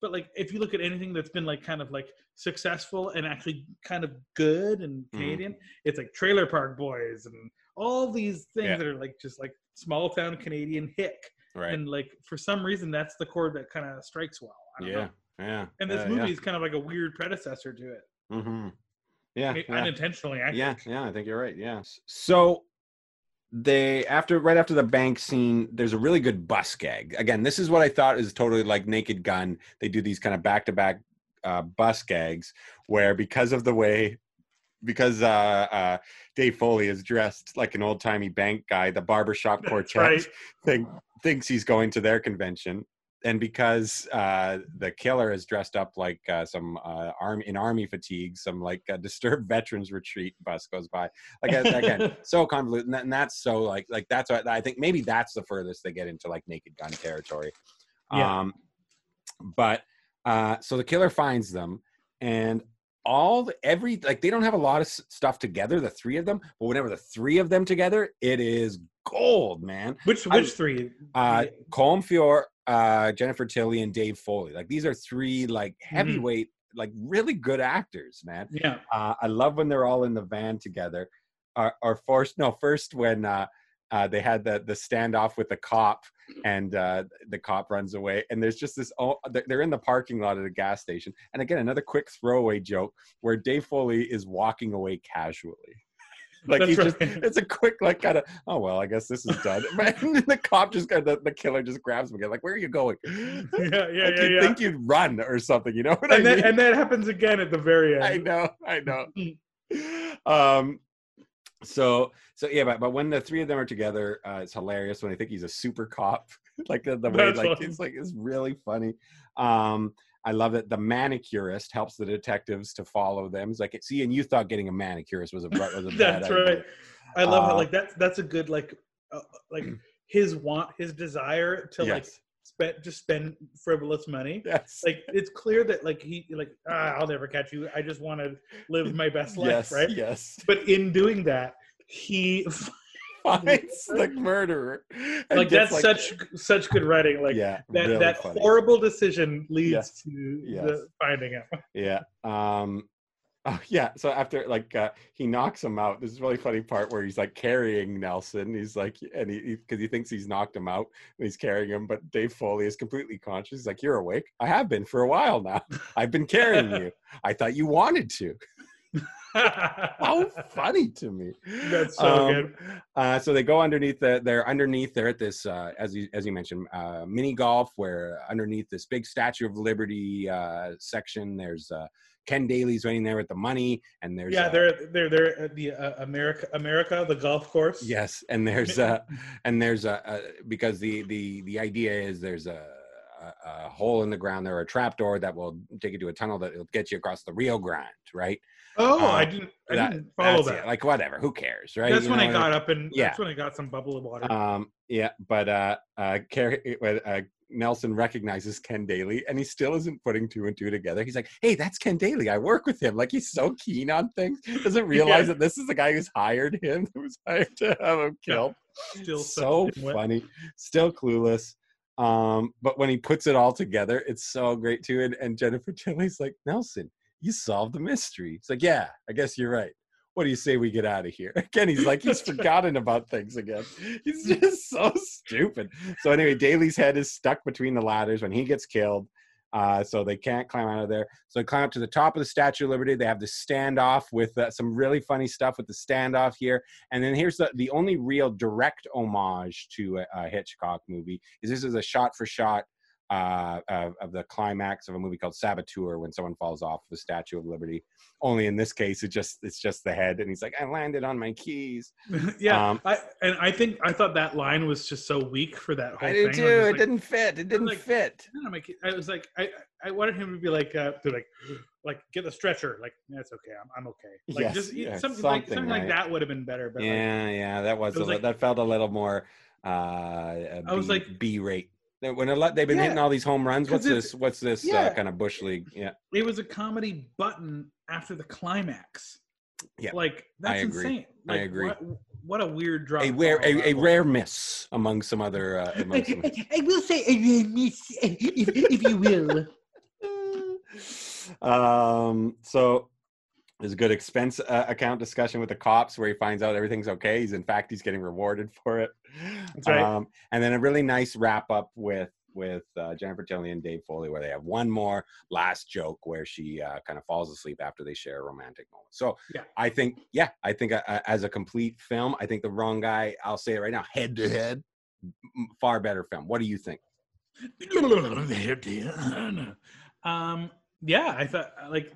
S4: but like if you look at anything that's been like kind of like successful and actually kind of good and
S3: Mhm.
S4: Canadian, it's like Trailer Park Boys and all these things
S3: Yeah.
S4: that are like just like small town Canadian hick.
S3: Right.
S4: And like for some reason, that's the chord that kind of strikes well. I don't
S3: yeah.
S4: know.
S3: Yeah.
S4: And this
S3: Uh,
S4: movie is kind of like a weird predecessor to it,
S3: Yeah. hmm Yeah.
S4: I mean,
S3: yeah.
S4: unintentionally. I
S3: yeah
S4: think.
S3: yeah i think you're right yeah so they after right after the bank scene there's a really good bus gag again this is what i thought is totally like naked gun they do these kind of back-to-back uh, bus gags where because of the way because uh, uh, Dave Foley is dressed like an old-timey bank guy, the barbershop [LAUGHS] quartet
S4: right.
S3: think, thinks he's going to their convention. And because uh, the killer is dressed up like uh, some uh, arm in army fatigue, some like uh, disturbed [LAUGHS] veterans retreat bus goes by. Like again, [LAUGHS] so convoluted, and, that, and that's so like like that's what I think. Maybe that's the furthest they get into like Naked Gun territory.
S4: Yeah.
S3: Um, but uh, so the killer finds them, and all the, every like they don't have a lot of s- stuff together, the three of them. But whenever the three of them together, it is gold, man.
S4: Which
S3: I-
S4: which three?
S3: Uh, Colm Feore, uh, Jennifer Tilly, and Dave Foley. Like these are three like heavyweight, like really good actors, man.
S4: yeah.
S3: Uh, I love when they're all in the van together. Or, or first, no, first when uh, uh, they had the the standoff with the cop, and uh, the cop runs away, and there's just this. Oh, they're they're in the parking lot at a gas station, and again another quick throwaway joke where Dave Foley is walking away casually. Like
S4: That's
S3: he's just it's a quick like kind of, oh well, I guess this is done. [LAUGHS] and the cop just got the, the killer just grabs him again, like, where are you going?
S4: Yeah, [LAUGHS] yeah,
S3: like
S4: yeah,
S3: you'd
S4: yeah.
S3: think you'd run or something, you know what
S4: and
S3: I
S4: that
S3: mean?
S4: and that happens again at the very [LAUGHS] end.
S3: I know, I know. um, so so yeah, but but when the three of them are together, uh, it's hilarious. When I think he's a super cop, like the, the way
S4: That's
S3: like
S4: funny.
S3: it's like it's really funny. Um, I love that the manicurist helps the detectives to follow them. It's like, see, and you thought getting a manicurist was a was a [LAUGHS] bad
S4: That's
S3: idea.
S4: right. I love how
S3: Uh,
S4: like that's that's a good like uh, like [CLEARS THROAT] his want his desire to like spend just spend frivolous money.
S3: Yes.
S4: Like it's clear that like he like ah, I'll never catch you. I just want to live my best [LAUGHS] life,
S3: yes.
S4: right?
S3: Yes.
S4: But in doing that, he [LAUGHS] [LAUGHS]
S3: Finds the murderer.
S4: like that's such such good writing. Like
S3: yeah,
S4: that
S3: really
S4: that
S3: funny.
S4: horrible decision leads
S3: Yes.
S4: to
S3: Yes.
S4: the finding him. [LAUGHS]
S3: Yeah. Um [LAUGHS] oh, yeah. So after like uh he knocks him out. This is a really funny part where he's like carrying Nelson. He's like and he because he, thinks he's knocked him out and he's carrying him, but Dave Foley is completely conscious. He's like, You're awake? I have been for a while now. I've been carrying you. I thought you wanted to. How [LAUGHS] funny to me.
S4: That's so
S3: Um,
S4: good.
S3: Uh, so they go underneath the they're underneath they're at this uh, as you as you mentioned uh, mini golf where underneath this big Statue of Liberty uh, section there's uh, Ken Daly's waiting there with the money and there's
S4: Yeah,
S3: uh,
S4: they're they're they're at the uh, America America the golf course.
S3: yes and there's uh and there's a, a because the the the idea is there's a, a, a hole in the ground there a trap door that will take you to a tunnel that will get you across the Rio Grande right
S4: Oh, I didn't I
S3: That-
S4: didn't follow that.
S3: it. like whatever who cares right
S4: that's
S3: You
S4: when
S3: know,
S4: I got up and
S3: yeah.
S4: that's when I got some bubble of water.
S3: Um, yeah, but uh, uh, Carrie, when, uh, Nelson recognizes Ken Daly, and he still isn't putting two and two together. He's like, "Hey, that's Ken Daly. I work with him." Like he's so keen on things, doesn't [LAUGHS] realize
S4: Yeah.
S3: that this is the guy who's hired him, [LAUGHS] who's hired to have him
S4: Yeah.
S3: killed.
S4: Still
S3: so funny, still clueless. Um, but when he puts it all together, it's so great too. And, and Jennifer Tilly's like, Nelson, you solved the mystery. It's like, yeah, I guess you're right. What do you say we get out of here? [LAUGHS] Again, he's like, he's [LAUGHS] forgotten about things again. He's just so [LAUGHS] stupid. So anyway, Daly's head is stuck between the ladders when he gets killed. Uh, so they can't climb out of there. So they climb up to the top of the Statue of Liberty. They have this standoff with uh, some really funny stuff with the standoff here. And then here's the, the only real direct homage to a, a Hitchcock movie is this is a shot for shot uh, of, of the climax of a movie called Saboteur when someone falls off the Statue of Liberty. Only in this case, it just it's just the head, and he's like, "I landed on my keys." [LAUGHS]
S4: yeah,
S3: Um,
S4: I, and I think I thought that line was just so weak for that whole
S3: I
S4: thing.
S3: do too.
S4: just
S3: It
S4: like,
S3: didn't fit. It didn't
S4: like-
S3: fit.
S4: No, I was like, I, I wanted him to be like, uh, to like, like get the stretcher. Like that's okay. I'm, I'm okay. Like
S3: Yes,
S4: just
S3: yeah,
S4: something, like
S3: something,
S4: something like that would have been better. But like,
S3: yeah, yeah, that was,
S4: was
S3: a,
S4: like-
S3: that felt a little more. Uh,
S4: I was
S3: B-
S4: like-
S3: B rate. When a lot, they've been
S4: Yeah,
S3: hitting all these home runs. What's this? What's this uh, kind of bush league? Yeah,
S4: it was a comedy button after the climax.
S3: Yeah,
S4: like that's
S3: agree.
S4: insane.
S3: I agree.
S4: What, what a weird drop.
S3: a rare, a, a rare miss among some other. Uh, [LAUGHS] among some,
S5: I will say, uh, miss, uh, [LAUGHS] if, if you will. [LAUGHS]
S3: um, so there's a good expense uh, account discussion with the cops where he finds out everything's okay. He's in fact he's getting rewarded [LAUGHS] for it.
S4: That's right.
S3: Um, and then a really nice wrap up with with uh, Jennifer Tilly and Dave Foley where they have one more last joke where she uh, kind of falls asleep after they share a romantic moment. So
S4: Yeah.
S3: I think yeah, I think uh, uh, as a complete film, I think the wrong guy. I'll say it right now, head to head, far better film. What do you think?
S4: Um, yeah, I thought like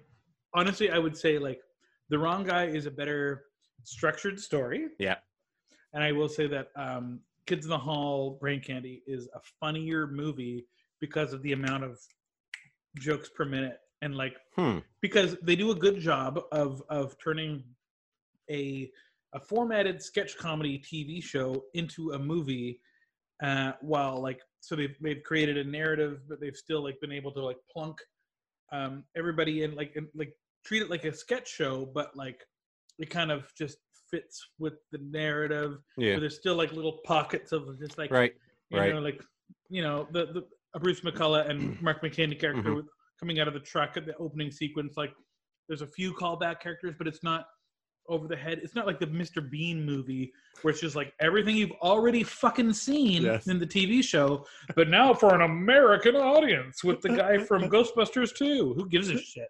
S4: honestly, I would say like the wrong guy is a better structured story.
S3: Yeah.
S4: and I will say that um, Kids in the Hall, Brain Candy is a funnier movie because of the amount of jokes per minute and like
S3: Hmm.
S4: because they do a good job of of turning a a formatted sketch comedy TV show into a movie uh while like so they've they've created a narrative but they've still like been able to like plunk um everybody in like in, like treat it like a sketch show but like it kind of just fits with the narrative
S3: Yeah.
S4: there's still like little pockets of just like
S3: Right.
S4: you
S3: right.
S4: know, like you know the the uh, Bruce McCulloch and [CLEARS THROAT] Mark McKinney character
S3: Mhm.
S4: coming out of the truck at the opening sequence. Like, there's a few callback characters, but it's not over the head. It's not like the Mr. Bean movie where it's just like everything you've already fucking seen
S3: Yes.
S4: in the TV show, but now for an American audience with the guy from [LAUGHS] Ghostbusters 2. Who gives a shit?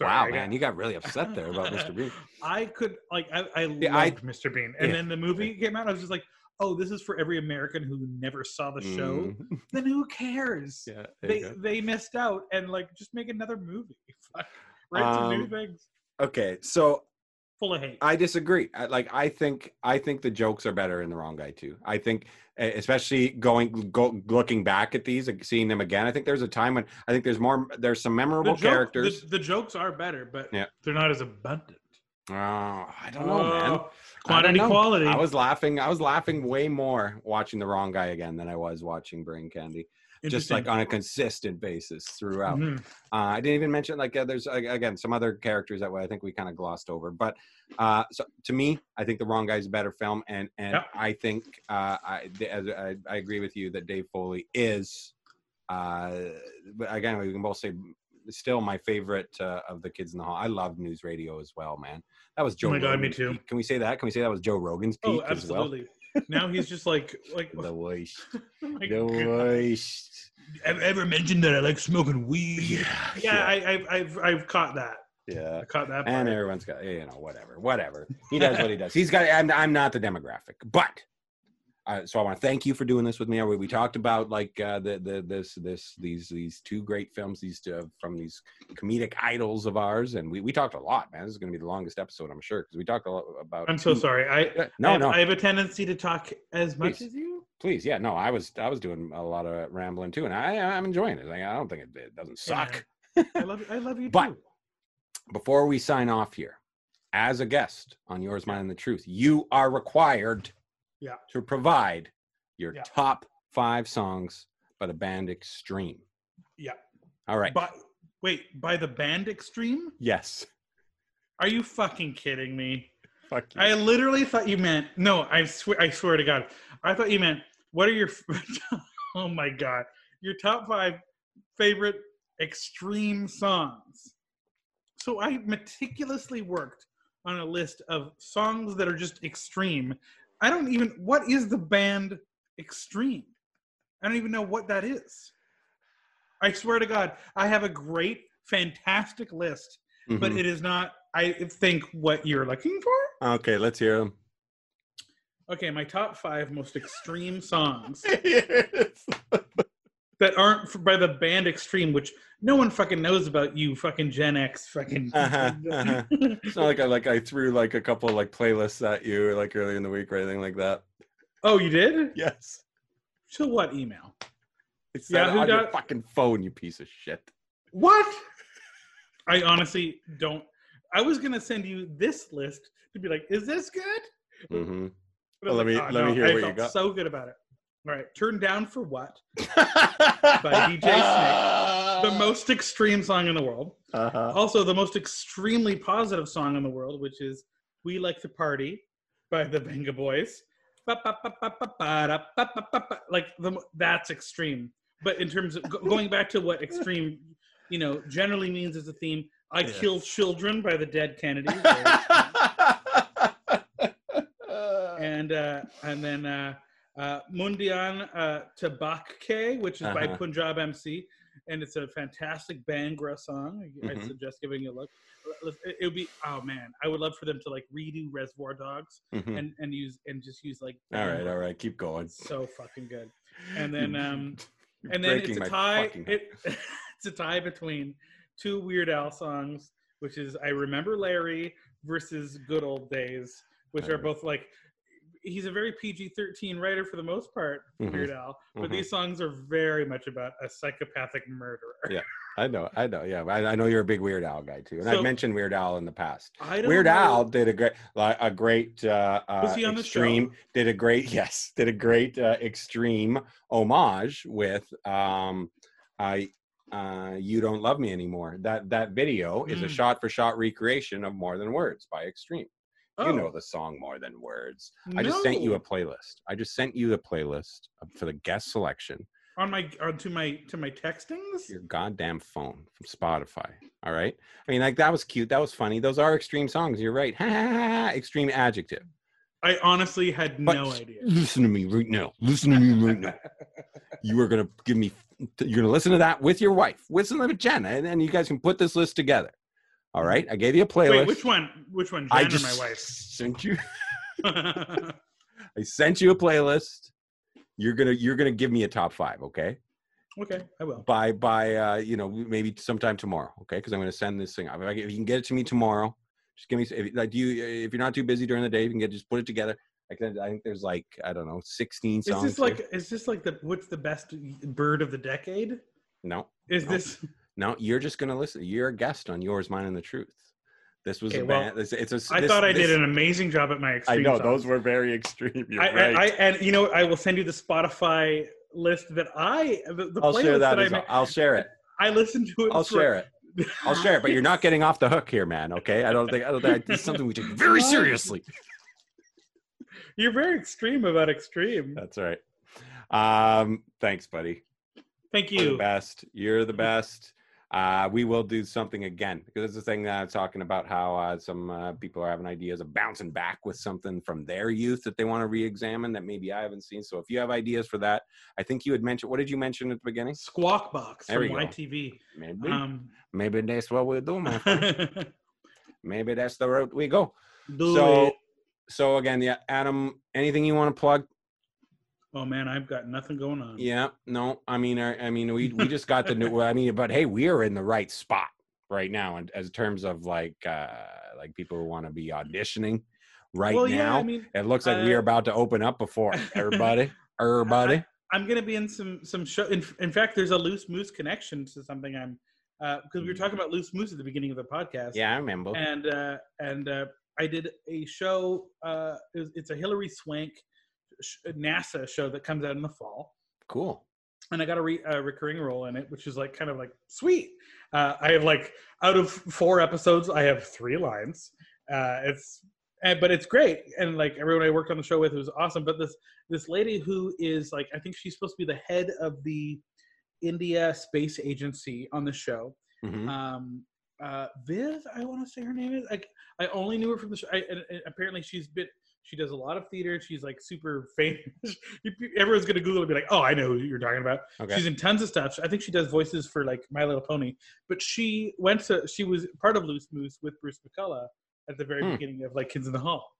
S3: wow,
S4: I got-
S3: man, you got really upset there about Mr. Bean. [LAUGHS]
S4: I could like I, I
S3: Yeah, I-
S4: loved Mr. Bean, and
S3: yeah.
S4: then the movie came out. I was just like, oh, this is for every American who never saw the show.
S3: Mm.
S4: Then who cares? [LAUGHS]
S3: Yeah,
S4: they
S3: go.
S4: they missed out, and like just make another movie. Fuck. Write some new
S3: Um,
S4: things.
S3: Okay, so
S4: Full of hate.
S3: I disagree. I, like I think I think the jokes are better in the wrong guy too. I think especially going go, looking back at these, like, seeing them again. I think there's a time when I think there's more. There's some
S4: the,
S3: memorable
S4: joke-
S3: characters.
S4: the, the jokes are better, but
S3: Yeah.
S4: they're not as abundant.
S3: Oh, I don't know, man.
S4: Oh,
S3: I
S4: Quantity
S3: know.
S4: quality.
S3: I was laughing. I was laughing way more watching the wrong guy again than I was watching Brain Candy. Just like on a consistent basis throughout.
S4: Mhm.
S3: Uh, I didn't even mention like uh, there's again some other characters that I think we kind of glossed over. But uh, so to me, I think the wrong guy's a better film, and and
S4: Yep.
S3: I think uh, I, I I agree with you that Dave Foley is. Uh, again, we can both say still my favorite uh, of the kids in the hall. I love NewsRadio as well, man. That was Joe.
S4: Oh my God, me too.
S3: peak. Can we say that? Can we say that was Joe Rogan's peak
S4: Oh,
S3: as well?
S4: Now he's just like like.
S3: The [LAUGHS] worst. [LAUGHS]
S4: oh
S3: The worst.
S5: Have ever mentioned that I like smoking weed?
S4: Yeah, I, I've I've I've caught that.
S3: yeah.
S4: I caught that.
S3: and everyone's got you know whatever whatever he does what he does he's got i'm, I'm not the demographic but uh, so i want to thank you for doing this with me we, we talked about like uh, the, the this this these these two great films these two, from these comedic idols of ours and we, we talked a lot man this is going to be the longest episode i'm sure because we talked a lot about
S4: I'm so
S3: two-
S4: sorry. I
S3: no
S4: I have,
S3: no
S4: I have a tendency to talk as much
S3: Please.
S4: as you.
S3: please yeah no i was i was doing a lot of rambling too and i i'm enjoying it like, i don't think it, it doesn't suck
S4: I love I love you [LAUGHS]
S3: But-
S4: too.
S3: before we sign off here, as a guest on Yours, Mine, and the Truth, you are required
S4: Yeah.
S3: to provide your
S4: Yeah.
S3: top five songs by the band Extreme.
S4: Yeah.
S3: All right.
S4: But wait, by the band Extreme?
S3: yes.
S4: Are you fucking kidding me?
S3: Fuck you.
S4: I literally thought you meant no. I swear. I swear to God, I thought you meant what are your? [LAUGHS] oh my God, your top five favorite extreme songs. So I meticulously worked on a list of songs that are just extreme. I don't even. What is the band Extreme? I don't even know what that is. I swear to God, I have a great, fantastic list, but
S3: Mhm.
S4: it is not. I think what you're looking for.
S3: okay, let's hear them.
S4: Okay, my top five most extreme songs [LAUGHS]
S3: Yes.
S4: That aren't by the band Extreme, which no one fucking knows about. You fucking Gen X, fucking. [LAUGHS]
S3: Uh-huh, uh-huh. It's not like I like I threw like a couple like playlists at you like earlier in the week or anything like that.
S4: oh, you did?
S3: Yes.
S4: To what email?
S3: It's
S4: who
S3: on your fucking phone, you piece of shit.
S4: What? I honestly don't. I was gonna send you this list to be like, "Is this good?"
S3: Mm-hmm.
S4: But I was
S3: Well, let
S4: like,
S3: me-
S4: "Oh,
S3: let me hear
S4: I
S3: what you got."
S4: So good about it. All right, turn down for what? [LAUGHS]
S3: By
S4: DJ Snake. The most extreme song in the world.
S3: Uh-huh.
S4: Also, the most extremely positive song in the world, which is "We Like to Party" by the Venga Boys. Like the, that's extreme. But in terms of going back to what extreme, you know, generally means as a theme, "I
S3: Yeah.
S4: Kill Children" by the Dead Kennedys. [LAUGHS] and uh, and then uh, uh, Mundian uh, Tabak which is by
S3: Uh-huh.
S4: Panjabi MC, and it's a fantastic Bhangra song. I
S3: Mhm.
S4: suggest giving it a look. It would be oh man, I would love for them to like redo Reservoir Dogs
S3: Mhm.
S4: and and use and just use like
S3: All right, all right, keep going.
S4: so fucking good. And then um
S3: you're
S4: and then it's a tie. It, [LAUGHS] it's a tie between two Weird Al songs, which is "I Remember Larry" versus "Good Old Days," which are
S3: Alright.
S4: both like he's a very PG-13 writer for the most part,
S3: Mhm.
S4: Weird Al, but
S3: Mhm.
S4: these songs are very much about a psychopathic murderer.
S3: Yeah. I know, I know, yeah. I, I know you're a big Weird Al guy too, and I've mentioned Weird Al in the past. Weird
S4: know-
S3: Al did a great, a great uh,
S4: Was
S3: uh,
S4: he on the
S3: extreme.
S4: show?
S3: Did a great, [LAUGHS] yes, did a great uh, extreme homage with um, I. Uh, you don't love me anymore. That that video is a
S4: Mm.
S3: shot for shot recreation of More Than Words by Extreme. You oh. know
S4: Oh,
S3: the song More Than Words. I just sent you a playlist. I just sent you the playlist um, for the guest selection.
S4: on my uh, onto my to my textings.
S3: your goddamn phone from Spotify. All right. I mean, like that was cute. That was funny. Those are extreme songs. You're right. extreme adjective.
S4: I honestly had
S3: But
S4: no idea.
S3: listen to me right now. Listen to me right now. [LAUGHS] You are gonna give me. You're gonna listen to that with your wife. Listen to Jenna, and then you guys can put this list together. All right. I gave you a playlist.
S4: Wait, which one? Which one? Jen
S3: I just
S4: my wife?
S3: sent you. [LAUGHS] [LAUGHS] I sent you a playlist. You're gonna you're gonna give me a top five. Okay.
S4: okay, I will.
S3: by by uh you know maybe sometime tomorrow okay because i'm going to send this thing out if, you can get it to me tomorrow just give me if, like do you if you're not too busy during the day you can get just put it together i can i think there's like i don't know 16 songs.
S4: Is this
S3: here.
S4: like is this like the what's the best bird of the decade?
S3: no
S4: Is
S3: No.
S4: this
S3: no you're just going to listen you're a guest on yours mine and the truth this was
S4: Okay,
S3: a
S4: well,
S3: band it's, it's a
S4: I
S3: this-
S4: thought I
S3: this-
S4: did an amazing job at my extreme.
S3: i know
S4: songs.
S3: those were very extreme you're
S4: I, I-
S3: right
S4: I, and you know? I will send you the Spotify list that I the, the
S3: i'll
S4: playlist
S3: share that,
S4: I
S3: as well.
S4: made.
S3: i'll share it
S4: I listened to it.
S3: i'll
S4: for-
S3: share it i'll share it but you're not getting off the hook here man okay i don't think i don't think it's something we take very seriously
S4: You're very extreme about extreme.
S3: That's right. Um, thanks, buddy.
S4: Thank you.
S3: You're the best. You're the best. Uh, we will do something again because it's the thing that I'm talking about how uh, some uh, people are having ideas of bouncing back with something from their youth that they want to re-examine that maybe I haven't seen. So if you have ideas for that, I think you had mentioned. What did you mention at the beginning?
S4: Squawk Box
S3: There
S4: from
S3: we.
S4: YTV.
S3: Maybe,
S4: Um,
S3: maybe that's what we'll do, my friend. [LAUGHS] maybe that's the route we go.
S4: do
S3: so,
S4: it.
S3: so again, yeah, Adam. Anything you want to plug?
S4: Oh man, I've got nothing going on.
S3: Yeah, no, I mean, I, I mean, we we just got the new. I mean, but hey, we are in the right spot right now, and as terms of like uh like people who want to be auditioning right
S4: well,
S3: now,
S4: yeah, I mean,
S3: it looks like we are
S4: uh,
S3: about to open up before [LAUGHS] everybody. Everybody,
S4: I'm gonna be in some some show. In, in fact, there's a loose moose connection to something I'm because we were talking about loose moose at the beginning of the podcast.
S3: yeah, I remember.
S4: and uh, and uh, I did a show. Uh, it was- it's a Hilary Swank NASA show that comes out in the fall,
S3: Cool.
S4: and I got a, re- a recurring role in it, which is like kind of like sweet. Uh, I have like out of four episodes, I have three lines. Uh, it's and, but it's great, and like everyone I worked on the show with was awesome. But this this lady who is like I think she's supposed to be the head of the India Space Agency on the show
S3: Mhm.
S4: um uh viv i want to say her name is like i only knew her from the show I, and, and apparently she's been she does a lot of theater she's like super famous [LAUGHS] everyone's gonna google it and be like oh i know who you're talking about
S3: okay.
S4: she's in tons of stuff i think she does voices for like my little pony but she went to she was part of loose moose with bruce mcculloch at the very
S3: Hmm.
S4: beginning of like kids in the hall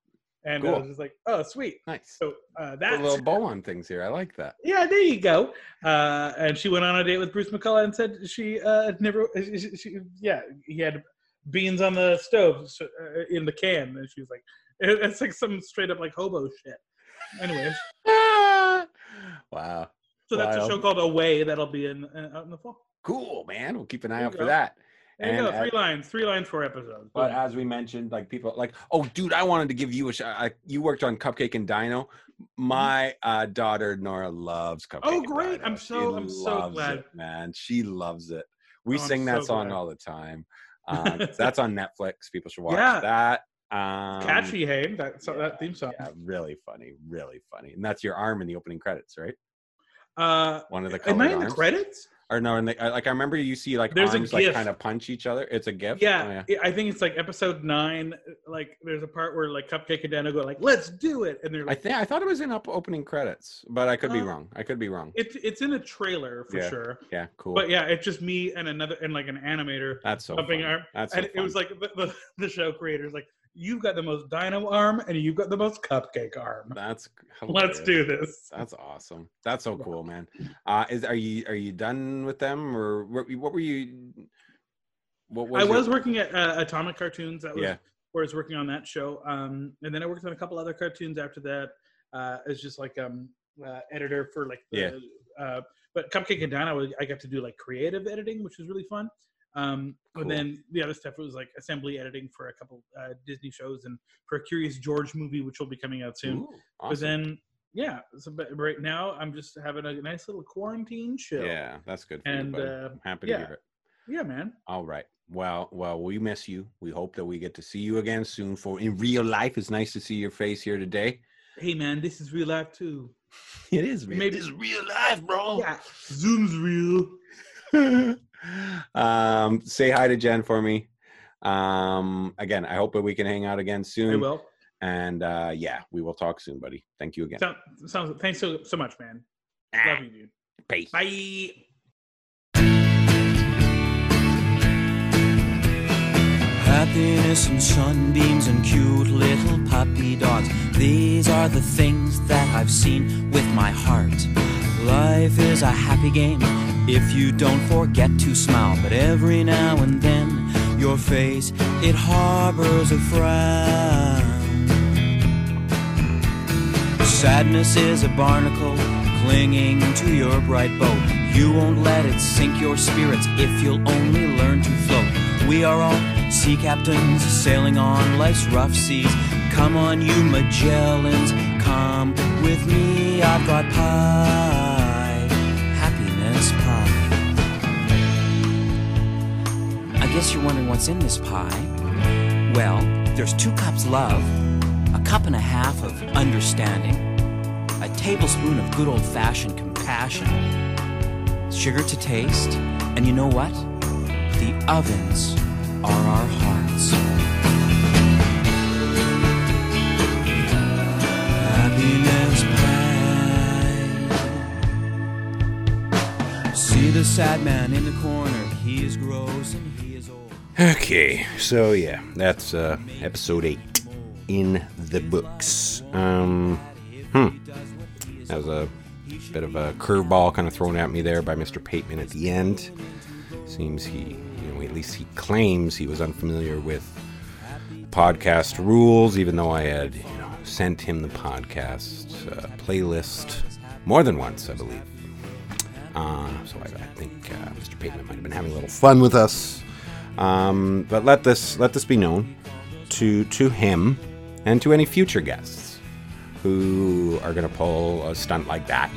S4: and I was just like, oh, sweet.
S3: Nice.
S4: So uh,
S3: a little bow on things here. I like that.
S4: yeah, there you go. Uh, and she went on a date with Bruce McCulloch and said she uh, never, [LAUGHS] she, she, yeah, he had beans on the stove uh, in the can, and she was like, it, it's like some straight up like hobo shit. Anyways, [LAUGHS]
S3: wow.
S4: so that's a show called Away that'll be in uh, out in the fall.
S3: Cool, man. We'll keep an eye out for that.
S4: There you
S3: And
S4: go, three
S3: at-
S4: lines, three lines, four episodes.
S3: But as we mentioned, like people like, oh, dude, I wanted to give you a shot. I, you worked on Cupcake and Dino. My uh, daughter Nora loves Cupcake.
S4: Mm-hmm. Oh, great. I'm
S3: She
S4: so- I'm so glad.
S3: it, man. She loves it. We
S4: Oh,
S3: sing that
S4: so
S3: song
S4: glad.
S3: all the time. [LAUGHS] Uh, that's on Netflix. People should watch
S4: Yeah.
S3: that. Um,
S4: catchy, hey, that so,
S3: yeah,
S4: that theme song.
S3: Yeah, really funny, really funny. And that's your arm in the opening credits, right?
S4: Uh,
S3: One of the
S4: am I in the credits?
S3: Or no, and they, like I remember you see like
S4: There's
S3: arms like kind of punch each other. It's a gift.
S4: Yeah,
S3: Oh, yeah.
S4: I think it's like episode nine. Like, there's a part where like Cupcake and Dino go like, "Let's do it," and they're
S3: I
S4: like,
S3: think I thought it was in up opening credits, but I could be
S4: Uh,
S3: wrong. I could be wrong.
S4: "It's it's in a trailer for
S3: Yeah.
S4: sure."
S3: yeah, cool.
S4: But yeah, it's just me and another and like an animator
S3: that's so
S4: jumping
S3: fun.
S4: arm.
S3: That's so
S4: and it was like the, the, [LAUGHS] the show creators like, "You've got the most Dino arm, and you've got the most Cupcake arm.
S3: that's
S4: Let's do this."
S3: That's awesome. That's so cool, man. [LAUGHS] Uh, is are you are you done with them or what, what were you? What was
S4: I
S3: your-
S4: was working at uh, Atomic Cartoons. That was
S3: Yeah.
S4: where I was working on that show. Um, and then I worked on a couple other cartoons after that. Uh, as just like um uh, editor for like the,
S3: Yeah.
S4: uh, but Cupcake and Dino, I got to do like creative editing, which was really fun. Um,
S3: Cool.
S4: and then the other stuff was like assembly editing for a couple uh, Disney shows and for a Curious George movie, which will be coming out soon.
S3: Ooh,
S4: But then, yeah, so but right now I'm just having a nice little quarantine chill.
S3: yeah, that's good. For
S4: And,
S3: you,
S4: uh,
S3: I'm happy
S4: yeah.
S3: to hear it.
S4: yeah, man.
S3: All right. Well, well, we miss you. We hope that we get to see you again soon. For in real life, it's nice to see your face here today.
S4: Hey, man, this is real life too. [LAUGHS]
S3: It is
S4: real- Maybe-
S3: it's real life, bro.
S4: Yeah, Zoom's real. [LAUGHS]
S3: um, say hi to Jen for me. Um, again, I hope that we can hang out again
S4: I
S3: soon.
S4: will.
S3: And uh, yeah, we will talk soon, buddy. Thank you again.
S4: Sounds, sounds thanks so so much, man.
S3: Ah,
S4: Love you, dude.
S3: peace.
S4: Bye.
S6: Happiness and sunbeams and cute little puppy dogs. These are the things that I've seen with my heart. Life is a happy game if you don't forget to smile. But every now and then, your face, it harbors a frown. Sadness is a barnacle clinging to your bright boat. You won't let it sink your spirits if you'll only learn to float. We are all sea captains sailing on life's rough seas. Come on, you Magellans, come with me. I've got pie, guess you're wondering what's in this pie. Well, there's two cups love, a cup and a half of understanding, a tablespoon of good old fashioned compassion, sugar to taste, and you know what? The ovens are our hearts. Happiness pie. See the sad man in the corner. He is gross
S3: Okay, so yeah, that's uh, episode eight in the books. Um, hmm, that was a bit of a curveball kind of thrown at me there by Mr. Pateman at the end. Seems he, you know, at least he claims he was unfamiliar with podcast rules, even though I had, you know, sent him the podcast uh, playlist more than once, I believe. Uh, so I, I think uh, Mr. Pateman might have been having a little fun with us. Um, but let this let this be known to to him and to any future guests who are going to pull a stunt like that.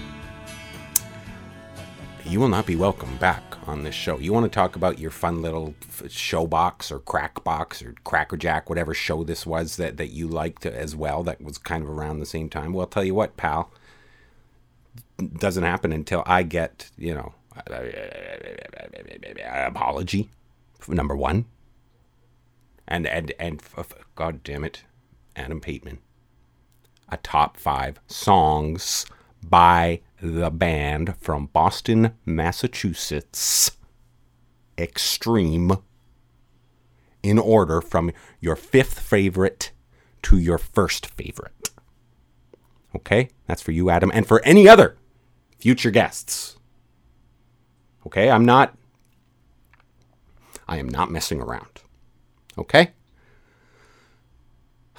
S3: You will not be welcome back on this show. You want to talk about your fun little show box or crack box or cracker jack, whatever show this was that, that you liked as well, that was kind of around the same time. Well, I'll tell you what, pal, doesn't happen until I get, you know, apology, number one. And, and, and, God damn it, Adam Pateman. A top five songs by the band from Boston, Massachusetts. Extreme. In order from your fifth favorite to your first favorite. Okay? That's for you, Adam, and for any other future guests. Okay? I'm not. I am not messing around. Okay?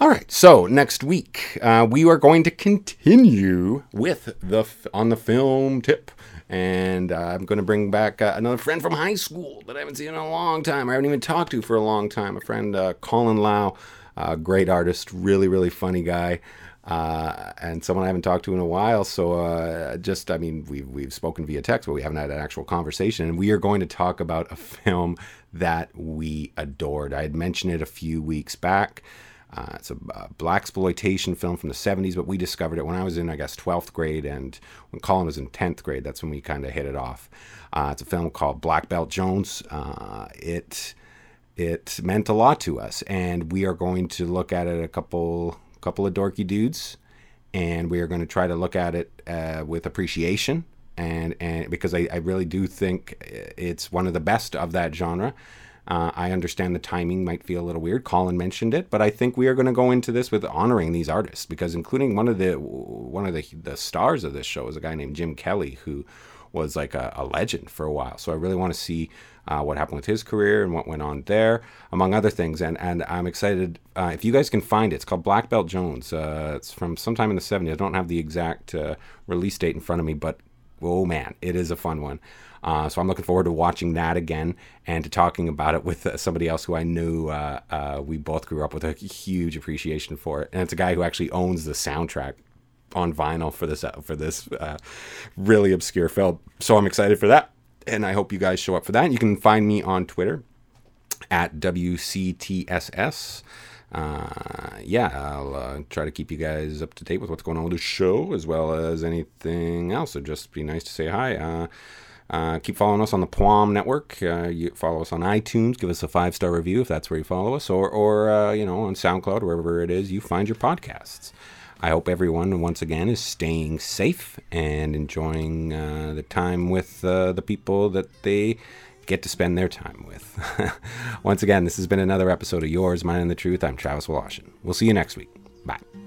S3: All right, so next week uh, we are going to continue with the f- on the film tip, and uh, I'm going to bring back uh, another friend from high school that I haven't seen in a long time. I haven't even talked to for a long time. A friend, uh, Colin Lau, uh, great artist, really really funny guy, uh, and someone I haven't talked to in a while. So just, I mean, we've we've spoken via text, but we haven't had an actual conversation. And we are going to talk about a film that we adored. I had mentioned it a few weeks back. Uh, it's a uh, black exploitation film from the 70s, but we discovered it when I was in, I guess, 12th grade, and when Colin was in 10th grade. That's when we kind of hit it off. Uh, it's a film called Black Belt Jones. Uh, it it meant a lot to us, and we are going to look at it a couple couple of dorky dudes, and we are going to try to look at it uh, with appreciation, and and because I, I really do think it's one of the best of that genre. Uh, I understand the timing might feel a little weird. Colin mentioned it, but I think we are going to go into this with honoring these artists because, including one of the one of the the stars of this show is a guy named Jim Kelly who was like a, a legend for a while. So I really want to see uh, what happened with his career and what went on there, among other things. And and I'm excited uh, if you guys can find it. It's called Black Belt Jones. Uh, it's from sometime in the 70s. I don't have the exact uh, release date in front of me, but oh man, it is a fun one. Uh, so I'm looking forward to watching that again and to talking about it with uh, somebody else who I knew uh, uh, we both grew up with a huge appreciation for it. And it's a guy who actually owns the soundtrack on vinyl for this uh, for this uh, really obscure film. So I'm excited for that, and I hope you guys show up for that. You can find me on Twitter at WCTSS. Uh, yeah, I'll uh, try to keep you guys up to date with what's going on with the show as well as anything else. So just be nice to say hi. Uh, uh, keep following us on the Pwam Network. Uh, you follow us on iTunes. Give us a five star review if that's where you follow us, or or uh, you know on SoundCloud, wherever it is you find your podcasts. I hope everyone once again is staying safe and enjoying uh, the time with uh, the people that they get to spend their time with. [LAUGHS] once again, this has been another episode of Yours, Mine, and the Truth. I'm Travis Woloshin. We'll see you next week. Bye.